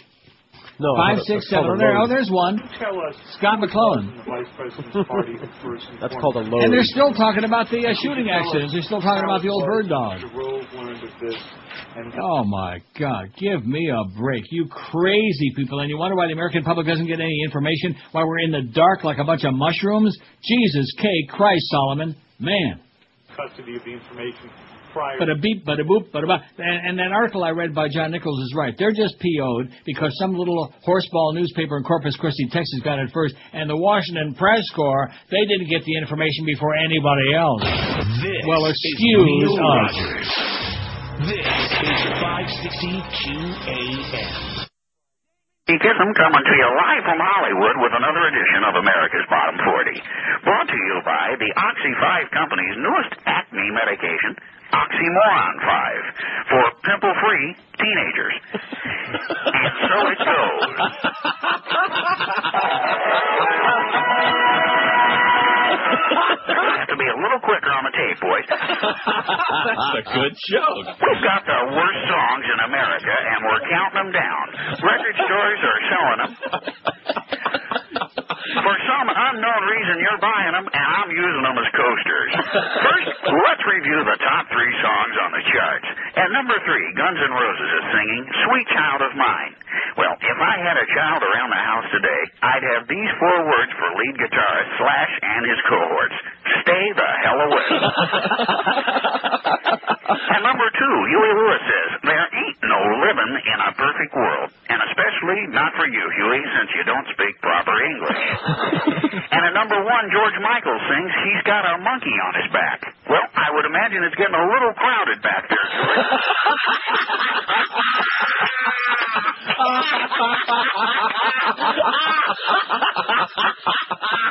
No. Five, a- six, a seven. Oh, there, oh, there's one. Tell us. Scott McClellan. The Vice President's party first and That's called a foremost. load. And they're still talking about the uh, shooting accidents. They're still talking about the old bird dog. The Rove learned of this, and Oh my God! Give me a break, you crazy people! And you wonder why the American public doesn't get any information? Why we're in the dark like a bunch of mushrooms? Jesus K. Christ, Solomon, man! custody of the information prior. But a beep, but a boop, but a bop. And, and that article I read by John Nichols is right. They're just PO'd because some little horseball newspaper in Corpus Christi, Texas got it first. And the Washington Press Corps, they didn't get the information before anybody else. This well, is excuse Neil us. Rogers. This is 560 QAM. Kasem coming to you live from Hollywood with another edition of America's Bottom 40. Brought to you by the Oxy 5 Company's newest acne medication, Oxymoron 5, for pimple-free teenagers. and so it goes. have to be a little quicker on the tape, boys. That's a good joke. We've got the worst songs in America, and we're counting them down. Record stores are selling them. For some unknown reason, you're buying them, and I'm using them as coasters. First, let's review the top three songs on the charts. At number three, Guns N' Roses is singing "Sweet Child of Mine." Well, if I had a child around the house today, I'd have these four words for lead guitarist Slash and his cohorts: "Stay the hell away." and number two, Huey Lewis says, There ain't no living in a perfect world. And especially not for you, Huey, since you don't speak proper English. and at number one, George Michael sings, He's got a monkey on his back. Well, I would imagine it's getting a little crowded back there, George.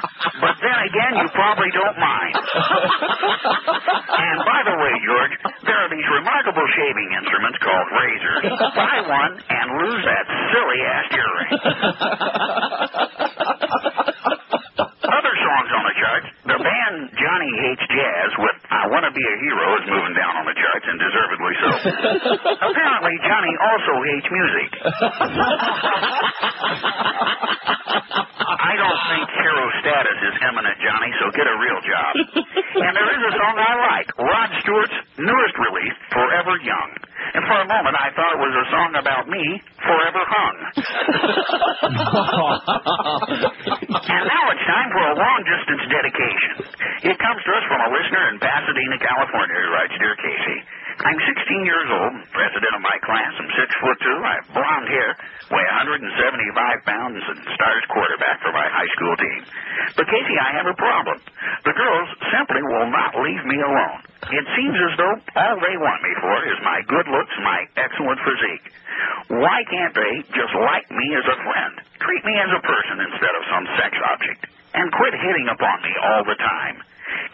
again, you probably don't mind. and by the way, George, there are these remarkable shaving instruments called razors. Buy one and lose that silly ass earring. Other songs on the charts. The band Johnny Hates Jazz with I Wanna Be a Hero is moving down on the charts, and deservedly so. Apparently, Johnny also hates music. I don't think hero status is eminent, Johnny, so get a real job. And there is a song I like, Rod Stewart's newest release, Forever Young. And for a moment, I thought it was a song about me, Forever Hung. and now it's time for a long distance dedication. It comes to us from a listener in Pasadena, California, who writes Dear Casey, I'm 16 years old, president of my class. I'm six foot two. I have blonde hair, weigh 175 pounds, and stars quarterback for my high school team. But Casey, I have a problem. The girls simply will not leave me alone. It seems as though all they want me for is my good looks, my excellent physique. Why can't they just like me as a friend? Treat me as a person instead of some sex object. And quit hitting upon me all the time.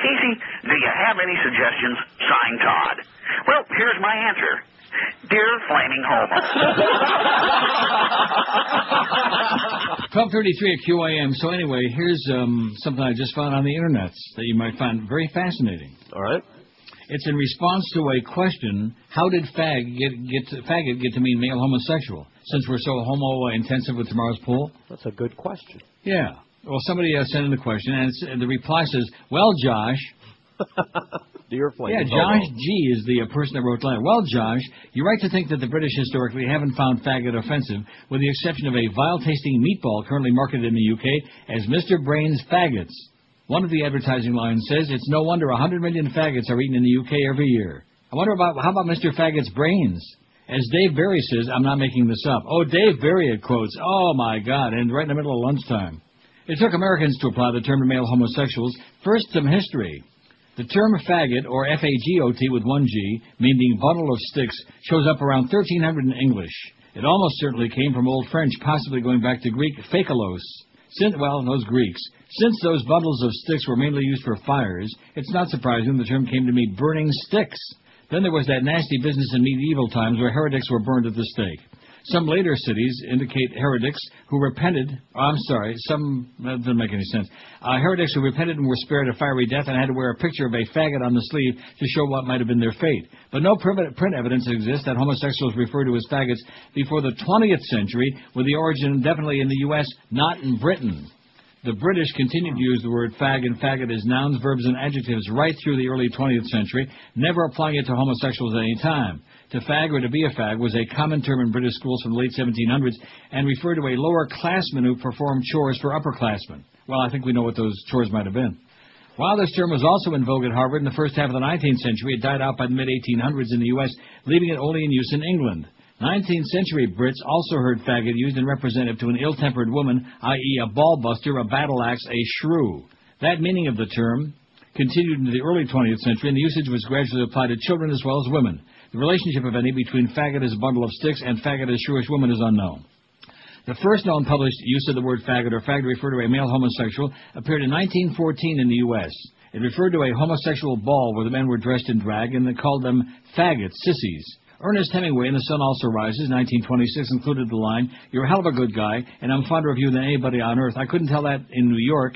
Casey, do you have any suggestions? Signed Todd. Well, here's my answer. Dear Flaming Homo. 1233 at QAM. So anyway, here's um, something I just found on the internet that you might find very fascinating. All right. It's in response to a question: How did fag get get to, faggot get to mean male homosexual? Since we're so homo intensive with tomorrow's pool. That's a good question. Yeah. Well, somebody uh, sent in the question, and, it's, and the reply says, "Well, Josh." Dear Flame. Yeah, Josh G is the person that wrote the letter. Well, Josh, you're right to think that the British historically haven't found faggot offensive, with the exception of a vile-tasting meatball currently marketed in the UK as Mr. Brain's Faggots. One of the advertising lines says it's no wonder 100 million faggots are eaten in the UK every year. I wonder about how about Mr. Faggot's brains? As Dave Barry says, I'm not making this up. Oh, Dave Barry it quotes. Oh my God! And right in the middle of lunchtime. It took Americans to apply the term to male homosexuals. First, some history. The term faggot, or F-A-G-O-T with one G, meaning bundle of sticks, shows up around 1300 in English. It almost certainly came from Old French, possibly going back to Greek phakelos. Since, well, those Greeks. Since those bundles of sticks were mainly used for fires, it's not surprising the term came to mean burning sticks. Then there was that nasty business in medieval times where heretics were burned at the stake. Some later cities indicate heretics who repented. Oh, I'm sorry, some that doesn't make any sense. Uh, heretics who repented and were spared a fiery death and had to wear a picture of a faggot on the sleeve to show what might have been their fate. But no print print evidence exists that homosexuals referred to as faggots before the 20th century, with the origin definitely in the U.S., not in Britain. The British continued to use the word fag and faggot as nouns, verbs, and adjectives right through the early 20th century, never applying it to homosexuals at any time. To fag or to be a fag was a common term in British schools from the late 1700s and referred to a lower classman who performed chores for upperclassmen. Well, I think we know what those chores might have been. While this term was also in vogue at Harvard in the first half of the 19th century, it died out by the mid 1800s in the U.S., leaving it only in use in England. 19th century Brits also heard faggot used in representative to an ill-tempered woman, i.e. a ball-buster, a battle axe, a shrew. That meaning of the term continued into the early 20th century, and the usage was gradually applied to children as well as women. The relationship, if any, between faggot as a bundle of sticks and faggot as shrewish woman is unknown. The first known published use of the word faggot or fag to refer to a male homosexual appeared in 1914 in the U.S. It referred to a homosexual ball where the men were dressed in drag and they called them faggots, sissies. Ernest Hemingway in The Sun Also Rises, 1926, included the line, You're a hell of a good guy, and I'm fonder of you than anybody on earth. I couldn't tell that in New York.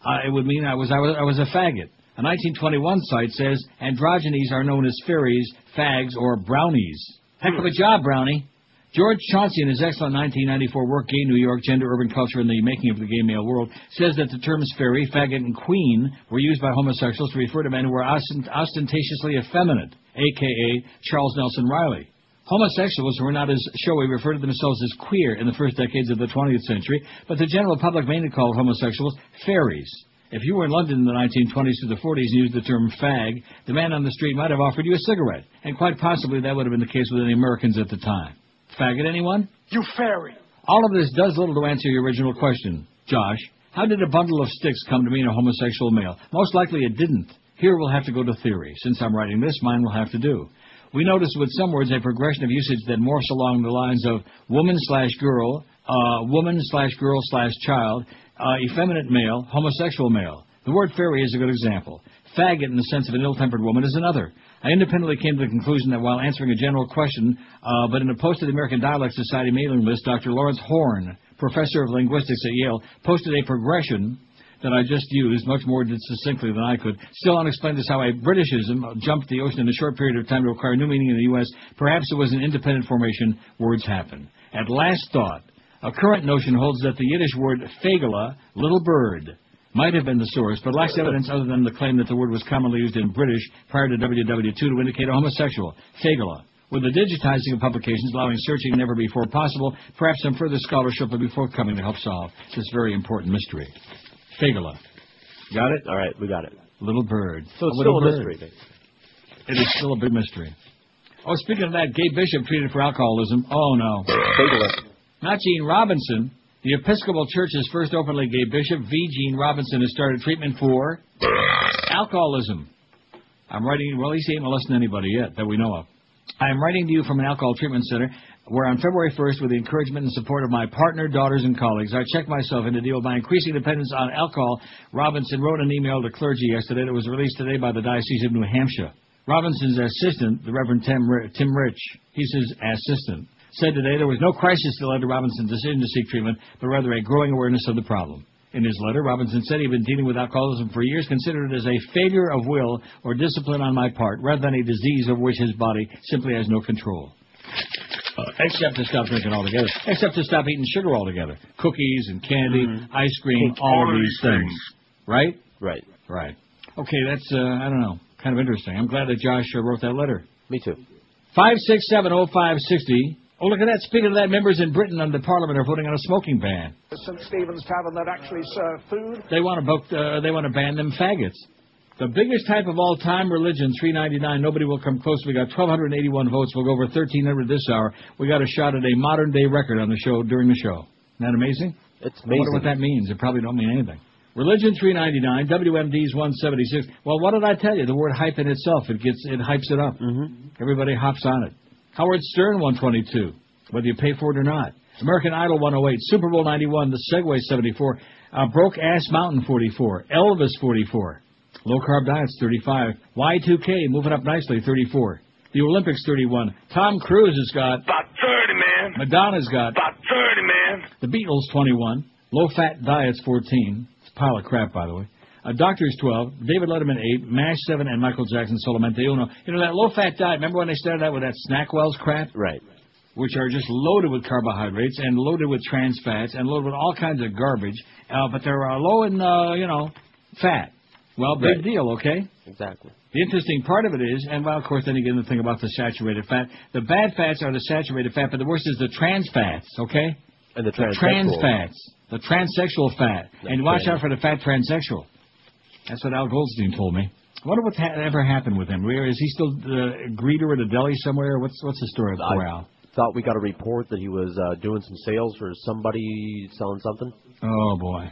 Uh, it would mean I was, I was, I was a faggot. A 1921 site says, Androgynes are known as fairies, fags, or brownies. Heck of a job, Brownie. George Chauncey, in his excellent 1994 work, Gay New York, Gender, Urban Culture, and the Making of the Gay Male World, says that the terms fairy, faggot, and queen were used by homosexuals to refer to men who were ostent- ostentatiously effeminate, a.k.a. Charles Nelson Reilly. Homosexuals were not as showy referred to themselves as queer in the first decades of the 20th century, but the general public mainly called homosexuals fairies. If you were in London in the 1920s to the 40s and used the term fag, the man on the street might have offered you a cigarette, and quite possibly that would have been the case with any Americans at the time. Faggot, anyone? You fairy. All of this does little to answer your original question, Josh. How did a bundle of sticks come to mean a homosexual male? Most likely it didn't. Here we'll have to go to theory. Since I'm writing this, mine will have to do. We notice with some words a progression of usage that morphs along the lines of woman slash girl, uh, woman slash girl slash child, uh, effeminate male, homosexual male. The word fairy is a good example. Faggot, in the sense of an ill-tempered woman, is another. I independently came to the conclusion that while answering a general question, uh, but in a post to the American Dialect Society mailing list, Dr. Laurence Horn, professor of linguistics at Yale, posted a progression that I just used much more succinctly than I could. Still unexplained is how a Britishism jumped the ocean in a short period of time to acquire new meaning in the U.S. Perhaps it was an independent formation. Words happen. At last thought, a current notion holds that the Yiddish word fagala, little bird, might have been the source, but lacks evidence other than the claim that the word was commonly used in British prior to WW2 to indicate a homosexual, fagala. With the digitizing of publications allowing searching never before possible, perhaps some further scholarship will be forthcoming to help solve this very important mystery. Fagala. Got it? All right, we got it. Little bird. So it's little still a bird. mystery. It is still a big mystery. Oh, speaking of that, Gay Bishop treated for alcoholism. Oh, no. Not Gene Robinson. The Episcopal Church's first openly gay bishop, V. Gene Robinson, has started treatment for alcoholism. I'm writing, well, he ain't molesting anybody yet that we know of. I am writing to you from an alcohol treatment center where on February 1st, with the encouragement and support of my partner, daughters, and colleagues, I checked myself in to deal my increasing dependence on alcohol. Robinson wrote an email to clergy yesterday that was released today by the Diocese of New Hampshire. Robinson's assistant, the Reverend Tim Rich, he's his assistant, said today there was no crisis that led to Robinson's decision to seek treatment, but rather a growing awareness of the problem. In his letter, Robinson said he'd been dealing with alcoholism for years, considered it as a failure of will or discipline on my part, rather than a disease over which his body simply has no control. Uh, except to stop drinking altogether. Except to stop eating sugar altogether. Cookies and candy, ice cream, all of these things. Right? Right. Right. Okay, that's, uh, I don't know, kind of interesting. I'm glad that Josh uh, wrote that letter. Me too. 5670560. Oh, look at that. Speaking of that, members in Britain under Parliament are voting on a smoking ban. St. Stephen's Tavern that actually serve food. They want to book, uh, they want to ban them faggots. The biggest type of all time religion, 399. Nobody will come close. We got 1,281 votes. We'll go over 1,300 this hour. We got a shot at a modern day record on the show during the show. Isn't that amazing? It's I wonder amazing. what that means. It probably don't mean anything. Religion 399, WMD's 176. Well, what did I tell you? The word hype in itself, it gets it hypes it up. Mm-hmm. Everybody hops on it. Howard Stern 122, whether you pay for it or not. American Idol 108, Super Bowl 91, The Segway 74, uh, Broke Ass Mountain 44, Elvis 44, Low Carb Diets 35, Y2K moving up nicely 34, the Olympics 31. Tom Cruise has got About 30, man. man. Madonna's got About 30, man. the Beatles 21, low fat diets 14. It's a pile of crap, by the way. Uh, Doctors 12, David Letterman 8, MASH 7, and Michael Jackson Solamente Uno. You know that low fat diet. Remember when they started out with that Snackwell's crap? Right. Which are just loaded with carbohydrates and loaded with trans fats and loaded with all kinds of garbage. Uh, but they're uh, low in, uh, you know, fat. Well, big Right. deal, okay? Exactly. The interesting part of it is, and well, of course, then into the thing about the saturated fat. The bad fats are the saturated fat, but the worst is the trans fats, okay? And the trans transsexual. fats, the transsexual fat, and watch out for the fat transsexual. That's what Al Goldstein told me. I wonder what ha- ever happened with him. Where is he still a greeter at a deli somewhere? What's what's the story of poor Al? Thought we got a report that he was uh, doing some sales for somebody selling something. Oh boy,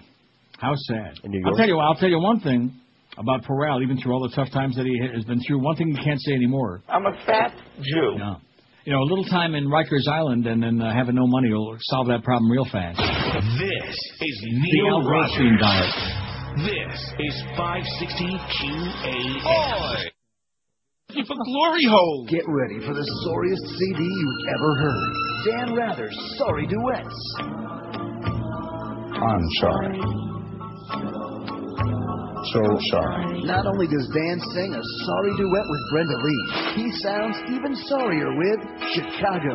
how sad. I'll tell you. I'll tell you one thing about Peral. Even through all the tough times that he has been through, one thing you can't say anymore. I'm a fat Jew. No. You know, a little time in Rikers Island and then uh, having no money will solve that problem real fast. This is The Neil Al Goldstein Rogers. diet. This is 560 QAM. Keep a glory hole. Get ready for the sorriest CD you've ever heard. Dan Rather's Sorry Duets. I'm sorry. So sorry. Not only does Dan sing a sorry duet with Brenda Lee, he sounds even sorrier with Chicago.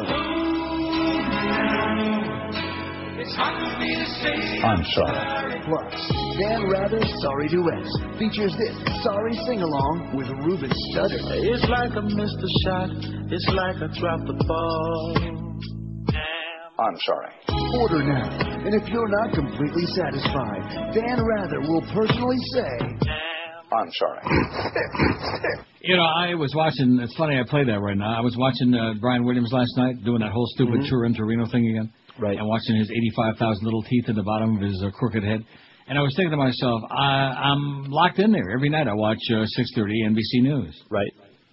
I'm sorry. Plus, Dan Rather's Sorry Duets features this sorry sing along with Ruben Studdard. It's like I missed a shot. It's like I dropped the ball. I'm sorry. Order now, and if you're not completely satisfied, Dan Rather will personally say, I'm sorry. You know, I was watching. It's funny I play that right now. I was watching uh, Brian Williams last night doing that whole stupid Mhm. Turin Torino thing again. Right. And watching his 85,000 little teeth at the bottom of his uh, crooked head. And I was thinking to myself, I, I'm locked in there every night. I watch uh, 6:30 NBC News. Right.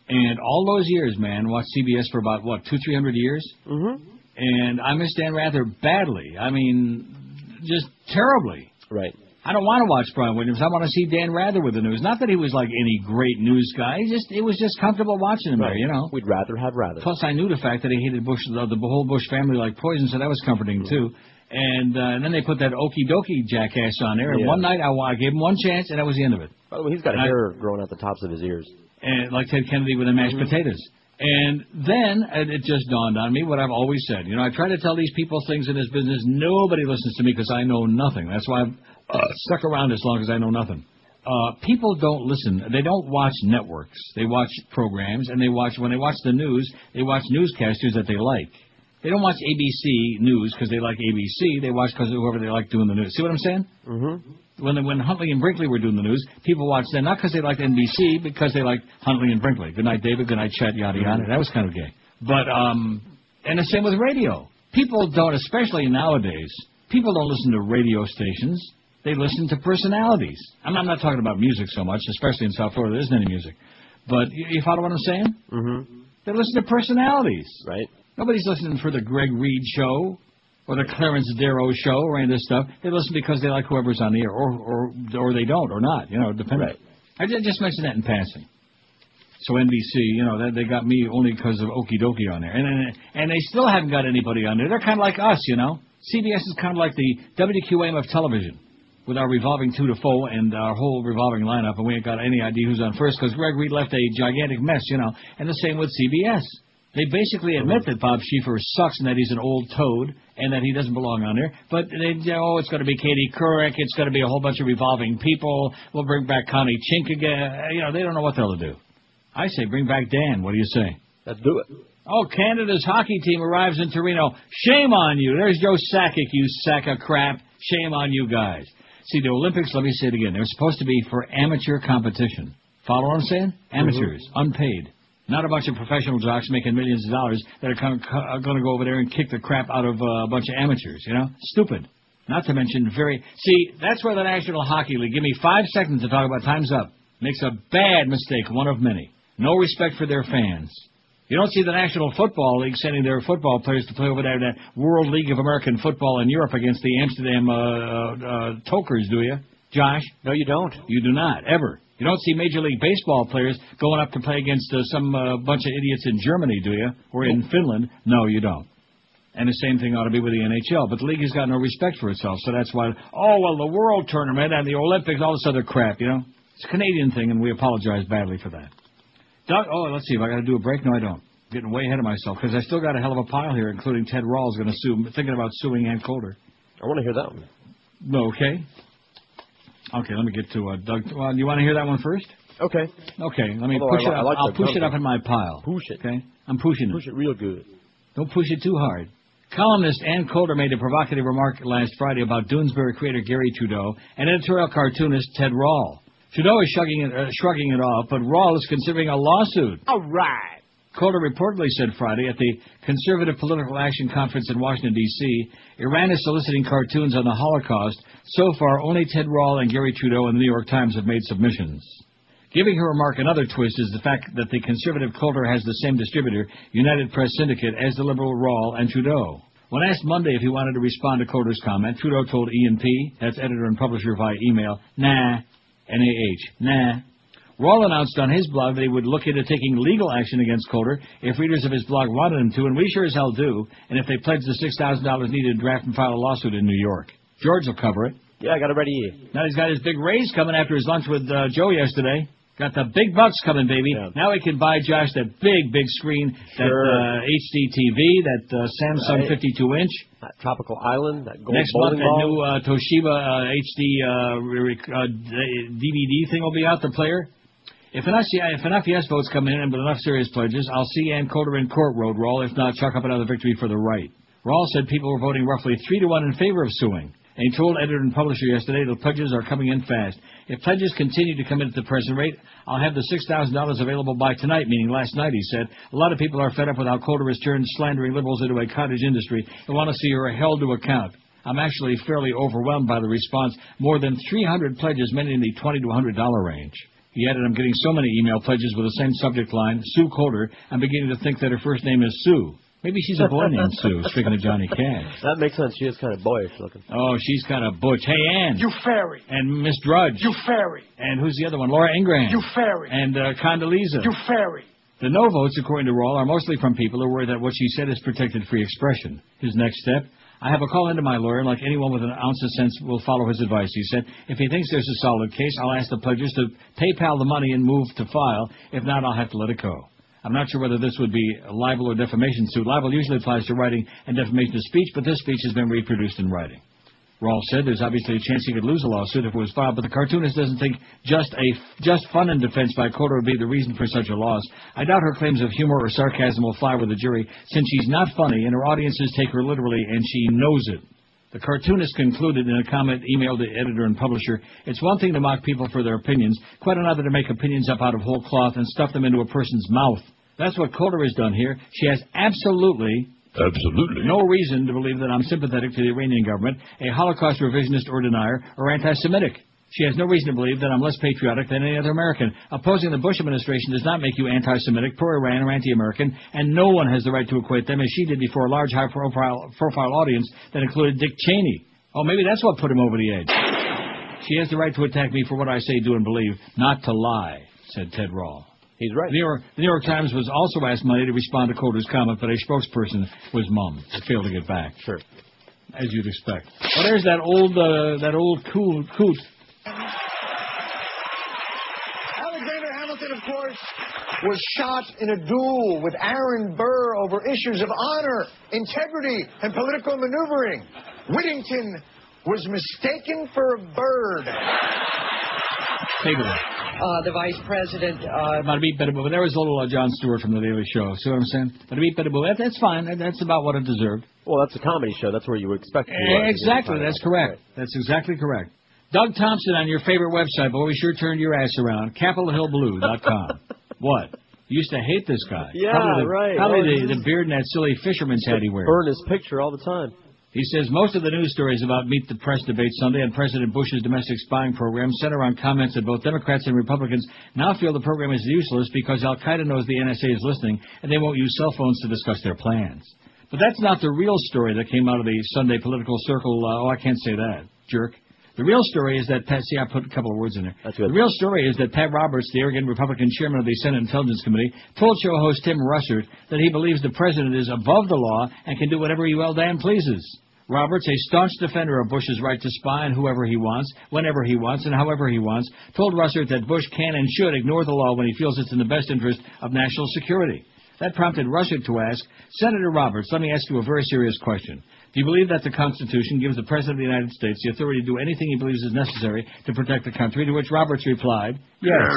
And all those years, man, watched CBS for about what two, three hundred years. Mm-hmm. And I miss Dan Rather badly. I mean, just terribly. Right. I don't want to watch Brian Williams. I want to see Dan Rather with the news. Not that he was like any great news guy. He just it was just comfortable watching him there, you know. We'd rather have rather. Plus, I knew the fact that he hated Bush, the, the whole Bush family like poison, so that was comforting too. And, uh, and then they put that okey dokey jackass on there. And Yeah. one night I, I gave him one chance, and that was the end of it. By the way, he's got And I- hair growing out the tops of his ears. and like Ted Kennedy with the mashed potatoes. And then it just dawned on me what I've always said. You know, I try to tell these people things in this business. Nobody listens to me because I know nothing. That's why I've uh, stuck around as long as I know nothing. Uh, people don't listen. They don't watch networks. They watch programs, and they watch when they watch the news. They watch newscasters that they like. They don't watch ABC News because they like ABC. They watch because whoever they like doing the news. See what I'm saying? Mm-hmm. When when Huntley and Brinkley were doing the news, people watched them not because they liked NBC, because they liked Huntley and Brinkley. Good night, David. Good night, Chet. Yada yada. That was kind of gay. But um, and the same with radio. People don't, especially nowadays. People don't listen to radio stations. They listen to personalities. I'm not, I'm not talking about music so much, especially in South Florida. There isn't any music. But you, you follow what I'm saying? Mm-hmm. They listen to personalities. Right. Nobody's listening for the Greg Reed show or the Clarence Darrow show or any of this stuff. They listen because they like whoever's on the air, or or or they don't, or not. You know, depending. Right. I ju- just mentioned that in passing. So NBC, you know, they, they got me only because of Okie Dokie on there, and, and and they still haven't got anybody on there. They're kind of like us, you know. CBS is kind of like the WQAM of television, with our revolving two to four and our whole revolving lineup, and we ain't got any idea who's on first because Greg Reed left a gigantic mess, you know. And the same with CBS. They basically admit that Bob Schieffer sucks and that he's an old toad and that he doesn't belong on there. But they, you know, oh, it's going to be Katie Couric. It's going to be a whole bunch of revolving people. We'll bring back Connie Chink again. You know, they don't know what they'll do. I say bring back Dan. What do you say? Let's do it. Oh, Canada's hockey team arrives in Torino. Shame on you. There's Joe Sakic, you sack of crap. Shame on you guys. See, the Olympics, let me say it again, they're supposed to be for amateur competition. Follow what I'm saying? Mm-hmm. Amateurs, unpaid. Not a bunch of professional jocks making millions of dollars that are going to go over there and kick the crap out of uh, a bunch of amateurs, you know? Stupid. Not to mention very. See, that's where the National Hockey League, give me five seconds to talk about time's up, makes a bad mistake, one of many. No respect for their fans. You don't see the National Football League sending their football players to play over there in the World League of American Football in Europe against the Amsterdam uh, uh, uh, Tokers, do you, Josh? No, you don't. You do not ever. You don't see Major League Baseball players going up to play against uh, some uh, bunch of idiots in Germany, do you? Or in Finland? No, you don't. And the same thing ought to be with the NHL. But the league has got no respect for itself, so that's why. Oh well, the World Tournament and the Olympics, all this other crap, you know. It's a Canadian thing, and we apologize badly for that. Doug, oh, let's see if I got to do a break. No, I don't. Getting way ahead of myself because I still got a hell of a pile here, including Ted Rall's going to sue, thinking about suing Ann Coulter. I want to hear that one. No, okay. Okay, let me get to uh, Doug. Well, you want to hear that one first? Okay. Okay, let me Although push I it up. I like I'll push it up in my pile. Push it. Okay, I'm pushing it. Push it real good. Don't push it too hard. Columnist Ann Coulter made a provocative remark last Friday about Doonesbury creator Garry Trudeau and editorial cartoonist Ted Rall. Trudeau is shrugging it, uh, shrugging it off, but Rall is considering a lawsuit. All right. Coulter reportedly said Friday at the Conservative Political Action Conference in Washington, D.C., Iran is soliciting cartoons on the Holocaust. So far, only Ted Rall and Garry Trudeau in the New York Times have made submissions. Giving her remark another twist is the fact that the conservative Coulter has the same distributor, United Press Syndicate, as the liberal Rall and Trudeau. When asked Monday if he wanted to respond to Coulter's comment, Trudeau told E&P, that's editor and publisher via email, nah, N-A-H, nah. Rall announced on his blog that he would look into taking legal action against Coulter if readers of his blog wanted him to, and we sure as hell do, and if they pledge the $6,000 needed to draft and file a lawsuit in New York. George will cover it. Yeah, I got it ready here. Now he's got his big raise coming after his lunch with uh, Joe yesterday. Got the big bucks coming, baby. Now he can buy Josh that big, big screen, that uh, HD TV, that uh, Samsung Right. 52 inch. That tropical island, that gold Next month, that new uh, Toshiba uh, HD uh, re- uh, DVD thing will be out. The player. If enough, if enough yes votes come in and with enough serious pledges, I'll see Ann Coulter in court, Road Rall. If not, chuck up another victory for the right. Rall said people were voting roughly three to one in favor of suing. And he told editor and publisher yesterday the pledges are coming in fast. If pledges continue to come in at the present rate, I'll have the $6,000 available by tonight, meaning last night, he said. A lot of people are fed up with how Coulter has turned slandering liberals into a cottage industry and want to see her held to account. I'm actually fairly overwhelmed by the response. More than 300 pledges, many in the 20 to $100 range. He added, I'm getting so many email pledges with the same subject line, Sue Coulter. I'm beginning to think that her first name is Sue. Maybe she's a boy named Sue, speaking of Johnny Cash. That makes sense. She is kind of boyish looking. Oh, she's kind of butch. Hey, Ann. You fairy. And Miss Drudge. You fairy. And who's the other one? Laura Ingraham. You fairy. And uh, Condoleezza. You fairy. The no votes, according to Rall, are mostly from people who worry that what she said is protected free expression. His next step, I have a call into my lawyer, and like anyone with an ounce of sense will follow his advice. He said, if he thinks there's a solid case, I'll ask the pledgers to PayPal the money and move to file. If not, I'll have to let it go. I'm not sure whether this would be a libel or defamation suit. Libel usually applies to writing and defamation of speech, but this speech has been reproduced in writing. Rall said there's obviously a chance he could lose a lawsuit if it was filed, but the cartoonist doesn't think just a just fun and defense by Coulter would be the reason for such a loss. I doubt her claims of humor or sarcasm will fly with the jury, since she's not funny and her audiences take her literally, and she knows it. The cartoonist concluded in a comment emailed to editor and publisher, it's one thing to mock people for their opinions, quite another to make opinions up out of whole cloth and stuff them into a person's mouth. That's what Coulter has done here. She has absolutely Absolutely. no reason to believe that I'm sympathetic to the Iranian government, a Holocaust revisionist or denier, or anti-Semitic. She has no reason to believe that I'm less patriotic than any other American. Opposing the Bush administration does not make you anti-Semitic, pro-Iran, or anti-American, and no one has the right to equate them, as she did before a large, high-profile profile audience that included Dick Cheney. Oh, maybe that's what put him over the edge. She has the right to attack me for what I say, do, and believe, not to lie, said Ted Rall. He's right. The New, York, the New York Times was also asked Monday to respond to Coulter's comment, but a spokesperson was mum. It failed to get back. Sure. As you'd expect. Well, there's that old, uh, that old cool coot. Alexander Hamilton, of course, was shot in a duel with Aaron Burr over issues of honor, integrity, and political maneuvering. Whittington was mistaken for a bird. Take it away. Uh, the vice president. Uh, Bada beep, bada boo. There was a little uh, Jon Stewart from the Daily Show. See what I'm saying? Bada beep, bada boo. That, that's fine. That, that's about what it deserved. Well, that's a comedy show. That's where you would expect. to be, Eh, exactly. That's correct. That's exactly correct. Doug Thompson on your favorite website, boy, we sure turned your ass around. CapitolHillBlue.com. what? You used to hate this guy. Yeah, probably the, right. Probably Oh, the, the beard and that silly fisherman's hat he wears. Burn his picture all the time. He says most of the news stories about Meet the Press debate Sunday and President Bush's domestic spying program center on comments that both Democrats and Republicans now feel the program is useless because Al Qaeda knows the NSA is listening and they won't use cell phones to discuss their plans. But that's not the real story that came out of the Sunday political circle. Uh, oh, I can't say that, jerk. The real story is that Pat. See, I put a couple of words in there. That's good. The real story is that Pat Roberts, the arrogant Republican chairman of the Senate Intelligence Committee, told show host Tim Russert that he believes the president is above the law and can do whatever he well damn pleases. Roberts, a staunch defender of Bush's right to spy on whoever he wants, whenever he wants, and however he wants, told Russert that Bush can and should ignore the law when he feels it's in the best interest of national security. That prompted Russert to ask, Senator Roberts, let me ask you a very serious question. Do you believe that the Constitution gives the President of the United States the authority to do anything he believes is necessary to protect the country? To which Roberts replied, Yes.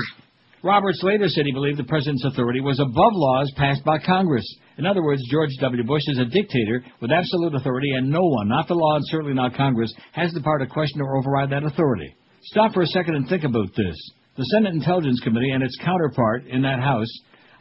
Roberts later said he believed the President's authority was above laws passed by Congress. In other words, George W. Bush is a dictator with absolute authority, and no one, not the law and certainly not Congress, has the power to question or override that authority. Stop for a second and think about this. The Senate Intelligence Committee and its counterpart in that House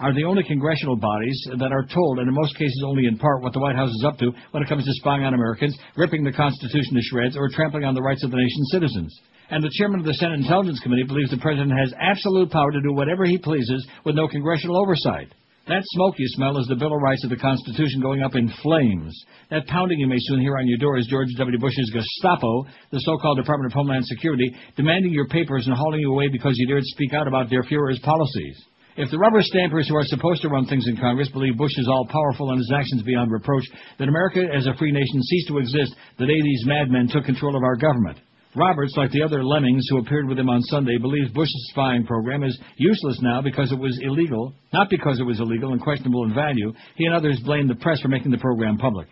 are the only congressional bodies that are told, and in most cases only in part, what the White House is up to when it comes to spying on Americans, ripping the Constitution to shreds, or trampling on the rights of the nation's citizens. And the chairman of the Senate Intelligence Committee believes the president has absolute power to do whatever he pleases with no congressional oversight. That smoke you smell is the Bill of Rights of the Constitution going up in flames. That pounding you may soon hear on your door is George W. Bush's Gestapo, the so-called Department of Homeland Security, demanding your papers and hauling you away because you dared speak out about their Fuhrer's policies. If the rubber stampers who are supposed to run things in Congress believe Bush is all powerful and his actions beyond reproach, then America as a free nation ceased to exist the day these madmen took control of our government. Roberts, like the other lemmings who appeared with him on Sunday, believes Bush's spying program is useless now because it was illegal, not because it was illegal and questionable in value. He and others blame the press for making the program public.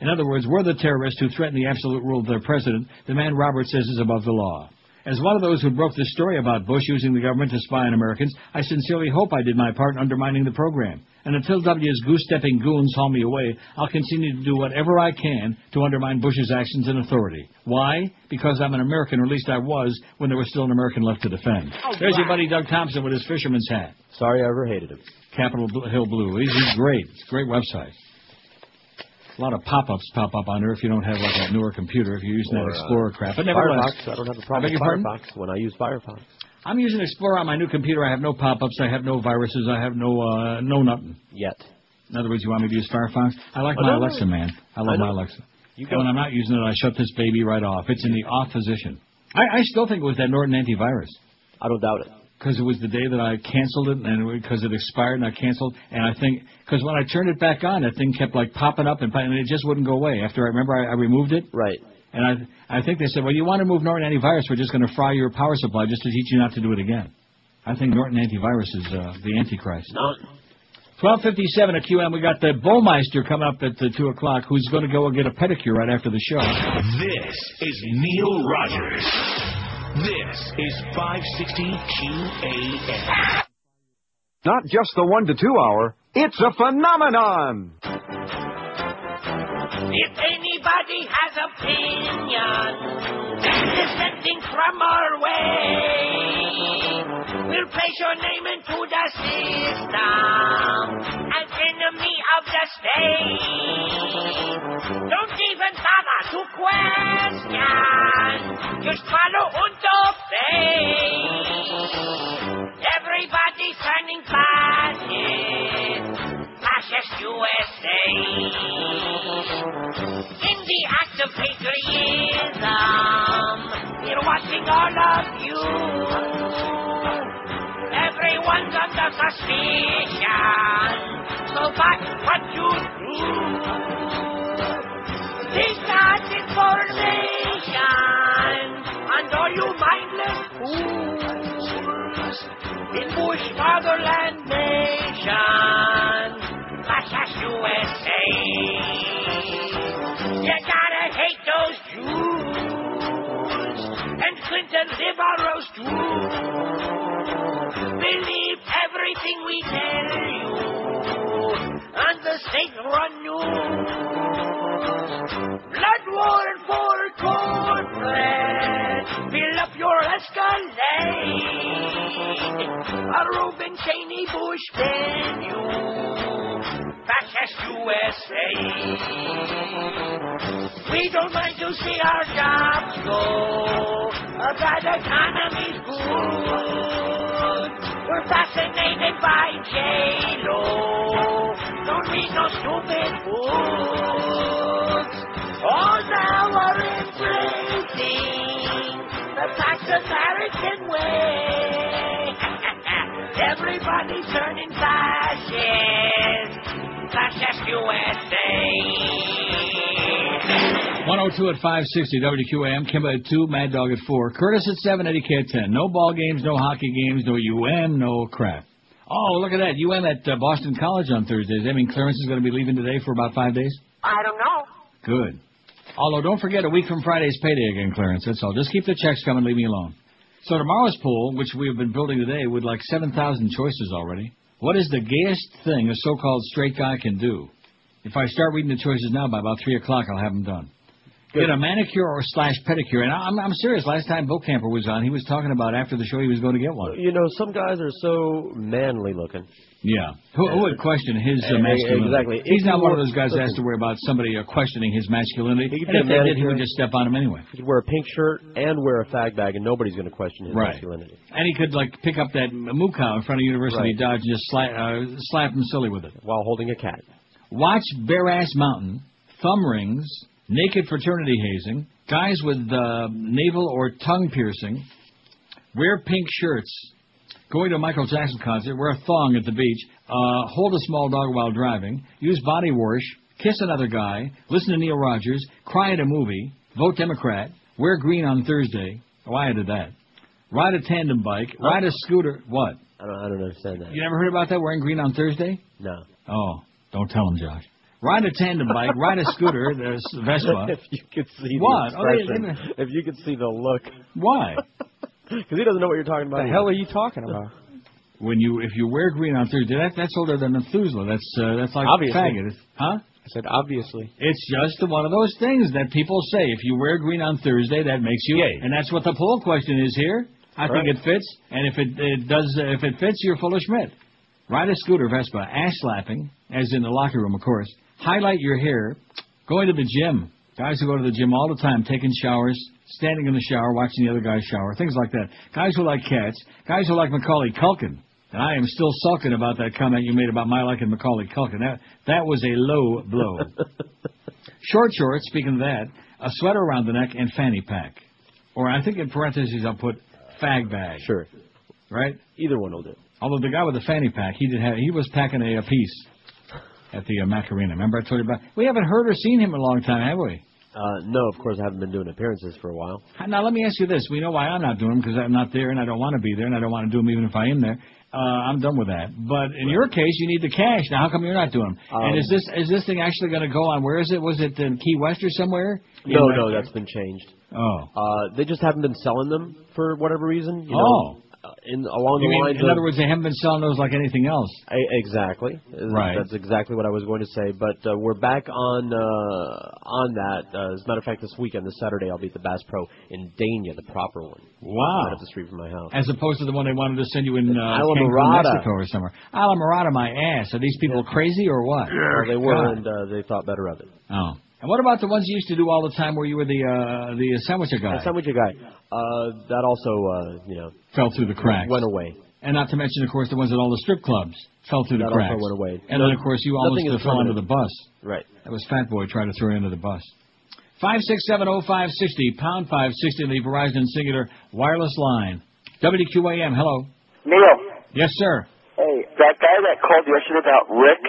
In other words, we're the terrorists who threaten the absolute rule of their president, the man Roberts says is above the law. As one of those who broke the story about Bush using the government to spy on Americans, I sincerely hope I did my part in undermining the program. And until W's goose-stepping goons haul me away, I'll continue to do whatever I can to undermine Bush's actions and authority. Why? Because I'm an American, or at least I was, when there was still an American left to defend. Oh, There's your buddy Doug Thompson with his fisherman's hat. Sorry I ever hated him. Capitol Hill Blue. He's, he's great. It's a great website. A lot of pop-ups pop up on there if you don't have like a newer computer, if you're using Or, that uh, Explorer crap. But nevertheless, Firefox, I don't have a problem with your pardon? Firefox when I use Firefox. I'm using Explorer on my new computer. I have no pop-ups. I have no viruses. I have no uh, no nothing. Yet. In other words, you want me to use Firefox? I like Oh, my no. Alexa, man. I love I my Alexa. You and when I'm not using it, I shut this baby right off. It's in the off position. I, I still think it was that Norton antivirus. I don't doubt it. Because it was the day that I canceled it, and because it, expired, and I canceled. And I think because when I turned it back on, that thing kept like popping up, and, and it just wouldn't go away. After I remember, I, I removed it. Right. And I I think they said, well, you want to move Norton antivirus? We're just going to fry your power supply just to teach you not to do it again. I think Norton antivirus is uh, the antichrist. Twelve fifty-seven at QM. We got the Bowmeister coming up at uh, two o'clock. Who's going to go and get a pedicure right after the show? This is Neil Rogers. This is 560 QAM. Not just the one to two hour, it's a phenomenon. If anybody has opinion dissenting from our way, we'll place your name into the system as enemy of the state. Don't even bother to question. Just follow und obey. Everybody's turning fascist. Fascist USA. In the act of patriotism, we're watching all of you. Everyone's under suspicion. So that's what you do. Take that information and all you mindless fools in Bush Fatherland Nation, Fascist USA. You gotta hate those Jews and Clinton liberals too. Believe everything we tell you on the state run news. Blood war and for cornbread. Fill up your Escalade. A Reuben Cheney Bush menu. Fascist USA. We don't mind to see our jobs go. A bad economy's good. We're fascinated by J-Lo. Don't read no stupid books. All now are embracing Everybody turning fascist. Fascist USA. 102 at 560 WQAM, Kimba at 2, Mad Dog at 4, Curtis at 7, Eddie K at 10. No ball games, no hockey games, no UM, no crap. Oh, look at that. UM at uh, Boston College on Thursday. Does that mean Clarence is going to be leaving today for about five days? I don't know. Good. Although, don't forget, a week from Friday's payday again, Clarence. That's all. Just keep the checks coming. Leave me alone. So tomorrow's poll, which we have been building today with like 7,000 choices already. What is the gayest thing a so-called straight guy can do? If I start reading the choices now, by about 3 o'clock, I'll have them done. Get a manicure or slash pedicure. And I'm, I'm serious. Last time Bill Camper was on, he was talking about after the show he was going to get one. You know, some guys are so manly looking. Yeah. Who, who would question his uh, Eh, masculinity? exactly. He's If not one of those guys that has to worry about somebody uh, questioning his masculinity. He could And if they did, he would just step on him anyway. He could wear a pink shirt and wear a fag bag, and nobody's going to question his Right. masculinity. And he could like pick up that moo cow in front of University Right. Dodge and just slap, uh, slap him silly with it. While holding a cat. Watch Bare Ass Mountain, Thumb Rings, Naked Fraternity Hazing, guys with uh, navel or tongue piercing, wear pink shirts, going to a Michael Jackson concert, wear a thong at the beach, uh, hold a small dog while driving, use body wash, kiss another guy, listen to Neil Rogers, cry at a movie, vote Democrat, wear green on Thursday. Oh, I did that. Ride a tandem bike, ride a scooter. What? I don't, I don't understand that. You never heard about that, wearing green on Thursday? No. Oh, don't tell him, Josh. Ride a tandem bike, ride a scooter, there's Vespa. if you could see What? the Oh, they- expression, if you could see the look. Why? Because he doesn't know what you're talking about. The hell are you talking about? When you if you wear green on Thursday, that, that's older than Methuselah. That's uh, that's like Obviously. faggot, huh? I said obviously. It's just one of those things that people say. If you wear green on Thursday, that makes you gay, and that's what the poll question is here. I Right. think it fits, and if it, it does, uh, if it fits, you're full of Schmidt. Ride a scooter, Vespa, ass slapping, as in the locker room, of course. Highlight your hair, going to the gym. Guys who go to the gym all the time, taking showers, standing in the shower, watching the other guys shower, things like that. Guys who like cats, guys who like Macaulay Culkin. And I am still sulking about that comment you made about my liking Macaulay Culkin. That that was a low blow. Short shorts, speaking of that, a sweater around the neck and fanny pack. Or I think in parentheses I'll put fag bag. Sure. Right? Either one will do. Although the guy with the fanny pack, he did have he was packing a, a piece at the uh, Macarena. Remember I told you about? We haven't heard or seen him in a long time, have we? Uh, no, of course, I haven't been doing appearances for a while. Now let me ask you this: We know why I'm not doing them because I'm not there and I don't want to be there and I don't want to do them even if I am there. Uh, I'm done with that. But in your case, you need the cash. Now, how come you're not doing them? Um, and is this is this thing actually going to go on? Where is it? Was it in Key West or somewhere? No, no, that's been changed. Oh. Uh, they just haven't been selling them for whatever reason. You Oh. know, in along You the mean, lines in of other words, they haven't been selling those like anything else. I, exactly. Uh, Right. That's exactly what I was going to say. But uh, we're back on uh, on that. Uh, as a matter of fact, this weekend, this Saturday, I'll be at the Bass Pro in Dania, the proper one. Wow. Right up the street from my house. As opposed to the one they wanted to send you in uh, Cancun, Mexico or somewhere. Islamorada, my ass. Are these people crazy or what? Well, they were, God. and uh, they thought better of it. Oh. And what about the ones you used to do all the time where you were the uh, the sandwich guy? The sandwich guy. Uh, that also, uh, you know, Fell through the cracks. Went away. And not to mention, of course, the ones at all the strip clubs fell through the That cracks. also went away. And No- then, of course, you almost nothing is fell under the bus. Right. That was Fat Boy trying to throw you under the bus. Five six seven oh five sixty pound five sixty the Verizon Cingular wireless line. WQAM. Hello. Neil, Yes, sir. hey, that guy that called yesterday about Rick,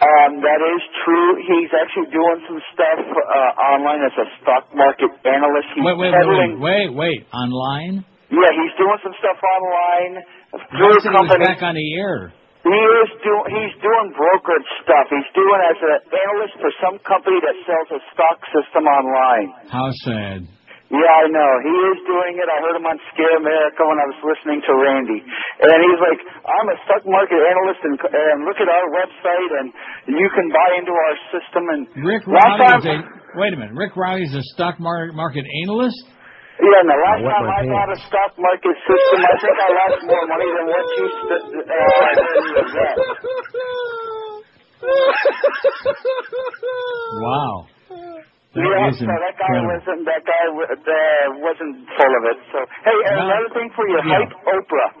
that is true. He's actually doing some stuff uh, online as a stock market analyst. He's Wait, wait, wait, peddling. wait, wait, wait. Online. Yeah, he's doing some stuff online through a company. back on the air. He is doing he's doing brokerage stuff. He's doing as an analyst for some company that sells a stock system online. How sad. Yeah, I know. He is doing it. I heard him on Scare America when I was listening to Randy. And he's like, I'm a stock market analyst and, and look at our website and you can buy into our system. And Rick last Rowley time, is a wait a minute. Rick Rowley is a stock mar- market analyst. yeah, and the last I time I pants. bought a stock market system, I think I lost more money than what you st- uh, than you. Wow. That yeah, so that guy incredible. wasn't that guy w- uh, wasn't full of it. So hey, and No. another thing for you, Yeah. hype Oprah.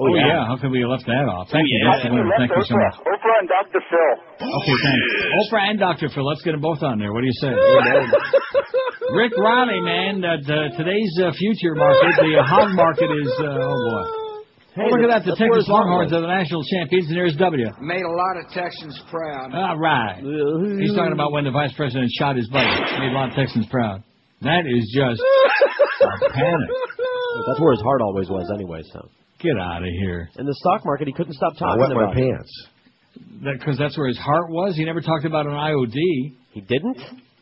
Oh, yeah. How could we have left that off? Thank you. How That's the left Thank you so Oprah? much. Oprah and Dr. Phil. Okay, thanks. Oprah and Dr. Phil. Let's get them both on there. What do you say? Rick Riley, man, uh, the, today's uh, future market, the uh, hog market is, uh, oh boy. Hey, oh, look at that, the that's where Texas his Longhorns are the national champions, and there's W. Made a lot of Texans proud. All right. He's talking about when the vice president shot his buddy. Made a lot of Texans proud. That is just a panic. That's where his heart always was, anyway. So get out of here. In the stock market, he couldn't stop talking I talking wet my about it. pants. Because that's where his heart was. He never talked about an IOD. He didn't.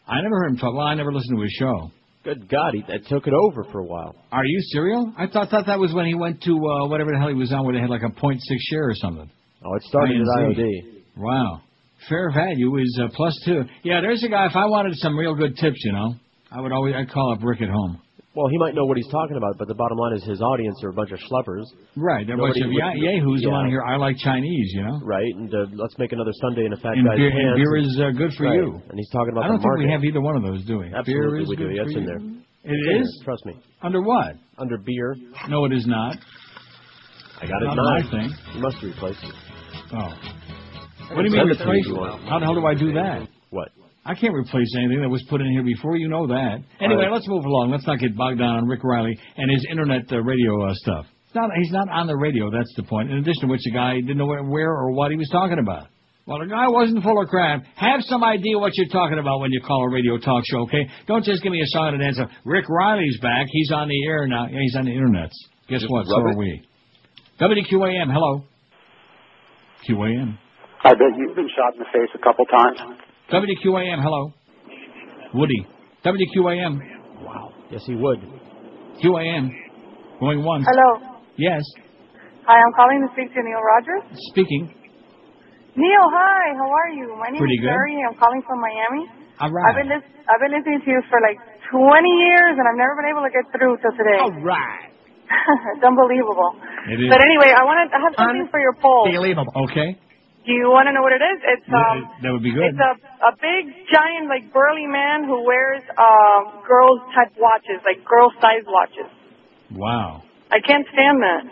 I never heard him talk. Well, I never listened to his show. Good God, he that took it over for a while. Are you serial? I thought thought that was when he went to uh, whatever the hell he was on, where they had like a point six share or something. Oh, it started at IOD. Wow. Fair value is uh, plus two. Yeah, there's a guy. If I wanted some real good tips, you know, I would always I'd call up Rick at home. Well, he might know what he's talking about, but the bottom line is his audience are a bunch of schleppers. Right, they're a bunch of ya- would- yahoos yeah. to hear I like Chinese, you know. Right, and uh, let's make another Sunday in a fat And guy's beer, and beer is uh, good for Right, you. And he's talking about I don't the think market. we have either one of those, do we? Absolutely, beer is we do. That's in there. It It's is? there, Trust me. Under what? Under beer. No, it is not. I got it. Not my thing. You must replace it. Oh. What do you mean Send it to me replace? want. How the hell do I do that? What? I can't replace anything that was put in here before. You know that. Anyway, right. let's move along. Let's not get bogged down on Rick Riley and his internet uh, radio uh, stuff. It's not, he's not on the radio. That's the point. In addition to which, the guy didn't know where, where or what he was talking about. Well, the guy wasn't full of crap. Have some idea what you're talking about when you call a radio talk show, okay? Don't just give me a song and answer. Rick Riley's back. He's on the air now. Yeah, he's on the internet. Guess Just what? So rub are we. WQAM, hello. QAM. I bet you've been shot in the face a couple times. WQAM, hello. Woody. WQAM. Wow. Yes, he would. QAM. Going once. Hello. Yes. Hi, I'm calling to speak to Neil Rogers. Speaking. Neil, hi. How are you? My name Pretty is good. Mary. I'm calling from Miami. All I've been lis- I've been listening to you for like 20 years, and I've never been able to get through till today. All right. it's unbelievable. It is. But anyway, I wanted I have something for your poll. Unbelievable. Okay. Do you want to know what it is? It's um. that would be good. It's a a big giant like burly man who wears um girls type watches, like girl size watches. Wow. I can't stand that.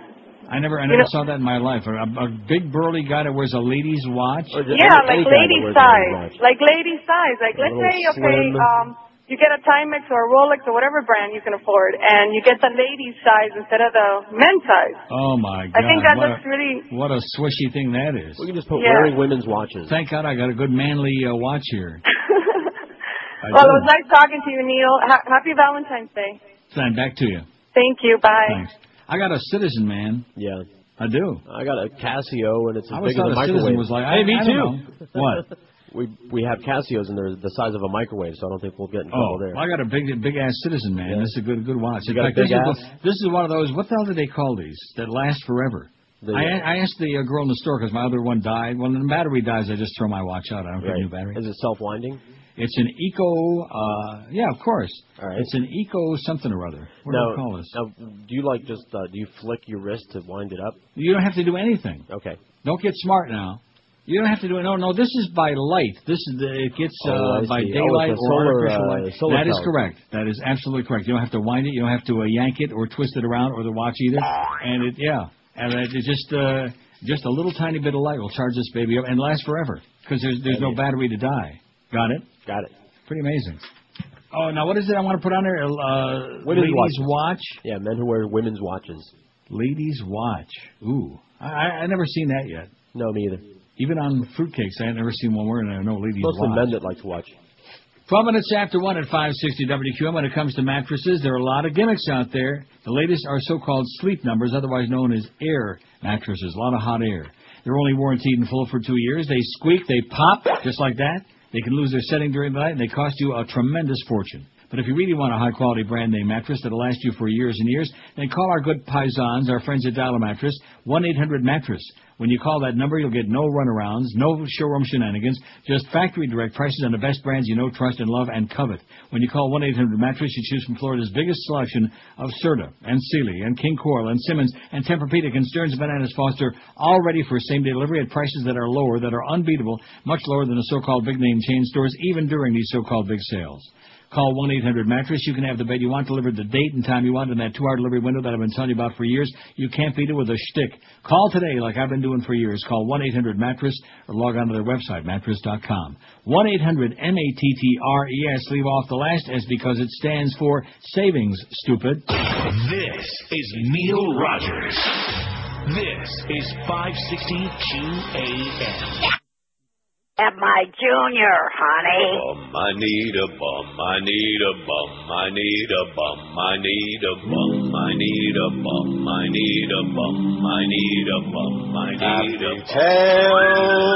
I never, I You never know- saw that in my life. A, a big burly guy that wears a lady's watch. Yeah, like lady size, like lady size. Like let's say okay, slim. um, you get a Timex or a Rolex or whatever brand you can afford, and you get the ladies' size instead of the men's size. Oh my God! I think that what looks a, really. what a swishy thing that is. We can just put Yeah. wearing women's watches. Thank God I got a good manly uh, watch here. I Well, it was nice talking to you, Neil. Ha- happy Valentine's Day. Send back to you. Thank you. Bye. Thanks. I got a Citizen, man. Yeah. I do. I got a Casio, and it's as I big as thought a a Citizen was like- hey, I- me I too. don't know. What? We we have Casios, and they're the size of a microwave, so I don't think we'll get in trouble Oh, there. well, I got a big, big ass Citizen, man. This is a good, good watch. You In got a fact, big this, ass? Is, this is one of those. What the hell do they call these that last forever? The- I, I asked the uh, girl in the store because my other one died. When the battery dies, I just throw my watch out. I don't get a new battery. Is it self-winding? It's an eco. uh Yeah, of course. All right. It's an eco something or other. What do now, they call this? now, do you like just uh, do you flick your wrist to wind it up? You don't have to do anything. Okay. Don't get smart now. You don't have to do it. No, no. This is by light. This is the, it gets Oh, uh, by see. Oh, daylight it's a or solar, artificial uh, light. solar That is correct. That is absolutely correct. You don't have to wind it. You don't have to uh, yank it or twist it around or the watch either. And it, yeah, and it, it just uh, just a little tiny bit of light will charge this baby up and last forever because there's there's no battery to die. Got it? Got it. Pretty amazing. Oh, now what is it I want to put on there? Uh, Women's ladies watches. watch. Yeah, men who wear women's watches. Ladies watch. Ooh, I I, I never seen that yet. No, me either. Even on fruitcakes, I had never seen one wearing a no ladies Mostly watch. men that like to watch. 12 minutes after 1 at 560 WQM. When it comes to mattresses, there are a lot of gimmicks out there. The latest are so-called sleep numbers, otherwise known as air mattresses. A lot of hot air. They're only warranted in full for two years. They squeak, they pop, just like that. They can lose their setting during the night, and they cost you a tremendous fortune. But if you really want a high-quality brand-name mattress that'll last you for years and years, then call our good paisans, our friends at Dollar Mattress, 1-800-MATTRESS. When you call that number, you'll get no runarounds, no showroom shenanigans, just factory direct prices on the best brands you know, trust, and love, and covet. When you call 1-800-Mattress, you choose from Florida's biggest selection of Serta, and Sealy, and King Koil, and Simmons, and Tempur-Pedic, and Stearns and Bananas Foster, all ready for same-day delivery at prices that are lower, that are unbeatable, much lower than the so-called big-name chain stores, even during these so-called big sales. Call 1-800-Mattress. You can have the bed you want delivered the date and time you want in that two-hour delivery window that I've been telling you about for years. You can't beat it with a shtick. Call today like I've been doing for years. Call 1-800-Mattress or log on to their website, mattress.com. 1-800-M-A-T-T-R-E-S. Leave off the last S because it stands for savings, stupid. This is Neil Rogers. This is 560 QAM. At my junior, honey. Bum, I need a bum, I need a bum, I need a bum, I need a bum, I need a bum, I need a bum, I need a bum, I need a bum. Tales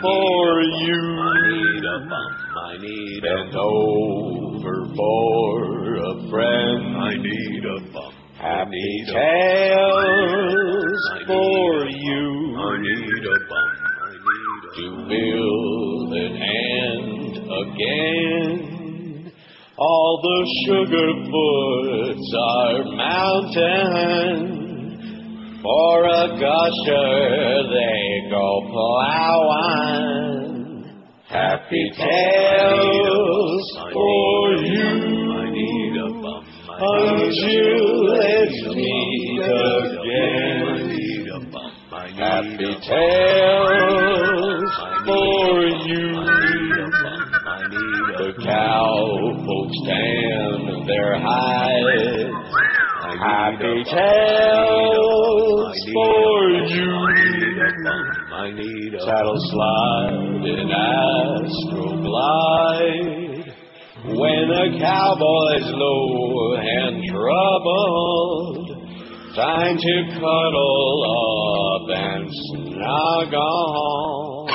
for you. I need a bum, I need Bent over for a friend. I need a bum. Happy tales for you. I need a bum. To build an end again. All the sugar foods are mountain. For a gusher they go plowing. Happy tales for you. Until let's meet again. Happy tales for you. The cowpokes tan their hides. Happy tales for you. I need a saddle slide in astro glide. When a cowboy's low and troubled, time to cuddle up and snuggle.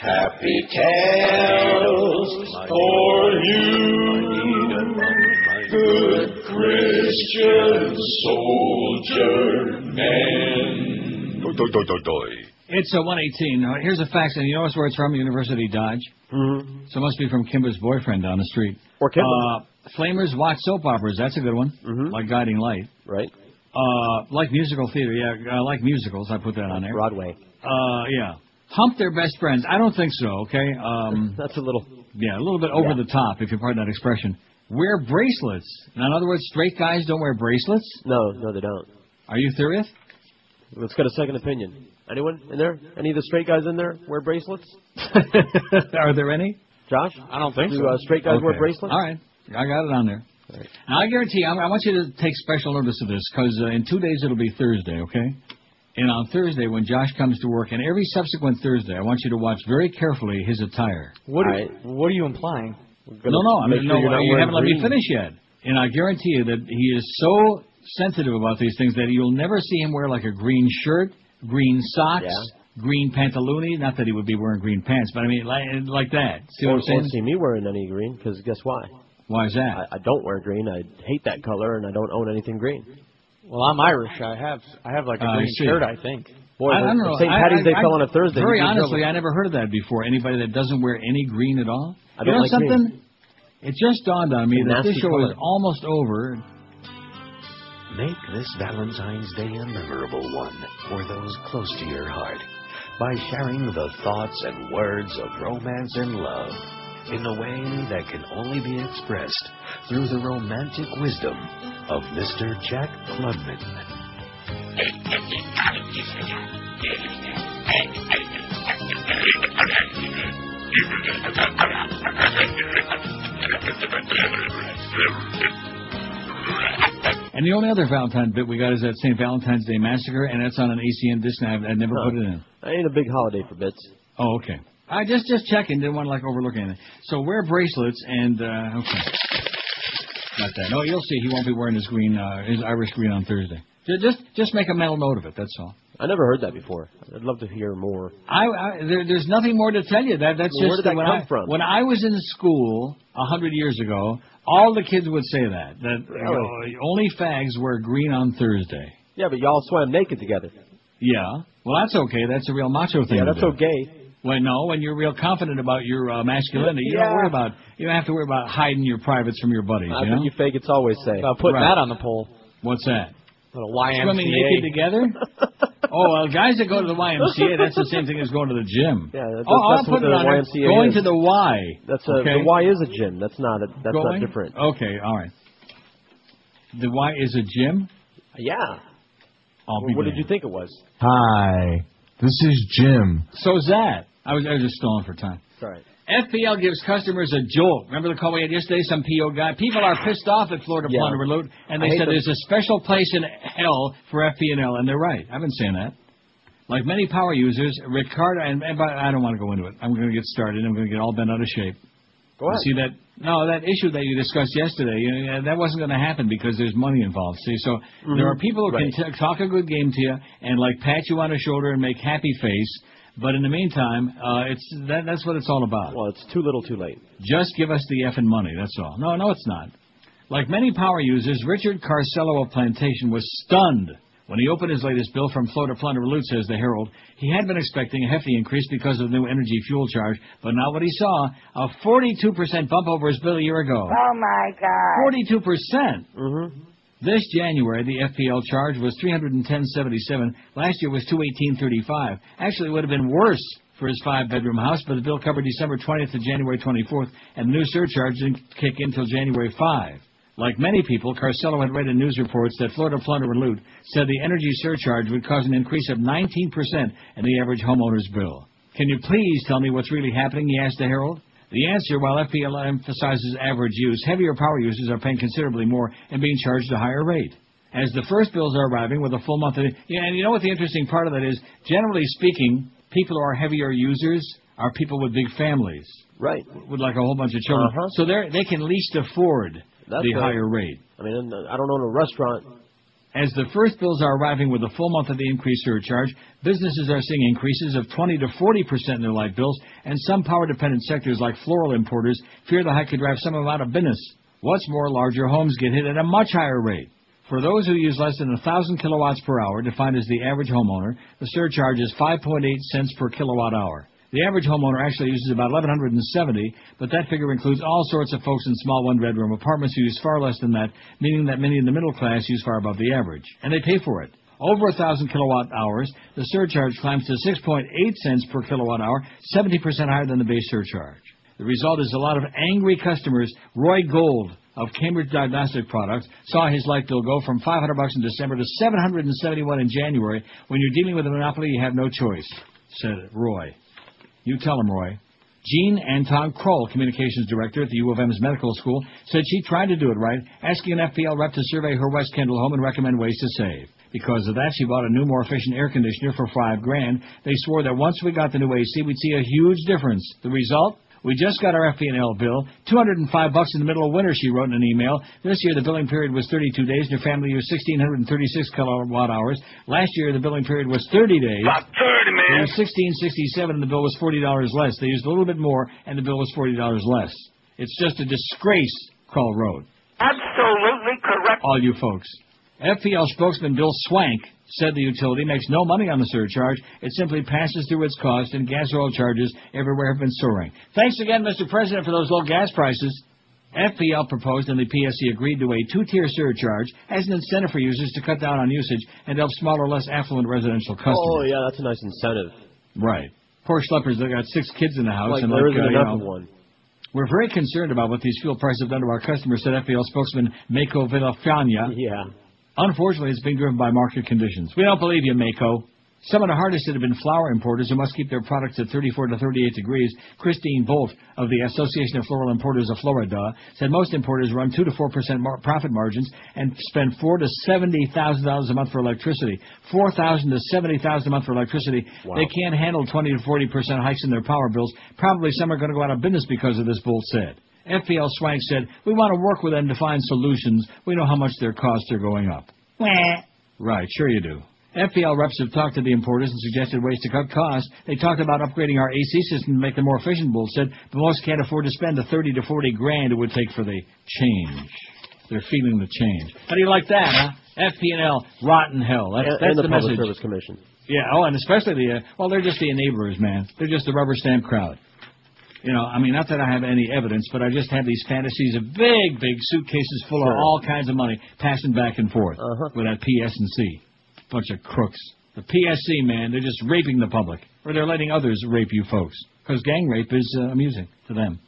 Happy tales for you, good Christian soldier men. It's a 118. Uh, Here's a fax, and you notice where it's from? University Dodge. Mm-hmm. So it must be from Kimber's boyfriend down the street. Or Kimber. Uh, Flamers watch soap operas. That's a good one. Mm-hmm. Like Guiding Light. Right. Uh, like musical theater. Yeah, I like musicals. I put that on there. Broadway. Uh, yeah. Hump their best friends. I don't think so. Okay. Um, That's a little. yeah, a little bit over Yeah. the top, if you pardon that expression. Wear bracelets. Now, in other words, straight guys don't wear bracelets. No, no, they don't. Are you serious? Let's get a second opinion. Anyone in there? Any of the straight guys in there wear bracelets? Are there any? Josh? I don't think Do so. uh, straight guys wear bracelets? All right. I got it on there. Now, I guarantee you, I I want you to take special notice of this because uh, in two days it'll be Thursday, okay? And on Thursday, when Josh comes to work, and every subsequent Thursday, I want you to watch very carefully his attire. What are, what are you implying? No, no, I mean, sure no, you're not you wearing haven't let me finish yet. And I guarantee you that he is so sensitive about these things that you'll never see him wear like a green shirt, green socks, Yeah. green pantaloni. Not that he would be wearing green pants, but I mean like, like that. See what I'm Won't, saying? won't see me wearing any green because guess why? Why is that? I, I don't wear green. I hate that color, and I don't own anything green. Well, I'm Irish. I have I have like a Uh, green see. shirt. I think. Boy, I, I don't know. St. I- Patty's I- Day I- fell on a Thursday. Very You'd be honestly. I never heard of that before. Anybody that doesn't wear any green at all. I you don't know like something? green. It just dawned on me that this nasty show color. is almost over. Make this Valentine's Day a memorable one for those close to your heart by sharing the thoughts and words of romance and love in a way that can only be expressed through the romantic wisdom of Mr. Jack Klugman. And the only other Valentine bit we got is that St. Valentine's Day Massacre, and that's on an ACN disc, and I've, I've never Huh. put it in. I ain't a big holiday for bits. Oh, okay. I just just checking, didn't want to like overlook anything. So wear bracelets and uh okay. Not that. No, you'll see he won't be wearing his green uh his Irish green on Thursday. Just just make a mental note of it, that's all. I never heard that before. I'd love to hear more. I, I there, there's nothing more to tell you. That that's Well, just where did that when come I, from? When I was in school a hundred years ago, all the kids would say that that Really? know, only fags wear green on Thursday. Yeah, but y'all swam naked together. Yeah. Well, that's okay. That's a real macho thing. Yeah, that's okay. Well, no, when you're real confident about your uh, masculinity, you don't worry about you don't have to worry about hiding your privates from your buddies. I you think know? you faggots always say. About putting Right. that on the pole. What's that? Little YMCA. Swimming naked together? Oh, well, guys that go to the YMCA, that's the same thing as going to the gym. Yeah, that's, oh, I'll that's put what it the on there. YMCA Going is. to the Y. That's a, okay? the Y is a gym. That's not a, that's Going? not different. Okay, all right. The Y is a gym? Yeah. I'll be what did you think it was? Hi, this is Jim. So's that. I was, I was just stalling for time. Sorry. FPL gives customers a jolt. Remember the call we had yesterday? Some PO guy. People are pissed off at Florida Yeah. Plunder Loot, and they said them. there's a special place in hell for FPL, and they're right. I've been saying that. Like many power users, Ricardo, and, and but I don't want to go into it. I'm going to get started. I'm going to get all bent out of shape. Go ahead. You see that? No, that issue that you discussed yesterday, you know, that wasn't going to happen because there's money involved. See, so there mm-hmm. are people who Right. can t- talk a good game to you and like pat you on the shoulder and make happy face, but in the meantime, uh, it's that, that's what it's all about. Well, it's too little, too late. Just give us the effing money. That's all. No, no, it's not. Like many power users, Richard Carcello of Plantation was stunned when he opened his latest bill from Florida Plunder Loot, says the Herald. He had been expecting a hefty increase because of the new energy fuel charge, but not what he saw. A 42% bump over his bill a year ago. Oh my God. 42%. Mm-hmm. This January, the FPL charge was 310.77. Last year was 218.35. Actually, it would have been worse for his five-bedroom house, but the bill covered December 20th to January 24th, and the new surcharge didn't kick in until January 5. Like many people, Carcello had read in news reports that Florida Plunder and Loot said the energy surcharge would cause an increase of 19% in the average homeowner's bill. Can you please tell me what's really happening? He asked the Herald. The answer, while FPL emphasizes average use, heavier power users are paying considerably more and being charged a higher rate. As the first bills are arriving with a full month of... Yeah, and you know what the interesting part of that is? Generally speaking, people who are heavier users are people with big families. Right. With like a whole bunch of children. Uh-huh. So they they can least afford That's the right. higher rate. I mean, I don't own a restaurant. As the first bills are arriving with a full month of the increased surcharge, businesses are seeing increases of 20 to 40 percent in their light bills, and some power-dependent sectors like floral importers fear the hike could drive some of them out of business. What's more, larger homes get hit at a much higher rate. For those who use less than 1,000 kilowatts per hour, defined as the average homeowner, the surcharge is 5.8 cents per kilowatt hour. The average homeowner actually uses about 1,170, but that figure includes all sorts of folks in small one-bedroom apartments who use far less than that, meaning that many in the middle class use far above the average, and they pay for it. Over 1,000 kilowatt hours, the surcharge climbs to 6.8 cents per kilowatt hour, 70% higher than the base surcharge. The result is a lot of angry customers. Roy Gold of Cambridge Diagnostic Products saw his light bill go from 500 bucks in December to 771 in January. When you're dealing with a monopoly, you have no choice, said Roy. You tell him, Roy. Jean Anton Kroll, communications director at the U of M's medical school, said she tried to do it right, asking an FPL rep to survey her West Kendall home and recommend ways to save. Because of that, she bought a new, more efficient air conditioner for five grand. They swore that once we got the new AC, we'd see a huge difference. The result? We just got our FPL bill, 205 bucks in the middle of winter, she wrote in an email. This year the billing period was 32 days and her family used 1636 kilowatt hours. Last year the billing period was 30 days. About 30, It man. was 1667 and the bill was $40 less. They used a little bit more and the bill was $40 less. It's just a disgrace, Kroll wrote. Absolutely correct. All you folks. FPL spokesman Bill Swank said the utility makes no money on the surcharge. It simply passes through its cost, and gas oil charges everywhere have been soaring. Thanks again, Mr. President, for those low gas prices. FPL proposed and the PSC agreed to a two-tier surcharge as an incentive for users to cut down on usage and help smaller, less affluent residential customers. Oh, yeah, that's a nice incentive. Right. Poor schleppers that got six kids in the house. Like and there like, isn't uh, you enough know, of one. We're very concerned about what these fuel prices have done to our customers, said FPL spokesman Mayco Villafania. Yeah. Unfortunately, it's being driven by market conditions. We don't believe you, Mayco. Some of the hardest hit have been flour importers who must keep their products at 34 to 38 degrees. Christine Bolt of the Association of Floral Importers of Florida said most importers run 2 to 4 percent mar- profit margins and spend 4 to 70 thousand dollars a month for electricity. 4 thousand to 70 thousand a month for electricity. Wow. They can't handle 20 to 40 percent hikes in their power bills. Probably some are going to go out of business because of this. Bolt said. FPL Swank said, "We want to work with them to find solutions. We know how much their costs are going up." Right, sure you do. FPL reps have talked to the importers and suggested ways to cut costs. They talked about upgrading our AC system to make them more efficient, Bull said, but most can't afford to spend the 30 to 40 grand it would take for the change. They're feeling the change. How do you like that, huh? FP&L, rotten hell. That's, and, that's and the, the, Public message. Service Commission. Yeah, oh, and especially the, uh, well, they're just the enablers, man. They're just the rubber stamp crowd. You know, I mean, not that I have any evidence, but I just have these fantasies of big, big suitcases full of all kinds of money passing back and forth Uh-huh. with that PS and C. Bunch of crooks. The PSC, man, they're just raping the public. Or they're letting others rape you folks. Because gang rape is uh, amusing to them.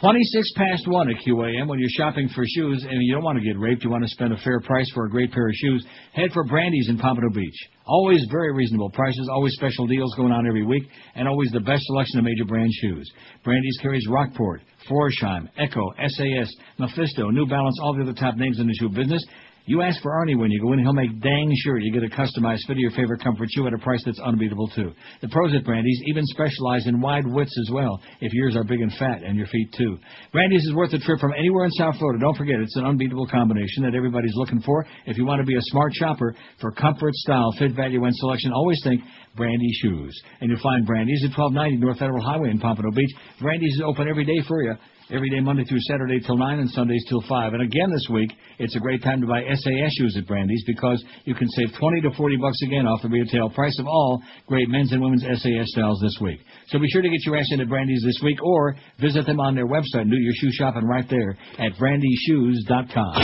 26 past 1 at QAM when you're shopping for shoes and you don't want to get raped, you want to spend a fair price for a great pair of shoes, head for Brandy's in Pompano Beach. Always very reasonable prices, always special deals going on every week, and always the best selection of major brand shoes. Brandy's carries Rockport, Florsheim, Ecco, SAS, Mephisto, New Balance, all the other top names in the shoe business. You ask for Arnie when you go in, he'll make dang sure you get a customized fit of your favorite comfort shoe at a price that's unbeatable too. The pros at Brandy's even specialize in wide widths as well, if yours are big and fat, and your feet too. Brandy's is worth a trip from anywhere in South Florida. Don't forget, it's an unbeatable combination that everybody's looking for. If you want to be a smart shopper for comfort, style, fit, value, and selection, always think Brandy Shoes. And you'll find Brandy's at 1290 North Federal Highway in Pompano Beach. Brandy's is open every day for you. Every day, Monday through Saturday till 9 and Sundays till 5. And again this week, it's a great time to buy SAS shoes at Brandy's because you can save 20 to 40 bucks again off the retail price of all great men's and women's SAS styles this week. So be sure to get your ass into Brandy's this week or visit them on their website and do your shoe shopping right there at brandyshoes.com.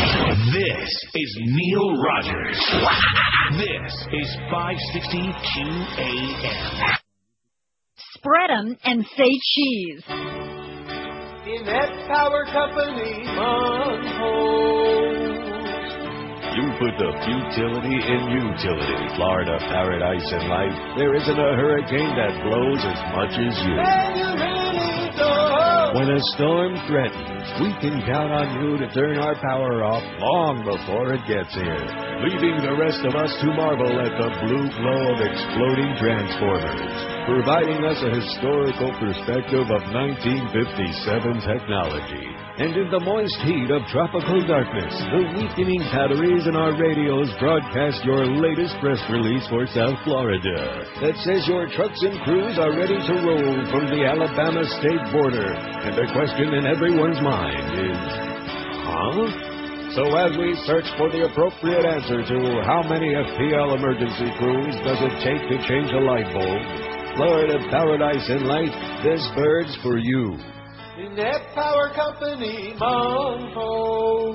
This is Neil Rogers. This is 560 QAM. Spread 'em and say cheese. In that power company, Montrose. You put the futility in utility, Florida paradise and life. There isn't a hurricane that blows as much as you. You really. When a storm threatens, we can count on you to turn our power off long before it gets here, leaving the rest of us to marvel at the blue glow of exploding transformers, providing us a historical perspective of 1957 technology. And in the moist heat of tropical darkness, the weakening batteries in our radios broadcast your latest press release for South Florida that says your trucks and crews are ready to roll from the Alabama state border. And the question in everyone's mind is, huh? So as we search for the appropriate answer to how many FPL emergency crews does it take to change a light bulb, Florida Paradise and Light, this bird's for you. In that power company, Montrose.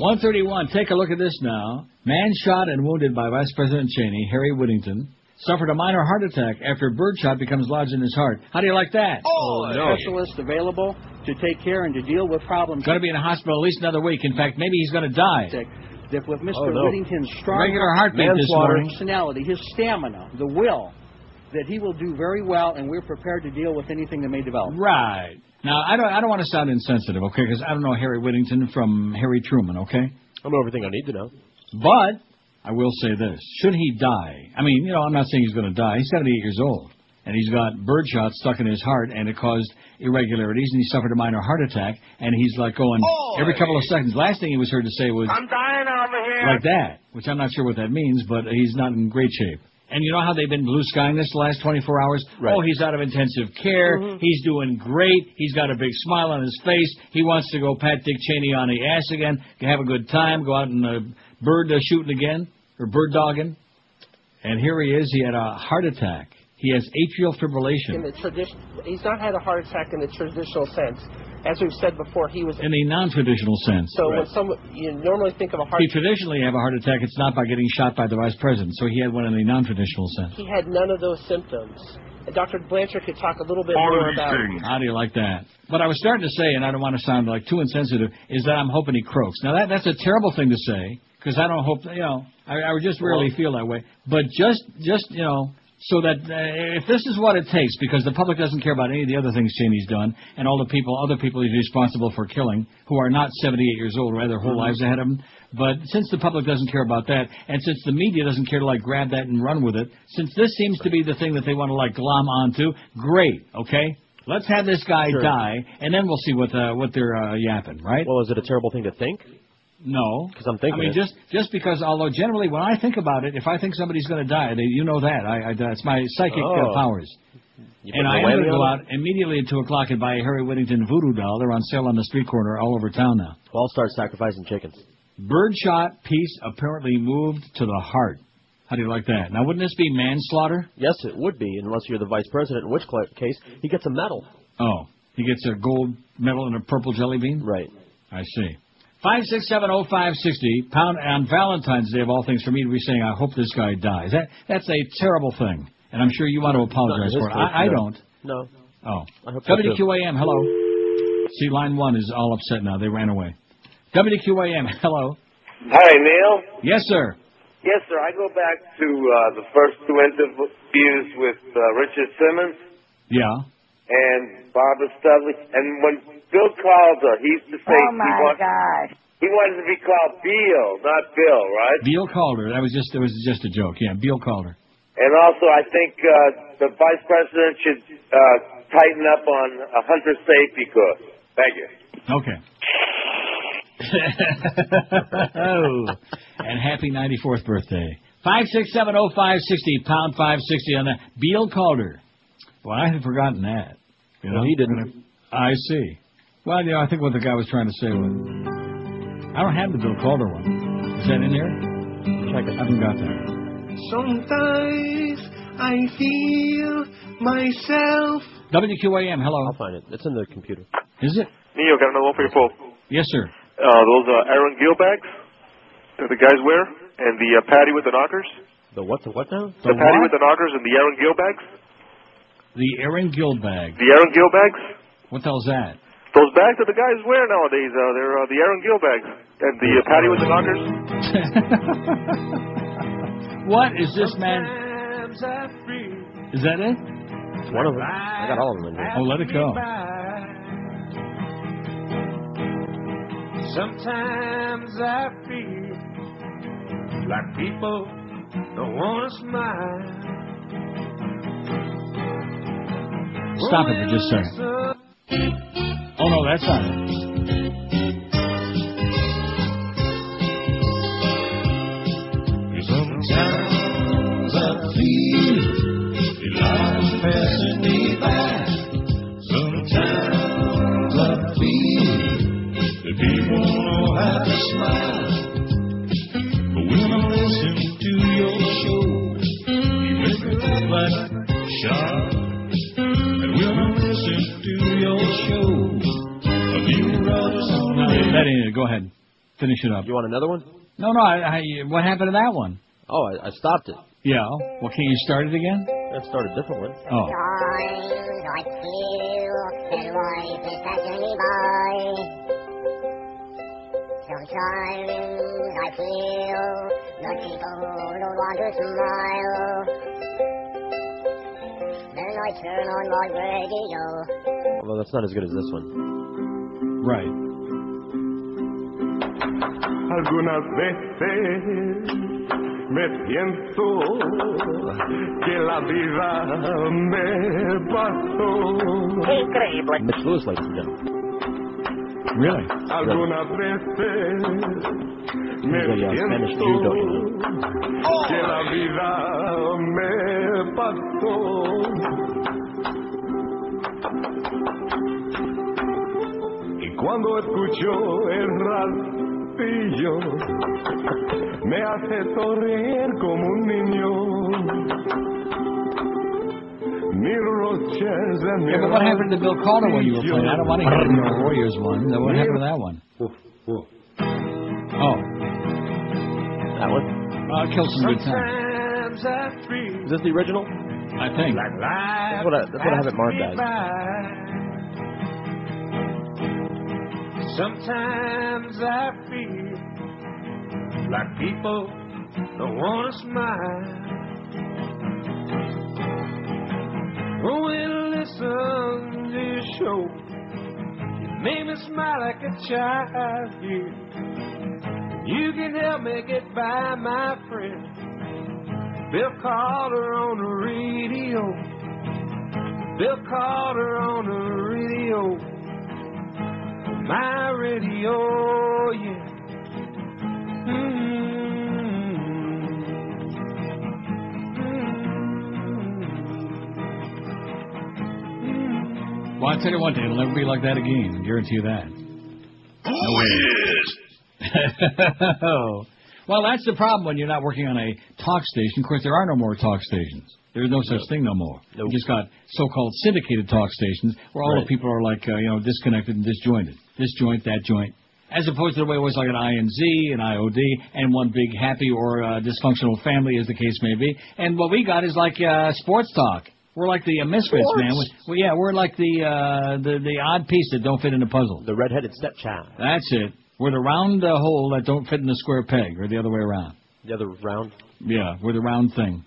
131. Take a look at this now. Man shot and wounded by Vice President Cheney, Harry Whittington, suffered a minor heart attack after birdshot becomes lodged in his heart. How do you like that? Oh, oh, no. specialist available to take care and to deal with problems. Going to be in a hospital at least another week. In fact, maybe he's going to die. That with Mr. Oh, no. Whittington's strong Regular heartbeat this morning. personality, his stamina, the will, that he will do very well, and we're prepared to deal with anything that may develop. Right. Now, I don't, I don't want to sound insensitive, okay, because I don't know Harry Whittington from Harry Truman, okay? I know everything I need to know. But I will say this: should he die, I mean, you know, I'm not saying he's going to die. He's 78 years old, and he's got birdshot stuck in his heart, and it caused irregularities, and he suffered a minor heart attack, and he's like going every couple of seconds. Last thing he was heard to say was I'm dying over here. like that, which I'm not sure what that means, but he's not in great shape. And you know how they've been blue skying this the last 24 hours? Oh, he's out of intensive care. He's doing great. He's got a big smile on his face. He wants to go pat Dick Cheney on the ass again, have a good time, go out and uh, bird uh, shooting again, or bird dogging. And here he is. He had a heart attack. He has atrial fibrillation. in the tradition. He's not had a heart attack in the traditional sense. As we've said before, he was. In a non-traditional sense. so when someone you normally think of a heart, He traditionally have a heart attack. It's not by getting shot by the vice president. So he had one in a non-traditional sense. he had none of those symptoms. And Dr. Blanchard could talk a little bit more about. How do you like that? What I was starting to say, and I don't want to sound like too insensitive, is that I'm hoping he croaks. Now that that's a terrible thing to say because I don't hope you know. I, I just rarely feel that way. But just just you know. So that uh, if this is what it takes, because the public doesn't care about any of the other things Cheney's done, and all the people, other people he's responsible for killing, who are not 78 years old, right, their whole Mhm. lives ahead of them. But since the public doesn't care about that, and since the media doesn't care to like grab that and run with it, since this seems to be the thing that they want to like glom onto, great, okay? Let's have this guy Sure. die, and then we'll see what uh, what they're uh, yapping, right? Well, is it a terrible thing to think? No, because I'm thinking. I mean, it. just just because, although generally when I think about it, if I think somebody's going to die, they, you know that. I, I that's my psychic Oh. uh, powers. You and I am going to go out immediately at two o'clock and buy a Harry Whittington voodoo doll. They're on sale on the street corner all over town now. Well, I'll start sacrificing chickens. Birdshot piece apparently moved to the heart. How do you like that? Now, wouldn't this be manslaughter? Yes, it would be, unless you're the vice president, in which case he gets a medal. Oh, he gets a gold medal and a purple jelly bean. Right. I see. Five six seven oh five sixty pound on Valentine's Day of all things for me to be saying I hope this guy dies. That that's a terrible thing, and I'm sure you want to apologize Not for this it. I, I no. don't. No. Oh. I hope so. WQAM, hello. See, line one is all upset now. They ran away. WQAM, hello. Hi, Neil. Yes, sir. Yes, sir. I go back to uh, the first two interviews with uh, Richard Simmons Yeah. and Barbara Studley. And when Bill Calder, He's the to say Oh he, my gosh. he wanted to be called Beal, not Bill, right? Beal Calder. That was just that was just a joke. Yeah, Beal Calder. And also, I think uh, the vice president should uh, tighten up on a hunter safety course. Thank you. Okay. oh, and happy 94th birthday. Five six seven oh five sixty pound five sixty on that. Beal Calder. Well, I had forgotten that. You know, Well, he didn't. I see. Well, you know, I think what the guy was trying to say was, I don't have the Bill Calder one. Is that in there? Check it. I haven't got that. Sometimes I feel myself. WQAM, hello. I'll find it. It's in the computer. Is it? Neo, got another one for your poll. Yes, sir. Uh, those uh, Aaron Gill bags that the guys wear, and the uh, patty with the knockers. The what? The what now? The, patty with the knockers and the Aaron Gill bags. The Aaron Gill bag. The Aaron Gill bags. What the hell's that? Those bags that the guys wear nowadays, uh, they're uh, the Aaron Gill bags. And the uh, patty with the knockers. What is this man? Sometimes I feel Is that it? It's one of them. I got all of them in here. Oh, let it go. Sometimes I feel like people don't want to smile. Stop it for just a second. Oh no, that's not it. Sometimes passing me by. Sometimes people know how to smile. But when I listen to your show, you make me. That ain't it. Go ahead. Finish it up. You want another one? No, no. I, I, what happened to that one? Oh, I, I stopped it. Yeah. Well, can you start it again? Let's start a different one. Oh. Sometimes I feel that life is passing me by. Sometimes I feel that people don't want to smile. Then I turn on my radio. Although that's not as good as this one. Right. Algunas veces me pienso que la vida me pasó. Increíble. Mitch Lewis, ladies and gentlemen. Really? Algunas veces me He's a uh, Spanish pienso Jew, don't you know? que la vida me pasó. Y cuando escucho el ratillo, me hace sonreír como un niño. Mil roches de mi Yeah, but what happened to the Bill Calder one you were playing? I don't want to hear the Warriors one. What happened to that one? Oh. That one? Uh, killed some good time. Sometimes I feel Is this the original? I think. That's what I, that's what I have it marked as. Sometimes I feel like people don't want to smile. When we listen to your show, you make me smile like a child. You, you can help me get by, my friend. Bill Carter on the radio. Bill Carter on the radio. My radio, yeah. Well, I tell you one thing, it'll never be like that again. I guarantee you that. Is? oh. Well, that's the problem when you're not working on a talk station. Of course, there are no more talk stations. There's no such thing no more. You just got so-called syndicated talk stations where all Right. the people are like, uh, you know, disconnected and disjointed. This joint, that joint. As opposed to the way it was like an INZ, an IOD, and one big happy or uh, dysfunctional family, as the case may be. And what we got is like uh, sports talk. We're like the uh, misfits, Sports? man. We, well, yeah, we're like the, uh, the the odd piece that don't fit in the puzzle. The redheaded stepchild. That's it. We're the round uh, hole that don't fit in the square peg, or the other way around. The other round. Yeah, we're the round thing.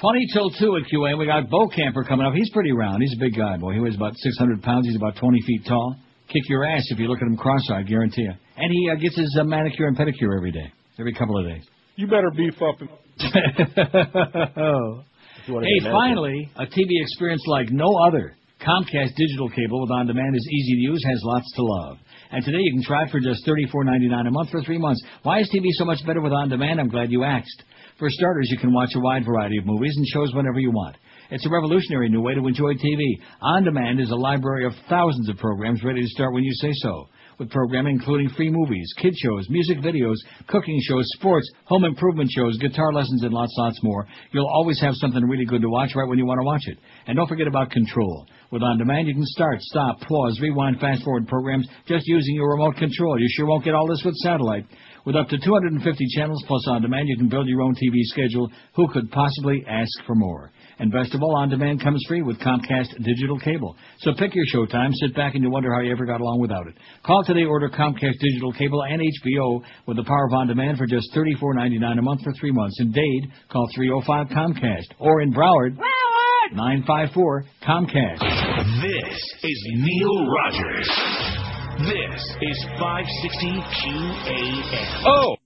20 till 2 at QA. We got Bokamper coming up. He's pretty round. He's a big guy, boy. He weighs about 600 pounds. He's about 20 feet tall. Kick your ass if you look at him cross-eyed, I guarantee you. And he uh, gets his uh, manicure and pedicure every day, every couple of days. You better beef up. And... oh. Hey, finally, a TV experience like no other. Comcast digital cable with on-demand is easy to use, has lots to love. And today you can try it for just $34.99 a month for three months. Why is TV so much better with on-demand? I'm glad you asked. For starters, you can watch a wide variety of movies and shows whenever you want. It's a revolutionary new way to enjoy TV. On Demand is a library of thousands of programs ready to start when you say so. With programming including free movies, kid shows, music videos, cooking shows, sports, home improvement shows, guitar lessons, and lots, lots more. You'll always have something really good to watch right when you want to watch it. And don't forget about control. With On Demand, you can start, stop, pause, rewind, fast forward programs just using your remote control. You sure won't get all this with satellite. With up to 250 channels plus On Demand, you can build your own TV schedule. Who could possibly ask for more? And best of all, On Demand comes free with Comcast digital cable. So pick your showtime, sit back, and you wonder how you ever got along without it. Call today, order Comcast digital cable and HBO with the power of On Demand for just $34.99 a month for three months. In Dade, call 305 Comcast. Or in Broward, 954 Comcast. This is Neil Rogers. This is 560 QAM. Oh!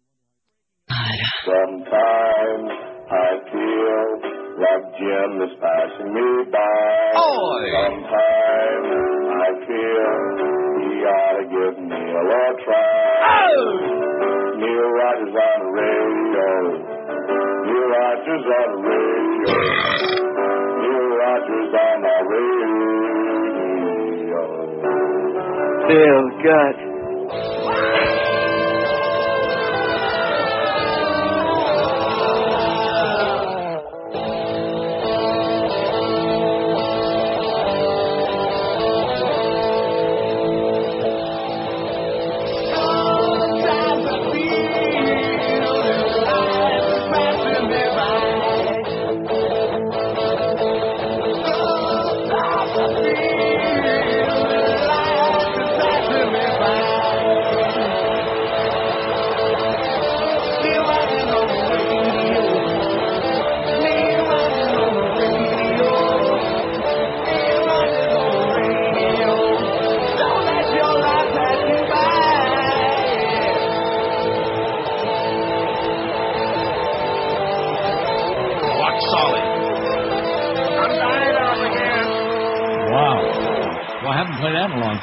Sometimes I feel like Jim is passing me by. Oi. Sometimes I feel he ought to give Neil a try. Oh! Neil Rogers on the radio. Neil Rogers on the radio. Neil Rogers on the radio. Feels good.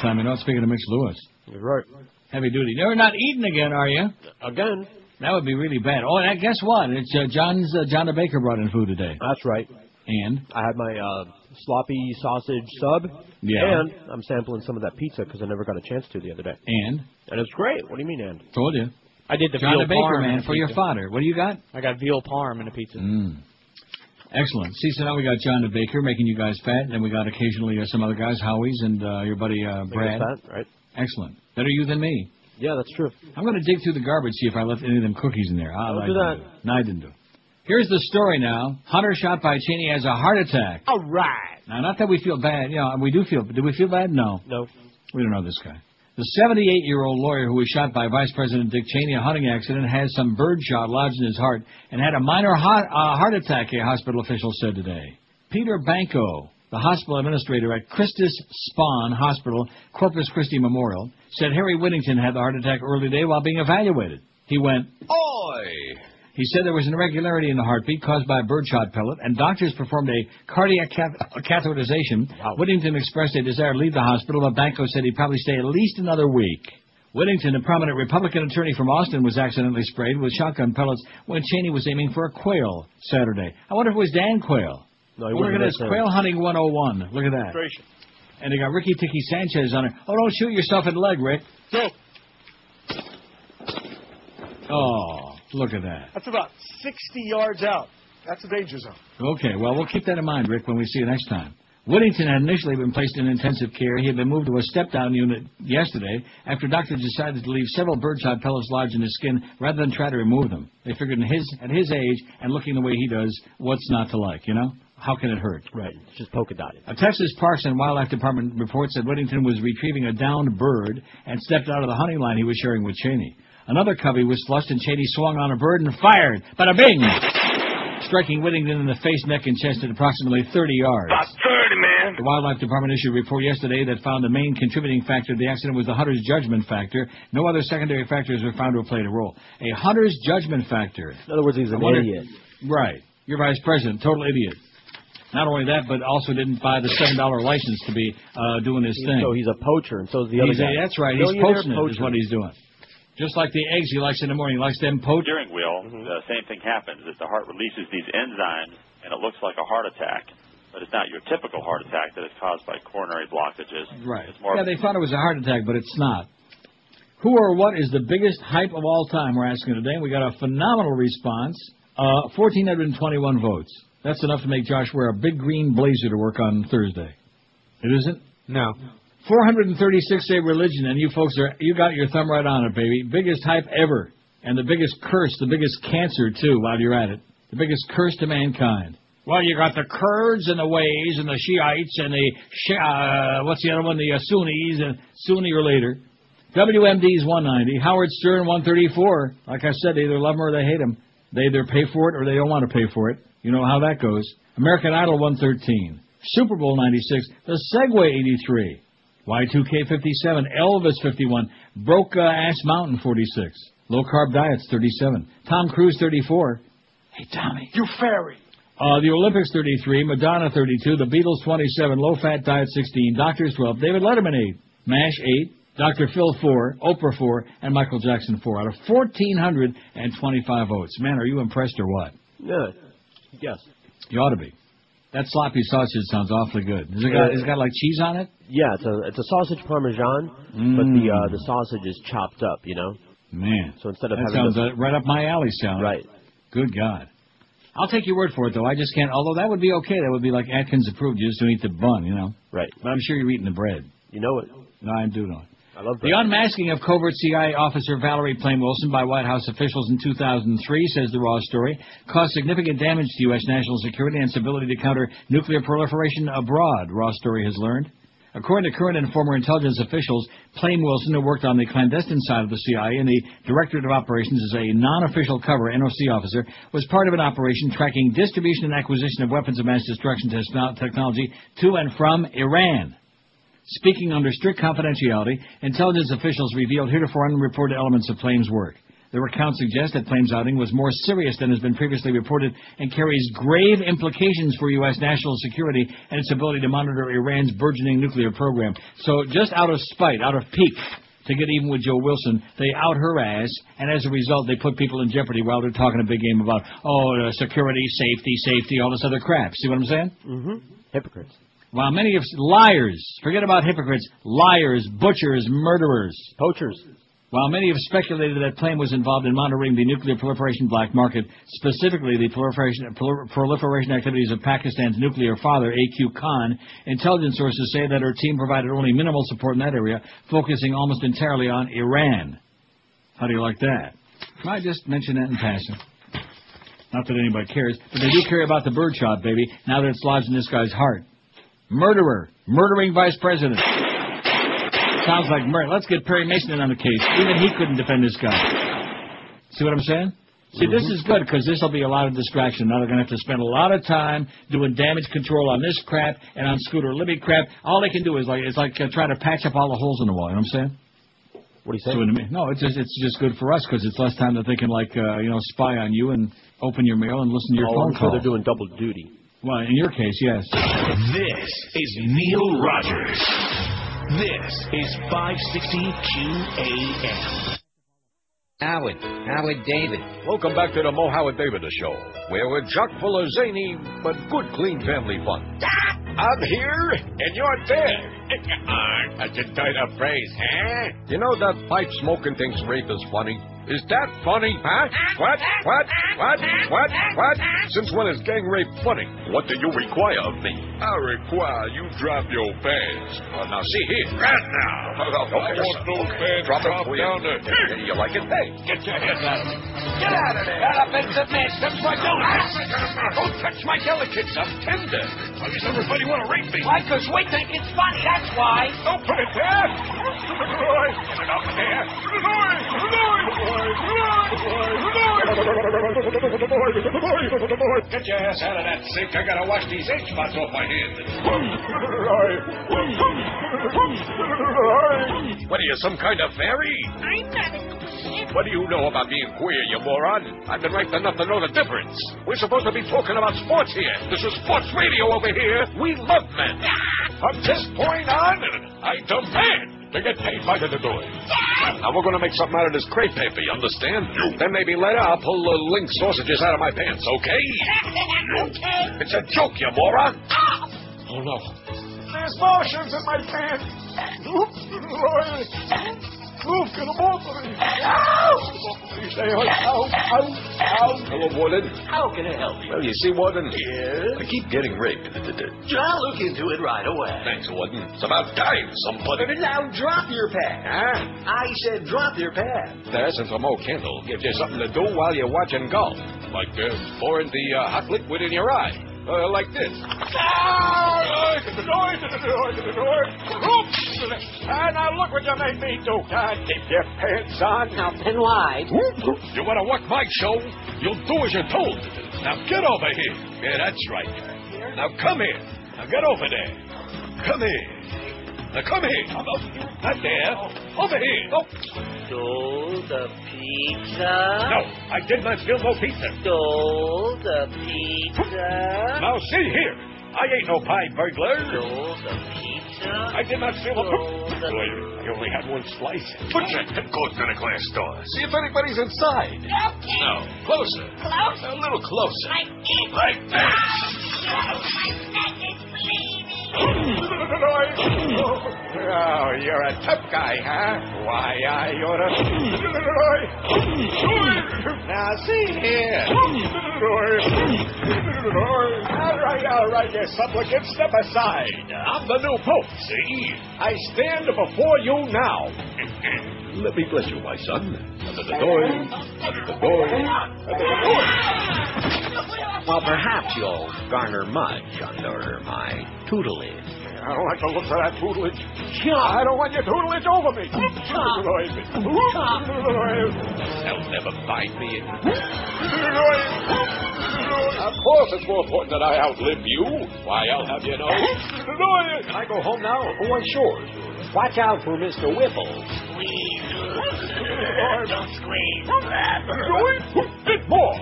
Time. You know, speaking of Mitch Lewis. You're right. Heavy duty. You're not eating again, are you? Again. That would be really bad. Oh, and guess what? It's uh, John's. Uh, John the Baker brought in food today. That's right. And I had my uh, sloppy sausage sub. Yeah. And I'm sampling some of that pizza because I never got a chance to the other day. and And it's great. What do you mean, and? told you. I did the John veal the Baker parm man a for your pizza. fodder. What do you got? I got veal parm in a pizza. Mm. Excellent. See, so now we got John the Baker making you guys fat, and then we got occasionally uh, some other guys, Howie's and uh, your buddy uh, Brad. That, right? Excellent. Better you than me. Yeah, that's true. I'm going to dig through the garbage see if I left any of them cookies in there. Ah, I do that. No, I didn't do. Here's the story now. Hunter shot by Cheney has a heart attack. All right. Now, not that we feel bad. You know, we do feel. Do we feel bad? No. No. We don't know this guy. The 78-year-old lawyer who was shot by Vice President Dick Cheney in a hunting accident has some birdshot lodged in his heart and had a minor heart, uh, heart attack, a hospital official said today. Peter Banko, the hospital administrator at Christus Spohn Hospital, Corpus Christi Memorial, said Harry Whittington had the heart attack early today while being evaluated. He went, Oi! He said there was an irregularity in the heartbeat caused by a birdshot pellet, and doctors performed a cardiac cath- catheterization. Whittington expressed a desire to leave the hospital, but Banko said he'd probably stay at least another week. Whittington, a prominent Republican attorney from Austin, was accidentally sprayed with shotgun pellets when Cheney was aiming for a quail Saturday. I wonder if it was Dan Quail. No, he look at this. Quail Hunting 101. Look at that. And they got Ricky Tiki Sanchez on it. Oh, don't shoot yourself in the leg, Rick. No, Oh, look at that. that's about 60 yards out. That's a danger zone. Okay, well, we'll keep that in mind, Rick, when we see you next time. Whittington had initially been placed in intensive care. He had been moved to a step-down unit yesterday after doctors decided to leave several birdshot pellets lodged in his skin rather than try to remove them. They figured in his, at his age and looking the way he does, what's not to like, you know? How can it hurt? Right. Just polka dotted. A Texas Parks and Wildlife Department report said Whittington was retrieving a downed bird and stepped out of the hunting line he was sharing with Cheney. Another covey was flushed and Cheney swung on a bird and fired. Bada bing! Striking Whittington in the face, neck, and chest at approximately 30 yards. About 30, man. The Wildlife Department issued a report yesterday that found the main contributing factor to the accident was the hunter's judgment factor. No other secondary factors were found to have played a role. A hunter's judgment factor. In other words, he's an I wonder- idiot. Right. Your vice president, total idiot. Not only that, but also didn't buy the seven dollar license to be uh, doing this thing. So he's a poacher, and so is the other He's a- guy. that's right. He's Millionaire poaching it, is poacher. what he's doing. Just like the eggs he likes in the morning. He likes them poached. steering wheel, the same thing happens. That the heart releases these enzymes, and it looks like a heart attack, but it's not your typical heart attack that is caused by coronary blockages. Right. It's more Yeah, they thought it was a heart attack, but it's not. Who or what is the biggest hype of all time? We're asking today. And we got a phenomenal response. Uh, 1,421 votes. That's enough to make Josh wear a big green blazer to work on Thursday. It isn't? No. 436 say religion, and you folks are you got your thumb right on it, baby. Biggest hype ever, and the biggest curse, the biggest cancer too. While you're at it, the biggest curse to mankind. Well, you got the Kurds and the Ways and the Shiites and the uh, what's the other one? The uh, Sunnis and Sunni or later. WMD's 190, Howard Stern 134. Like I said, they either love him or they hate him. They either pay for it or they don't want to pay for it. You know how that goes. American Idol 113, Super Bowl 96, The Segway 83, Y2K 57, Elvis 51, Broke uh, Ass Mountain 46, Low Carb Diets 37, Tom Cruise 34. Hey Tommy, You fairy. uh, the Olympics 33, Madonna 32, the Beatles 27, Low Fat Diet 16, Doctors 12, David Letterman 8, MASH 8, Dr. Phil 4, Oprah 4, and Michael Jackson 4 out of 1,425 votes. Man, are you impressed or what? Yeah. Yes. You ought to be. That sloppy sausage sounds awfully good. Has it got, has it got like cheese on it? Yeah, it's a it's a sausage parmesan, but Mm. the uh, the sausage is chopped up. You know. Man. So instead of That sounds uh, right up my alley, sound. Right. Good God. I'll take your word for it, though. I just can't. Although that would be okay. That would be like Atkins approved. You just don't eat the bun, you know. Right. But I'm sure you're eating the bread. You know it. No, I do know it. I love The unmasking of covert CIA officer Valerie Plame Wilson by White House officials in 2003, says the Raw story, caused significant damage to U.S. national security and its ability to counter nuclear proliferation abroad, Raw story has learned. According to current and former intelligence officials, Plame Wilson, who worked on the clandestine side of the CIA and the Directorate of Operations as a non-official cover NOC officer, was part of an operation tracking distribution and acquisition of weapons of mass destruction technology to and from Iran. Speaking under strict confidentiality, intelligence officials revealed heretofore unreported elements of Plame's work. Their account suggests that Plame's outing was more serious than has been previously reported and carries grave implications for U.S. national security and its ability to monitor Iran's burgeoning nuclear program. So, just out of spite, out of pique, to get even with Joe Wilson, they out her ass, and as a result, they put people in jeopardy while they're talking a big game about, oh, uh, security, safety, safety, all this other crap. See what I'm saying? Mm-hmm. Hypocrites. While many of liars, forget about hypocrites, liars, butchers, murderers, poachers. While many have speculated that Plame was involved in monitoring the nuclear proliferation black market, specifically the proliferation, proliferation activities of Pakistan's nuclear father, A.Q. Khan, intelligence sources say that her team provided only minimal support in that area, focusing almost entirely on Iran. How do you like that? Can I just mention that in passing. Not that anybody cares, but they do care about the birdshot, baby, now that it's lodged in this guy's heart. Murderer. Murdering vice president. Sounds like murder. Let's get Perry Mason in on the case. Even he couldn't defend this guy. See what I'm saying? See, this is good because this will be a lot of distraction. Now they're going to have to spend a lot of time doing damage control on this crap and on Scooter Libby crap. All they can do is like it's like uh, try to patch up all the holes in the wall. You know what I'm saying? What do you say? No, it's just it's just good for us because it's less time that they can like uh, you know spy on you and open your mail and listen to your oh, phone I'm sure call. they're doing double duty. Well, in your case, yes. This is Neil Rogers. This is 560 QAM. Howard, Howard David. Welcome back to the Mo Howard David Show, where we're chock full of zany but good, clean family fun. Ah! I'm here, and you're there. Such a tight up phrase, huh? You know that pipe smoking thing's rape is funny? Is that funny, huh? What? What? What? What? What? Since when is gang rape funny? What do you require of me? I require you drop your pants. Well, now see here. Right now. Oh, oh, oh I okay, want son. those oh, pants Drop it, dropped will you? down to... Yeah, You like it? Hey, Get your head out of it. get out of there. That upends the mess. That's my delicates. Don't touch my delicates. I'm tender. Why does everybody want to rape me? Why? Because we think it's funny. That's why. Don't put it there. Get it up there. Get your ass out of that sink. I gotta wash these ink spots off my hand. What are you, some kind of fairy? I'm not a What do you know about being queer, you moron? I've been right enough to know the difference. We're supposed to be talking about sports here. This is sports radio over here. We love men. Ah! From this point on, I demand to get paid by the door. Now we're going to make something out of this crepe paper, you understand? Then maybe later I'll pull the link sausages out of my pants, okay? okay. It's a joke, you moron. Ah. Oh no. There's motions in my pants. Move, get them off of me. Please stay on. Ow, ow, ow. Hello, Warden. How can I help you? Well, you see, Warden, Yes? I keep getting raped. I'll look into it right away. Thanks, Warden. It's about time somebody. Now drop your pad. Huh? I said drop your pad. There, since I'm old gives you something to do while you're watching golf. Like uh, pouring the uh, hot liquid in your eye. Uh, like this. Ah. Ah, now look what you made me do. Ah, keep your pants on. Now, pin wide. You want to work my show? You'll do as you're told. Now get over here. Yeah, that's right. Now come here. Now get over there. Come here. Now come here. Not there. Over here. Oh. Stole the pizza. No, I did not steal no pizza. Stole the pizza. Now see here. I ain't no pie burglar. Stole the pizza. I did not steal a... Stole the... Wait, I only had one slice. Put your head close to the glass door. See if anybody's inside. Okay. No, closer. Closer? A little closer. Like this. Like that. Oh, my neck is bleeding. Oh, you're a tough guy, huh? Why, I ought to. Now, see here. All right, all right, you supplicant, step aside. I'm the new pope, see? I stand before you now. Let me bless you, my son. Under the door. Under the door. Under the door. Well, perhaps you'll garner much under my tutelage. I don't like the look of that tutelage. I don't want your tutelage over me. They'll never find me. Of course, it's more important that I outlive you. Why, I'll have you know. Can I go home now? Oh, why, sure. Watch out for Mr. Whipple. Don't squeeze. Bit more.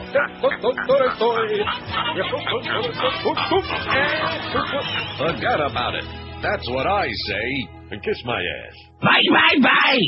Forget about it. That's what I say. And kiss my ass. Bye, bye, bye.